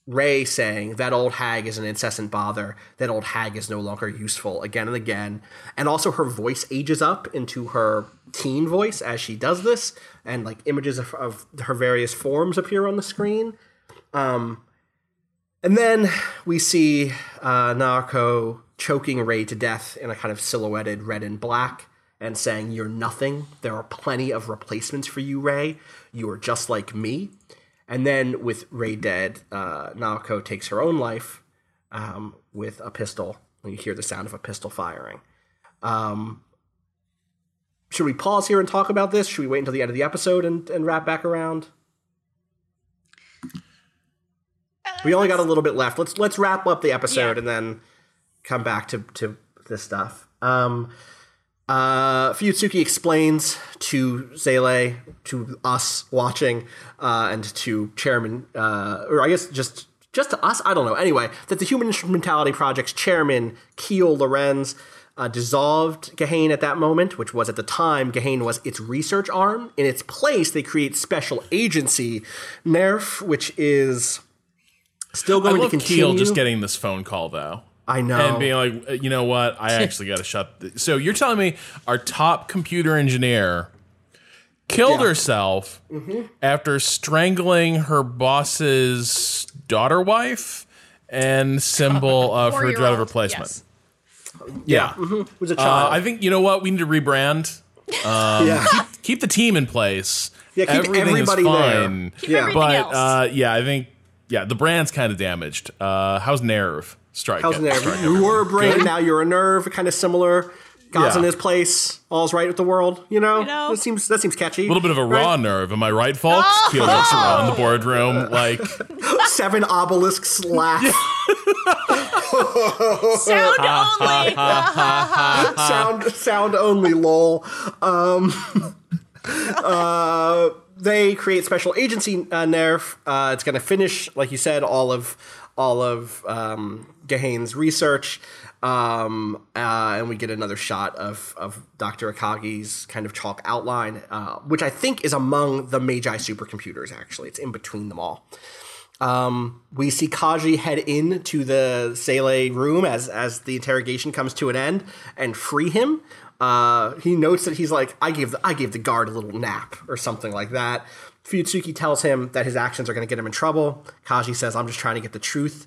Rei saying that old hag is an incessant bother. That old hag is no longer useful again and again. And also her voice ages up into her teen voice as she does this, and like images of, of her various forms appear on the screen. Um, and then we see uh, choking Rei to death in a kind of silhouetted red and black and saying, You're nothing. There are plenty of replacements for you, Rei. You are just like me. And then with Rei dead, uh, Naoko takes her own life um, with a pistol. When you hear the sound of a pistol firing. Um, should we pause here and talk about this? Should we wait until the end of the episode and, and wrap back around? We only got a little bit left. Let's let's wrap up the episode Yeah. and then come back to to this stuff. Um, uh, Fuyutsuki explains to Seele, to us watching, uh, and to Chairman, uh, or I guess just just to us, I don't know. Anyway, that the Human Instrumentality Project's chairman, Keel Lorenz, uh, dissolved Gehirn at that moment, which was at the time Gehirn was its research arm. In its place, they create Special Agency NERV, which is still I going to love continue. Keel just getting this phone call though. I know. and being like, "Uh, you know what? I actually got to shut. Th-. So you're telling me our top computer engineer killed herself Mm-hmm. after strangling her boss's daughter wife and symbol of her dread of replacement. yes. Yeah, it was a Uh, child. I think you know what we need to rebrand. yeah. Keep the team in place. Yeah, keep Everything everybody is there. Keep Yeah. But uh, yeah, I think yeah, the brand's kind of damaged. Uh, how's Nerv? Strike How's it. there? Strike. You were a brain, now you're a nerve. Kind of similar. God's Yeah. in his place. All's right with the world. You know, You know? that seems that seems catchy. A little bit of a raw nerve, am I right, folks? Oh! Keel looks around the boardroom like Seven obelisks laugh. Sound only. sound sound only. Lol. Um, uh, they create special agency uh, Nerv. Uh, it's going to finish, like you said, all of all of um, Gehirn's research. Um, uh, and we get another shot of, of Dr. Akagi's kind of chalk outline, uh, which I think is among the Magi supercomputers, actually. It's in between them all. Um, we see Kaji head into the Seele room as as the interrogation comes to an end and free him. Uh, he notes that he's like, I gave the I gave the guard a little nap or something like that. Fuyutsuki tells him that his actions are going to get him in trouble. Kaji says, "I'm just trying to get the truth."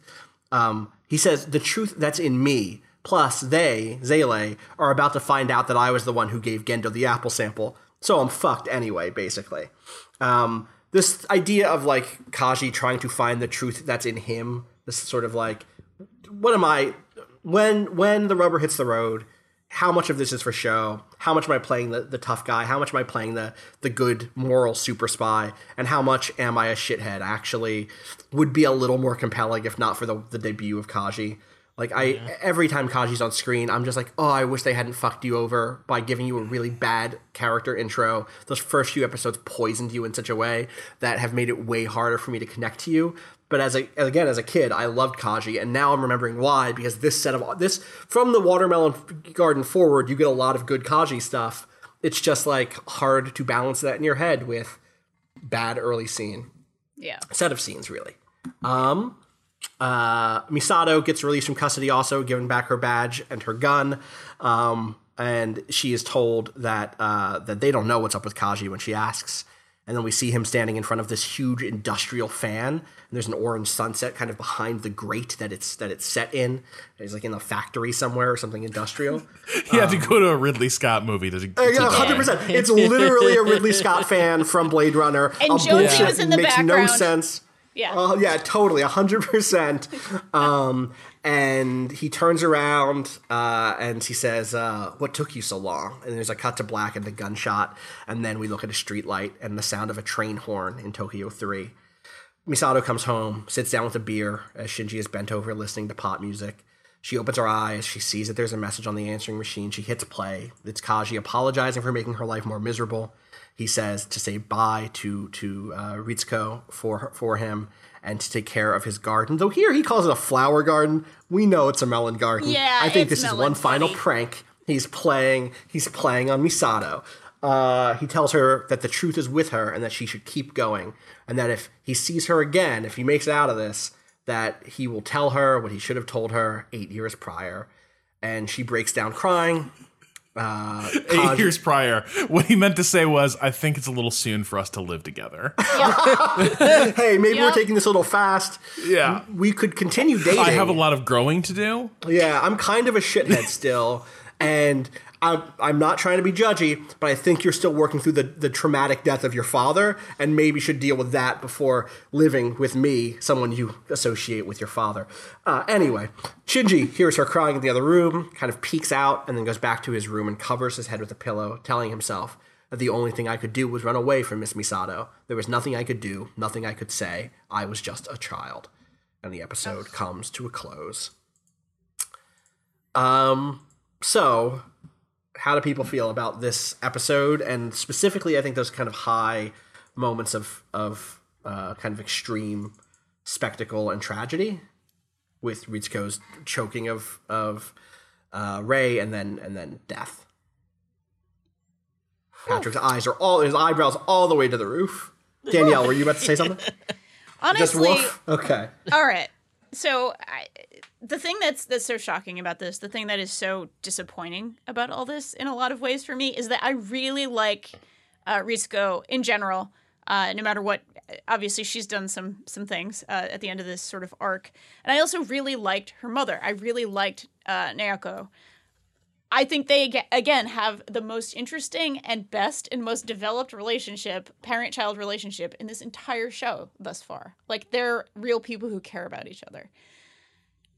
Um, he says, "The truth that's in me, Plus, they, Seele, are about to find out that I was the one who gave Gendo the apple sample, so I'm fucked anyway, basically. Um, this idea of like Kaji trying to find the truth that's in him, this sort of like, what am I? When when the rubber hits the road, how much of this is for show? How much am I playing the, the tough guy? How much am I playing the the good moral super spy? And how much am I a shithead? Actually, would be a little more compelling if not for the the debut of Kaji. Like I, every time Kaji's on screen, I'm just like, oh, I wish they hadn't fucked you over by giving you a really bad character intro. Those first few episodes poisoned you in such a way that have made it way harder for me to connect to you. But as a again as a kid, I loved Kaji, and now I'm remembering why because this set of this from the Watermelon Garden forward, you get a lot of good Kaji stuff. It's just like hard to balance that in your head with bad early scene Yeah. set of scenes really. Um, uh, Misato gets released from custody, also given back her badge and her gun. Um, and she is told that uh, that they don't know what's up with Kaji when she asks. And then we see him standing in front of this huge industrial fan. And there's an orange sunset kind of behind the grate that it's that it's set in. He's like in a factory somewhere or something industrial. You had to go to a Ridley Scott movie to, to Uh, yeah, hundred percent. It's literally a Ridley Scott fan from Blade Runner. And a Jonesy bullshit was in the makes no sense. Yeah. Oh yeah, totally, hundred percent. Um, and he turns around uh, and he says, uh, "What took you so long?" And there's a cut to black and the gunshot, and then we look at a street light and the sound of a train horn in Tokyo Three. Misato comes home, sits down with a beer as Shinji is bent over listening to pop music. She opens her eyes. She sees that there's a message on the answering machine. She hits play. It's Kaji apologizing for making her life more miserable. He says to say bye to to uh, Ritsuko for for him and to take care of his garden. Though here he calls it a flower garden. We know it's a melon garden. Yeah, I think this is one final funny. prank he's playing. He's playing on Misato. Uh, he tells her that the truth is with her and that she should keep going, and that if he sees her again, if he makes it out of this, that he will tell her what he should have told her eight years prior. And she breaks down crying. Uh, Eight Kaji- years prior, what he meant to say was, "I think it's a little soon for us to live together." hey, maybe we're taking this a little fast. yeah, We could continue dating. I have a lot of growing to do. Yeah, I'm kind of a shithead still, and I'm I'm not trying to be judgy, but I think you're still working through the the traumatic death of your father, and maybe should deal with that before living with me, someone you associate with your father. Uh, anyway, Shinji hears her crying in the other room, kind of peeks out, and then goes back to his room and covers his head with a pillow, telling himself that the only thing I could do was run away from Miss Misato. There was nothing I could do, nothing I could say. I was just a child. And the episode comes to a close. Um, so how do people feel about this episode and specifically I think those kind of high moments of of uh, kind of extreme spectacle and tragedy with Ritsuko's choking of of uh, Rei and then and then death. Patrick's eyes are all his eyebrows all the way to the roof. Danielle, were you about to say something? Just Honestly. Okay. all right. So I, the thing that's that's so shocking about this, the thing that is so disappointing about all this in a lot of ways for me is that I really like uh, Ritsuko in general. Uh, no matter what, obviously she's done some some things uh, at the end of this sort of arc, and I also really liked her mother. I really liked uh. I think they again have the most interesting and best and most developed relationship, parent-child relationship in this entire show thus far. Like they're real people who care about each other.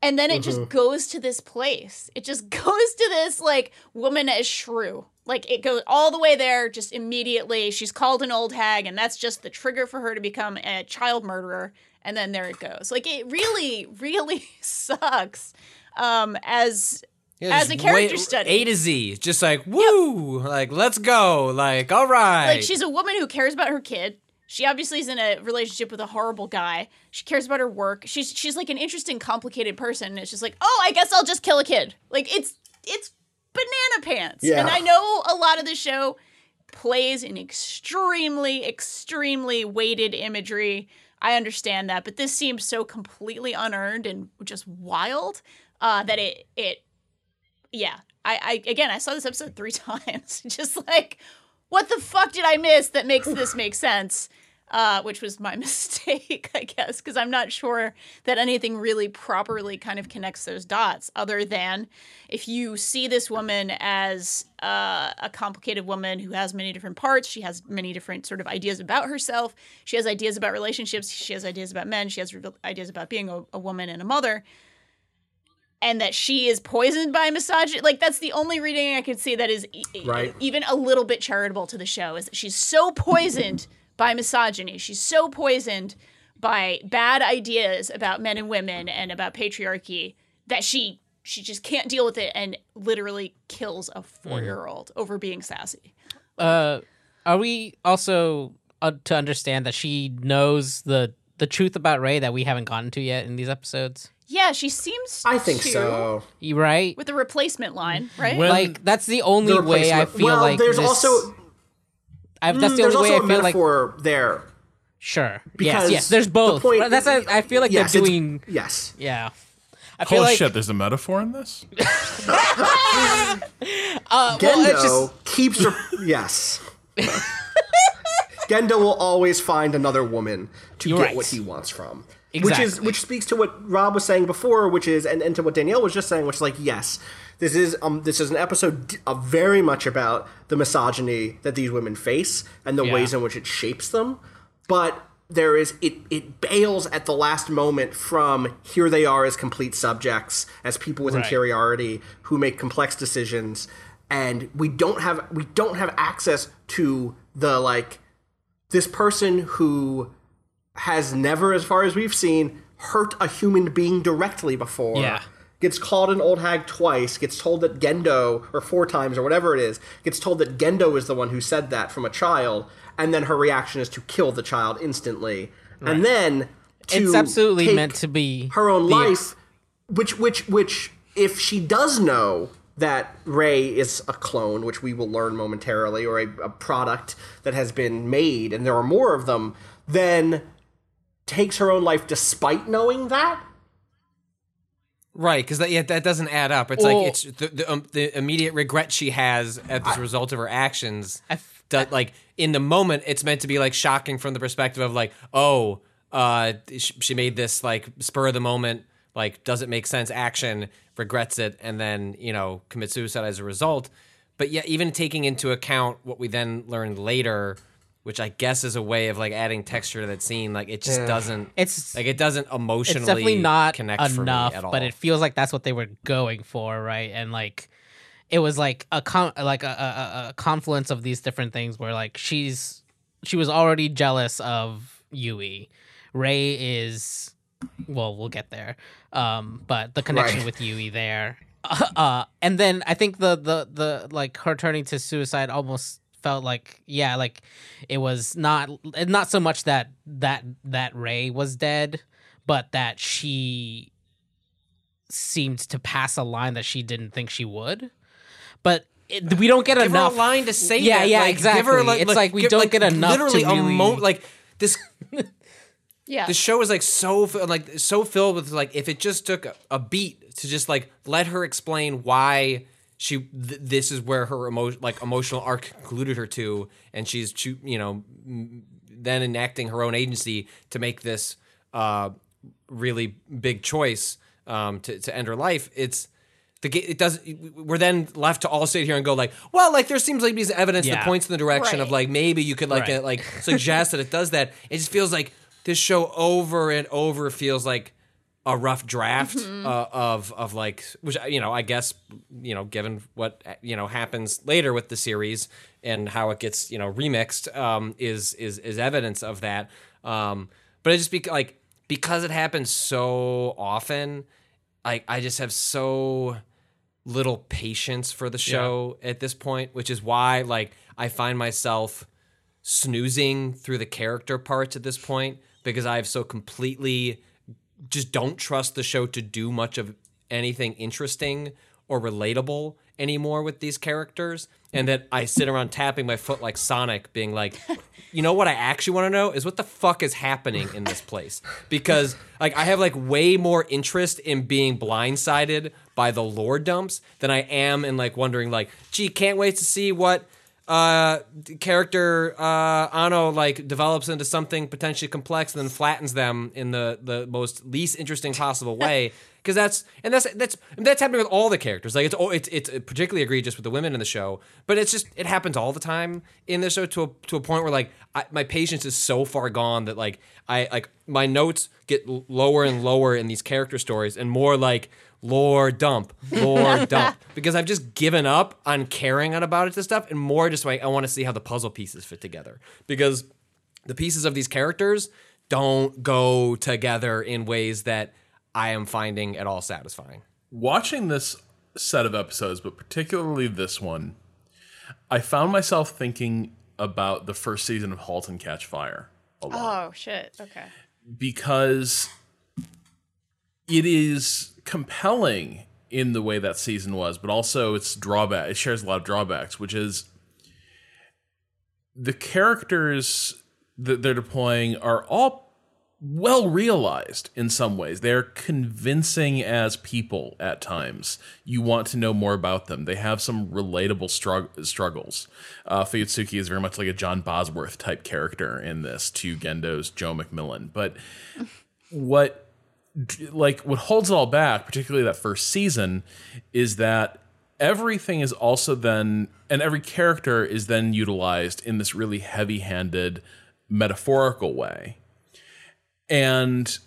And then it just goes to this place. It just goes to this like woman as shrew. Like it goes all the way there just immediately. She's called an old hag and that's just the trigger for her to become a child murderer and then there it goes. Like it really really sucks um as Yeah, as a character way- study. A to Z, just like woo, like let's go, like all right. Like she's a woman who cares about her kid. She obviously is in a relationship with a horrible guy. She cares about her work. She's she's like an interesting, complicated person. It's just like, oh, I guess I'll just kill a kid. Like it's it's banana pants. Yeah. And I know a lot of the show plays in extremely, extremely weighted imagery. I understand that, but this seems so completely unearned and just wild uh, that it it yeah. I, I again I saw this episode three times. just like what the fuck did I miss that makes this make sense? uh, which was my mistake, I guess, because I'm not sure that anything really properly kind of connects those dots, other than if you see this woman as uh, a complicated woman who has many different parts, she has many different sort of ideas about herself, she has ideas about relationships, she has ideas about men, she has ideas about being a, a woman and a mother. And that she is poisoned by misogyny. Like, that's the only reading I could see that is e- Right. even a little bit charitable to the show is that she's so poisoned by misogyny. She's so poisoned by bad ideas about men and women and about patriarchy that she she just can't deal with it and literally kills a four year old over being sassy. Uh, are we also uh, to understand that she knows the the truth about Rei that we haven't gotten to yet in these episodes? Yeah, she seems. I think to, so. You right? With the replacement line, right? When- like that's the only The way I replacement- feel well, like there's this- also I, that's the there's only way also I a feel like metaphor there. sure. Because yes, yes. There's the both. point- But that's a, I feel like yes, they're doing. yes. Yeah. I feel Holy like shit, there's a metaphor in this? uh, well, Gendo it's just keeps her. yes. Gendo will always find another woman to You're get right. what he wants from. Which is which speaks to what Rob was saying before, which is and, and to what Danielle was just saying, which is like, yes, this is um this is an episode uh, very much about the misogyny that these women face and the Yeah. ways in which it shapes them. But there is it it bails at the last moment from here they are as complete subjects, as people with Right. inferiority who make complex decisions, and we don't have we don't have access to the like this person who has never, as far as we've seen, hurt a human being directly before. Yeah. Gets called an old hag twice, gets told that Gendo, or four times, or whatever it is, gets told that Gendo is the one who said that from a child, and then her reaction is to kill the child instantly. And then it's absolutely meant to be her own life, which, which, which, if she does know that Rei is a clone, which we will learn momentarily, or a, a product that has been made, and there are more of them, then takes her own life despite knowing that. Right, because that, yeah, that doesn't add up. It's Well- like it's the the, um, the immediate regret she has as a result of her actions. f- does, like in the moment, it's meant to be like shocking from the perspective of like, oh, uh, she made this like spur of the moment, like doesn't make sense action, regrets it, and then you know commits suicide as a result. But yeah, even taking into account what we then learned later, which I guess is a way of like adding texture to that scene, like it just doesn't. It's like it doesn't emotionally. it's definitely not connect for me enough, at all. but it feels like that's what they were going for, right? And like it was like a con- like a, a, a confluence of these different things where like she's she was already jealous of Yui. Rei is well, we'll get there. Um, but the connection Right. with Yui there. Uh, and then I think the the the like her turning to suicide almost felt like yeah, like it was not not so much that that that Rei was dead, but that she seemed to pass a line that she didn't think she would. But it, we don't get give enough her a line to say Yeah, that. yeah, like, Give her, exactly. like, It's like we give- don't get enough to Literally, a mo- really- like this. yeah. The show is like so like so filled with like if it just took a, a beat to just like let her explain why she th- this is where her emo- like emotional arc concluded her to, and she's you know then enacting her own agency to make this uh, really big choice um, to to end her life. It's the ga- it doesn't. We're then left to all sit here and go like, well, like there seems like these evidence Yeah. that points in the direction of like maybe you could like Right. uh, like suggest that it does that. It just feels like this show over and over feels like a rough draft uh, of of like which you know I guess you know given what you know happens later with the series and how it gets you know remixed um, is is is evidence of that. Um, but it just be like because it happens so often, like I just have so little patience for the show at this point, which is why like I find myself snoozing through the character parts at this point because I've so completely just don't trust the show to do much of anything interesting or relatable anymore with these characters. And that I sit around tapping my foot like Sonic being like you know what I actually want to know is what the fuck is happening in this place? Because like I have like way more interest in being blindsided by the lore dumps than I am in like wondering like gee can't wait to see what uh, character uh, Anno like develops into something potentially complex and then flattens them in the the most least interesting possible way. Because that's and that's that's that's happening with all the characters. Like it's oh, it's it's particularly egregious with the women in the show, but it's just it happens all the time in the show to a to a point where like I, my patience is so far gone that like I like my notes get lower and lower in these character stories and more like lore dump, lore dump, because I've just given up on caring about it this stuff, and more just like I want to see how the puzzle pieces fit together because the pieces of these characters don't go together in ways that I am finding at all satisfying. Watching this set of episodes, but particularly this one, I found myself thinking about the first season of *Halt and Catch Fire* a lot Oh shit. Okay. because it is compelling in the way that season was, but also its drawback. It shares a lot of drawbacks, which is the characters that they're deploying are all well realized in some ways. They're convincing as people at times. You want to know more about them. They have some relatable strugg- struggles. Uh, Fuyutsuki is very much like a John Bosworth type character in this to Gendo's Joe MacMillan. But what like what holds it all back, particularly that first season, is that everything is also then and every character is then utilized in this really heavy-handed metaphorical way. And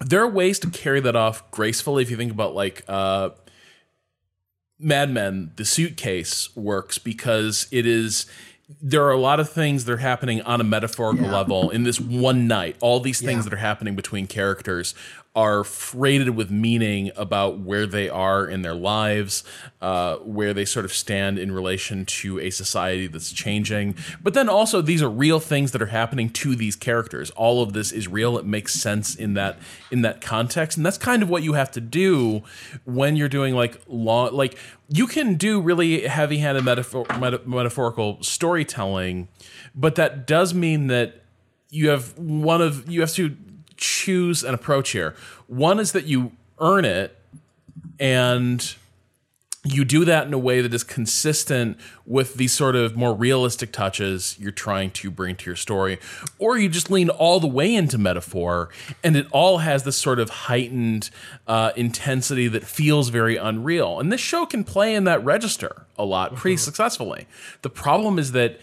there are ways to carry that off gracefully if you think about like uh Mad Men, the suitcase works because it is there are a lot of things that are happening on a metaphorical level in this one night. All these things that are happening between characters are freighted with meaning about where they are in their lives, uh, where they sort of stand in relation to a society that's changing. But then also, these are real things that are happening to these characters. All of this is real. It makes sense in that in that context, and that's kind of what you have to do when you're doing like long, like you can do really heavy-handed metaphor, meta- metaphorical storytelling, but that does mean that you have one of you have to choose an approach here. One is that you earn it and you do that in a way that is consistent with these sort of more realistic touches you're trying to bring to your story or you just lean all the way into metaphor and it all has this sort of heightened uh, intensity that feels very unreal. And this show can play in that register a lot pretty successfully. The problem is that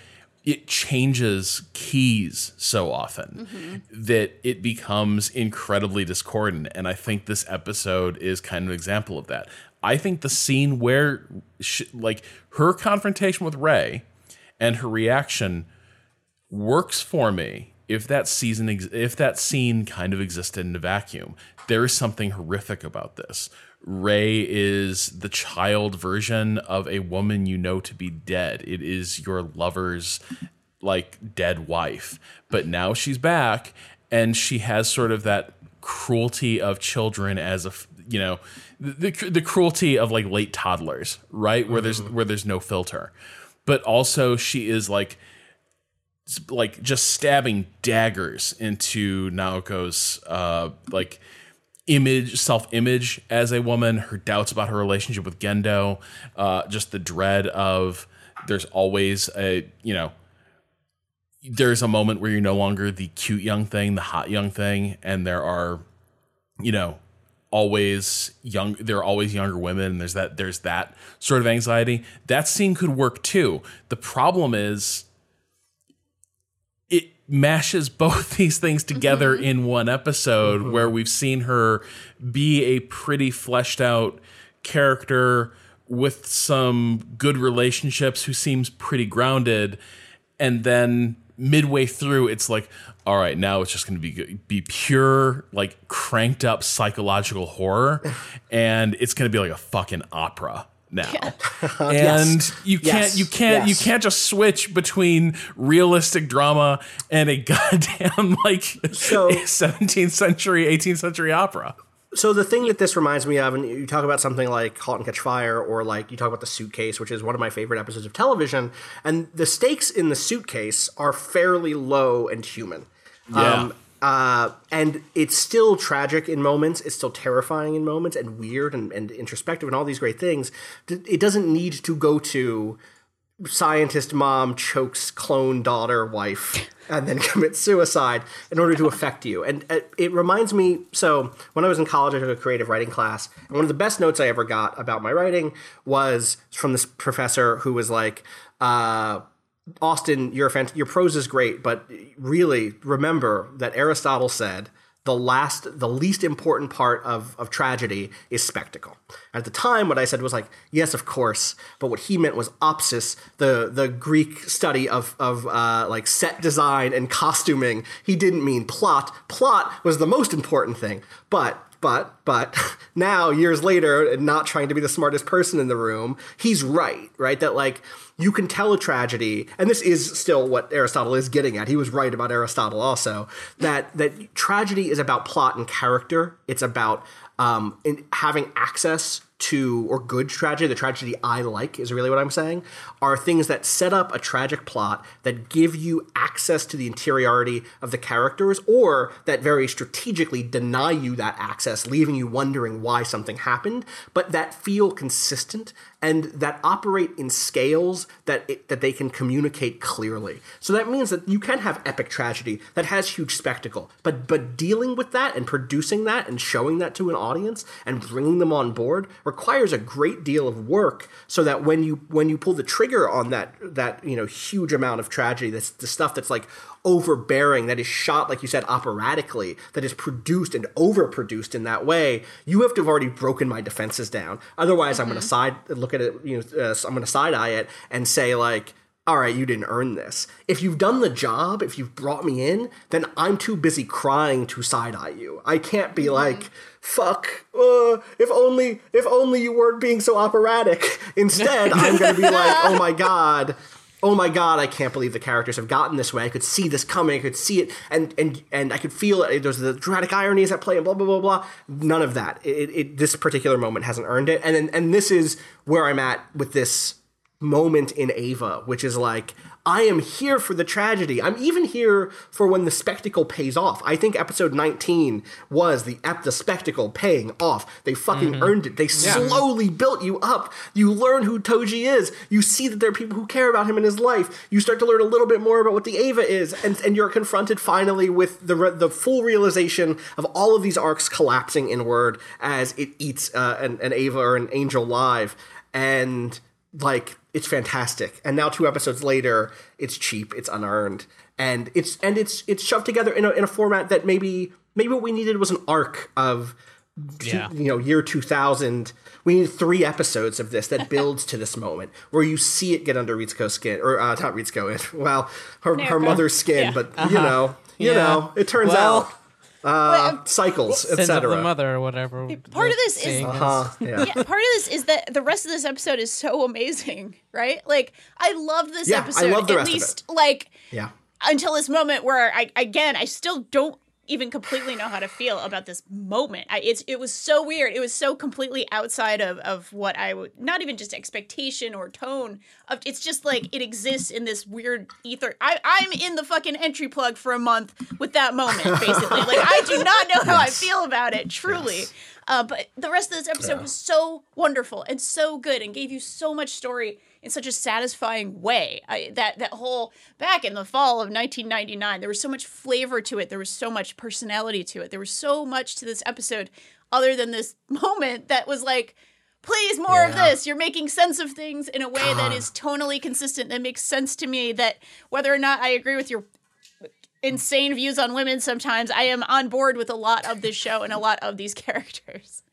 it changes keys so often that it becomes incredibly discordant. And I think this episode is kind of an example of that. I think the scene where, sh like, her confrontation with Rei and her reaction works for me if that season ex- if that scene kind of existed in a vacuum. There is something horrific about this. Rei is the child version of a woman you know to be dead. It is your lover's like dead wife. But now she's back and she has sort of that cruelty of children as a you know the the cruelty of like late toddlers, right? Where there's where there's no filter. But also she is like like just stabbing daggers into Naoko's uh like image self-image as a woman her doubts about her relationship with Gendo uh just the dread of there's always a you know there's a moment where you're no longer the cute young thing the hot young thing and there are you know always young there are always younger women there's that there's that sort of anxiety. That scene could work too. The problem is mashes both these things together mm-hmm. in one episode mm-hmm. where we've seen her be a pretty fleshed out character with some good relationships who seems pretty grounded. And then midway through it's like all right now it's just going to be be pure like cranked up psychological horror. And it's going to be like a fucking opera now and you can't Yes. you can't you can't just switch between realistic drama and a goddamn like So- 17th century 18th century opera So the thing that this reminds me of, and you talk about something like *Halt and Catch Fire*, or like you talk about *The Suitcase*, which is one of my favorite episodes of television, and the stakes in *The Suitcase* are fairly low and human. Yeah. Um, uh, and it's still tragic in moments. It's still terrifying in moments, and weird and, and introspective, and all these great things. It doesn't need to go to scientist mom chokes clone daughter wife and then commits suicide in order to affect you. And it, it reminds me so when I was in college, I took a creative writing class. And one of the best notes I ever got about my writing was from this professor who was like, uh, Austin, your fant- your prose is great, but really remember that Aristotle said the last, the least important part of, of tragedy is spectacle. At the time, what I said was like, yes, of course, but what he meant was opsis, the the Greek study of of uh, like set design and costuming. He didn't mean plot. Plot was the most important thing, but but but now years later and not trying to be the smartest person in the room he's right right that like you can tell a tragedy and this is still what aristotle is getting at. He was right about aristotle also that that tragedy is about plot and character. It's about um, in having access to or good tragedy the tragedy i like is really what i'm saying are things that set up a tragic plot that give you access to the interiority of the characters or that very strategically deny you that access leaving you wondering why something happened but that feel consistent and that operate in scales that it, that they can communicate clearly. So that means that you can have epic tragedy that has huge spectacle but but dealing with that and producing that and showing that to an audience and bringing them on board requires a great deal of work so that when you when you pull the trigger on that that you know huge amount of tragedy that's the stuff that's like overbearing that is shot like you said operatically that is produced and overproduced in that way you have to have already broken my defenses down otherwise i'm going to side look at it you know uh, i'm going to side eye it and say like all right, you didn't earn this. If you've done the job, if you've brought me in, then I'm too busy crying to side eye you. I can't be like, fuck, uh, if only, if only you weren't being so operatic. Instead, I'm going to be like, oh my god, oh my god, I can't believe the characters have gotten this way. I could see this coming. I could see it, and and and I could feel it. There's the dramatic ironies at play, and blah blah blah blah. None of that. It, it this particular moment hasn't earned it, and and, and this is where I'm at with this moment in Eva, which is like, I am here for the tragedy. I'm even here for when the spectacle pays off. I think episode 19 was the ep- the spectacle paying off. They fucking earned it. They slowly built you up. You learn who Toji is. You see that there are people who care about him in his life. You start to learn a little bit more about what the Eva is, and, and you're confronted finally with the re- the full realization of all of these arcs collapsing inward as it eats uh, an, an Eva or an angel live. And like it's fantastic and now two episodes later it's cheap it's unearned and it's and it's it's shoved together in a, in a format that maybe maybe what we needed was an arc of two- Yeah. you know year 2000 we need three episodes of this that builds to this moment where you see it get under Ritsuko's skin or uh, not Ritsuko well her, her mother's skin Yeah. but you know you Yeah. know it turns Well, out uh, cycles Sins of the etc mother or whatever. Part of this is- saying uh, yeah. yeah, part of this is that the rest of this episode is so amazing, right? Like I loved this Yeah, I episode love the at rest of least like yeah until this moment where I again I still don't even completely know how to feel about this moment. I, it's it was so weird. It was so completely outside of of what I would not even just expectation or tone of. It's just like it exists in this weird ether. I I'm in the fucking entry plug for a month with that moment basically. like I do not know how I feel about it truly. Uh, but the rest of this episode was so wonderful and so good and gave you so much story in such a satisfying way. I, that that whole back in the fall of 1999, there was so much flavor to it. There was so much personality to it. There was so much to this episode, other than this moment that was like, please more of this. You're making sense of things in a way that is tonally consistent. That makes sense to me. That whether or not I agree with your insane views on women sometimes i am on board with a lot of this show and a lot of these characters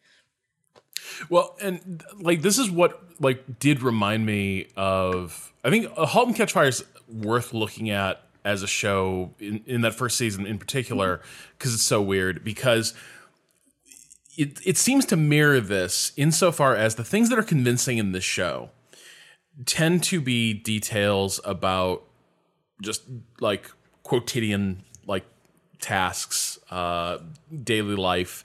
Well, and like this is what like did remind me of. I think uh, *Halt and Catch Fire* is worth looking at as a show in, in that first season in particular because it's so weird because it it seems to mirror this insofar as the things that are convincing in this show tend to be details about just like quotidian like tasks, uh, daily life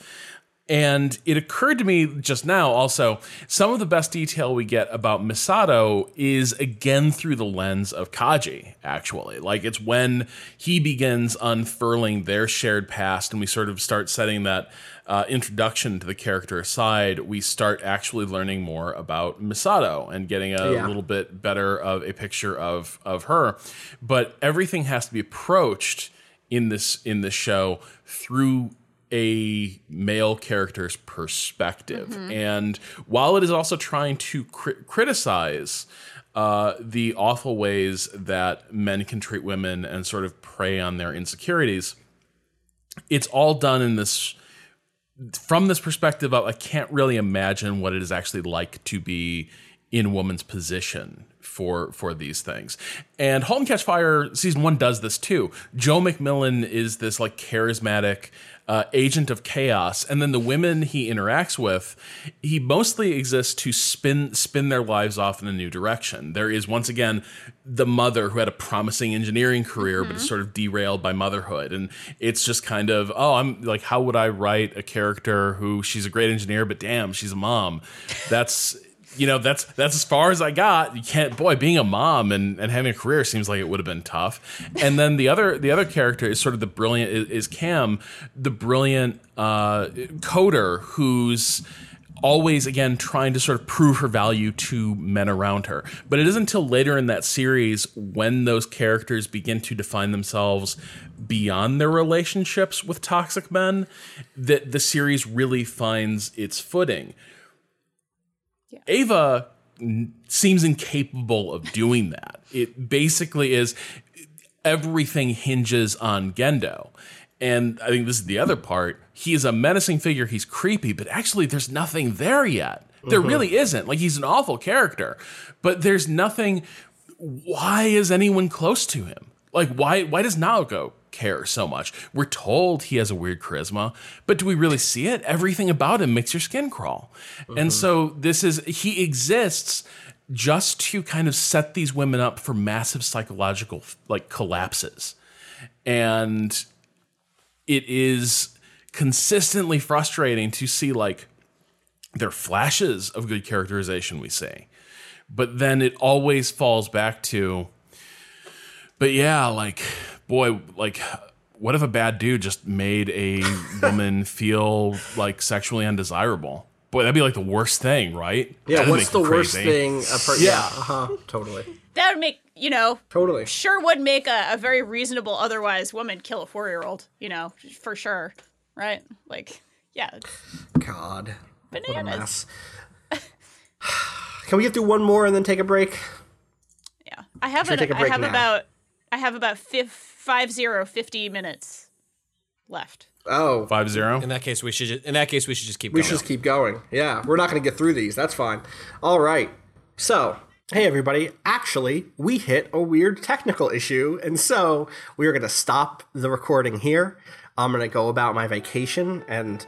And it occurred to me just now also, some of the best detail we get about Misato is again through the lens of Kaji, actually. Like it's when he begins unfurling their shared past and we sort of start setting that uh, introduction to the character aside, we start actually learning more about Misato and getting a Yeah. little bit better of a picture of of her. But everything has to be approached in this in this show through a male character's perspective. And while it is also trying to cri- criticize uh, the awful ways that men can treat women and sort of prey on their insecurities, it's all done in this from this perspective I can't really imagine what it is actually like to be in woman's position for for these things. And *Halt and Catch Fire* season one does this too. Joe MacMillan is this like charismatic uh, agent of chaos, and then the women he interacts with, he mostly exists to spin spin their lives off in a new direction. There is once again the mother who had a promising engineering career but is sort of derailed by motherhood, and it's just kind of oh, I'm like, how would I write a character who she's a great engineer, but damn, she's a mom. That's you know that's that's as far as I got. You can't boy being a mom and, and having a career seems like it would have been tough. And then the other the other character is sort of the brilliant is, is Cam, the brilliant uh, coder who's always again trying to sort of prove her value to men around her. But it isn't until later in that series when those characters begin to define themselves beyond their relationships with toxic men that the series really finds its footing. Eva n- seems incapable of doing that. It basically is everything hinges on Gendo. And I think this is the other part. He is a menacing figure. He's creepy, but actually, there's nothing there yet. There mm-hmm. really isn't. Like, he's an awful character, but there's nothing. Why is anyone close to him? Like, why, why does Naoko care so much? We're told he has a weird charisma, but do we really see it? Everything about him makes your skin crawl. And mm-hmm. so, this is, he exists just to kind of set these women up for massive psychological like collapses. And it is consistently frustrating to see like there are flashes of good characterization we see but then it always falls back to but yeah like boy like what if a bad dude just made a woman feel like sexually undesirable boy that'd be like the worst thing right Yeah, That'd what's the you worst thing? A per- yeah, uh huh, totally, That would make you know totally. sure would make a, a very reasonable otherwise woman kill a four year old. You know for sure, right? Like yeah, God, what a bananas. mess. Can we get through one more and then take a break? Yeah, I have Should an, take a I break have now? about I have about fif- five zero fifty minutes left. Oh, five zero In that case, we should. Just, in that case, we should just keep. we going. should just keep going. Yeah, we're not going to get through these. That's fine. All right. So, hey everybody. Actually, we hit a weird technical issue, and so we are going to stop the recording here. I'm going to go about my vacation and,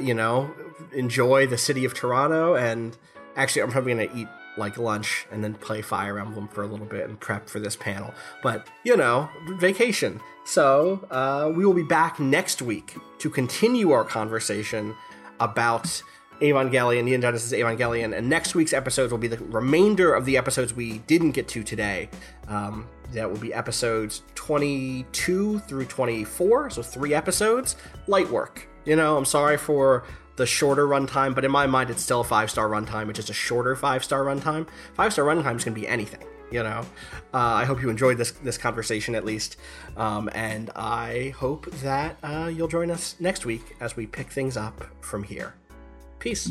you know, enjoy the city of Toronto. And actually, I'm probably going to eat like lunch and then play Fire Emblem for a little bit and prep for this panel. But, you know, vacation. So, uh, we will be back next week to continue our conversation about Evangelion, Neon Genesis Evangelion, and next week's episodes will be the remainder of the episodes we didn't get to today. Um, that will be episodes 22 through 24, so three episodes. Light work. You know, I'm sorry for the shorter runtime, but in my mind, it's still a five star runtime, It's just a shorter five star runtime. Five star runtimes can be anything. You know, uh, I hope you enjoyed this this conversation at least, um, and I hope that uh, you'll join us next week as we pick things up from here. Peace.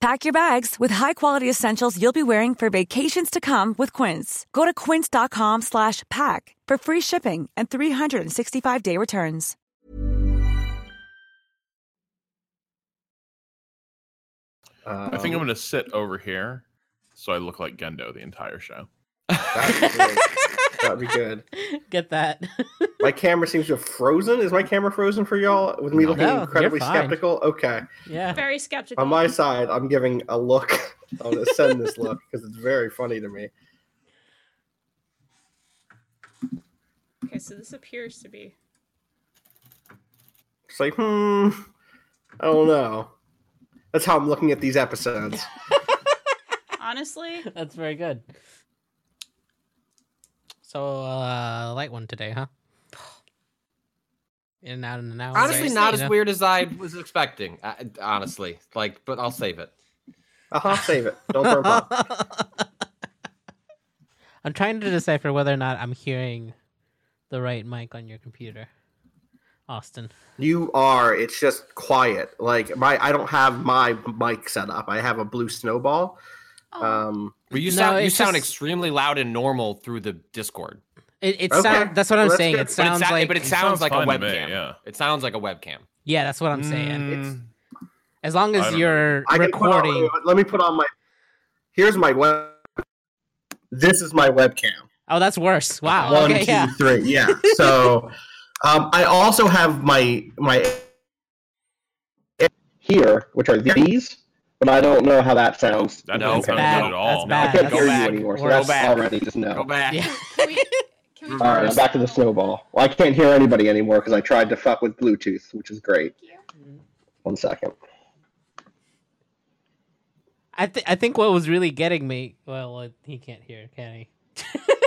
Pack your bags with high-quality essentials you'll be wearing for vacations to come with Quince. Go to quince.com slash pack for free shipping and 365-day returns. I think I'm um, going to sit over here so I look like Gendo the entire show. That'd be, great. That'd be good. Get that? My camera seems to have frozen. Is my camera frozen for y'all? With me looking No, incredibly skeptical? Okay. yeah. Very skeptical. On my side, I'm giving a look. I'm going to send this look because it's very funny to me. okay, so this appears to be. It's like, hmm, I don't know. That's how I'm looking at these episodes. Honestly, That's very good. So, uh, light one today, huh? In and out, in and out. Honestly, right? not You as know? weird as I was expecting. Uh, honestly, like, but I'll save it. Uh-huh, save it. Don't burn pop. I'm trying to decipher whether or not I'm hearing the right mic on your computer, Austin. You are. It's just quiet. Like my, I don't have my mic set up. I have a blue snowball. Um, Well, you No, sound you sound just- extremely loud and normal through the Discord. It, it Okay. sound, that's what Well, I'm that's saying. good. It sounds but, like but it It sounds sounds like a webcam. me, yeah. It sounds like a webcam. yeah, that's what I'm saying. Mm, As long as don't you're I can put on- recording. let me put on my. Here's my web. This is my webcam. Oh, that's worse. Wow. One, okay, two, yeah. three. Yeah. So, um, I also have my my here, which are these, but I don't know how that sounds. that No. doesn't sound Bad. good at all. That's I bad. can't Go hear back. you anymore, so Go that's back. already just no. Go back. Yeah. can we, can we All right, I'm back to the snowball. Well, I can't hear anybody anymore because I tried to fuck with Bluetooth, which is great. One second. I th- I think what was really getting me. Well, uh, he can't hear, can he?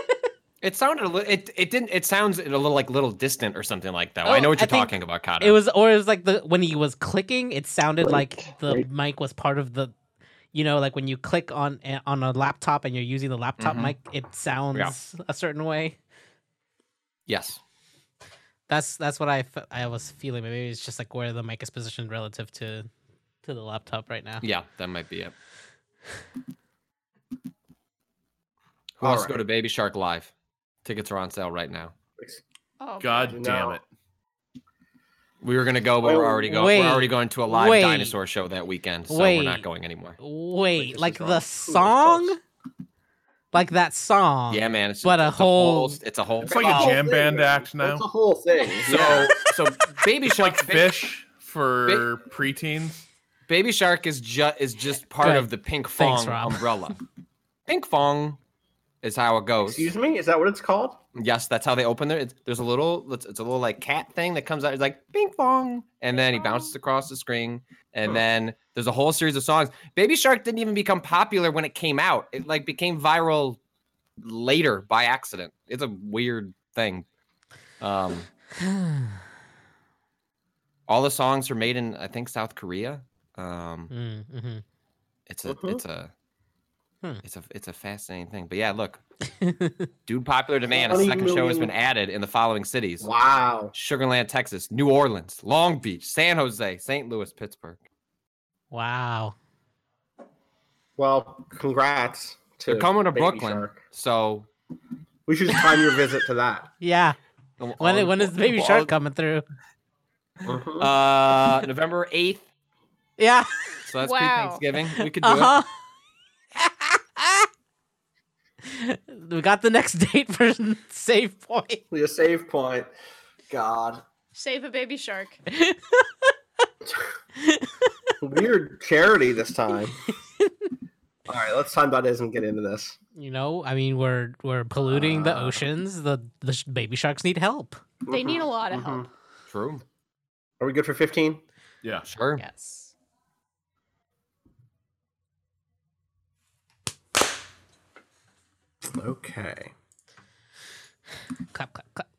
It sounded a little. It it didn't. It sounds a little like little distant or something like that. Oh, I know what you're talking about, Kata. It was, or it was like the when he was clicking, it sounded Wait, like the wait. mic was part of the, you know, like when you click on on a laptop and you're using the laptop Mhm. mic, it sounds a certain way. yes. That's that's what I, fe- I was feeling. Maybe it's just like where the mic is positioned relative to to the laptop right now. Yeah, that might be it. Who All wants to go to Baby Shark Live? Tickets are on sale right now. Oh, God boy. damn No. it. We were gonna go, but we're Oh, already going. wait. We're already going to a live Wait. dinosaur show that weekend, so Wait. we're not going anymore. Wait, this like the song, like that song. Yeah, man. It's But a it's whole- It's a whole. It's like a jam band act now. That's the whole thing. so so Baby Shark. like fish for preteens. Baby Shark is just is just part Good. of the Pinkfong Thanks, umbrella. Pinkfong is how it goes. Excuse me, is that what it's called? Yes, that's how they open there. It's, there's a little, it's, it's a little like cat thing that comes out. It's like ping pong, and then he bounces across the screen, and then there's a whole series of songs. Baby Shark didn't even become popular when it came out. It like became viral later by accident. It's a weird thing. Um, all the songs are made in I think South Korea. Um, Mm-hmm. it's a Mhm. it's a Hmm. it's a it's a fascinating thing. But yeah, look, dude, popular demand. A 20 second show has been added in the following cities: Wow. Sugarland, Texas, New Orleans, Long Beach, San Jose, St. Louis, Pittsburgh. Wow. Well, congrats to They're coming to Baby Brooklyn, Shark. so We should time your visit to that. Yeah. all- When when is the Baby Shark coming through? Uh, November eighth. Yeah. So that's Wow. pre-Thanksgiving. We could do Uh huh. We got the next date for save point. a save point. God. Save a baby shark. Weird charity this time. All right, let's time that is and get into this. You know, I mean, we're we're polluting the Uh. oceans. The the sh- baby sharks need help. They need a lot of Mhm. help. True. Are we good for 15? Yeah. Sure. Yes. Okay. Clap, clap, clap.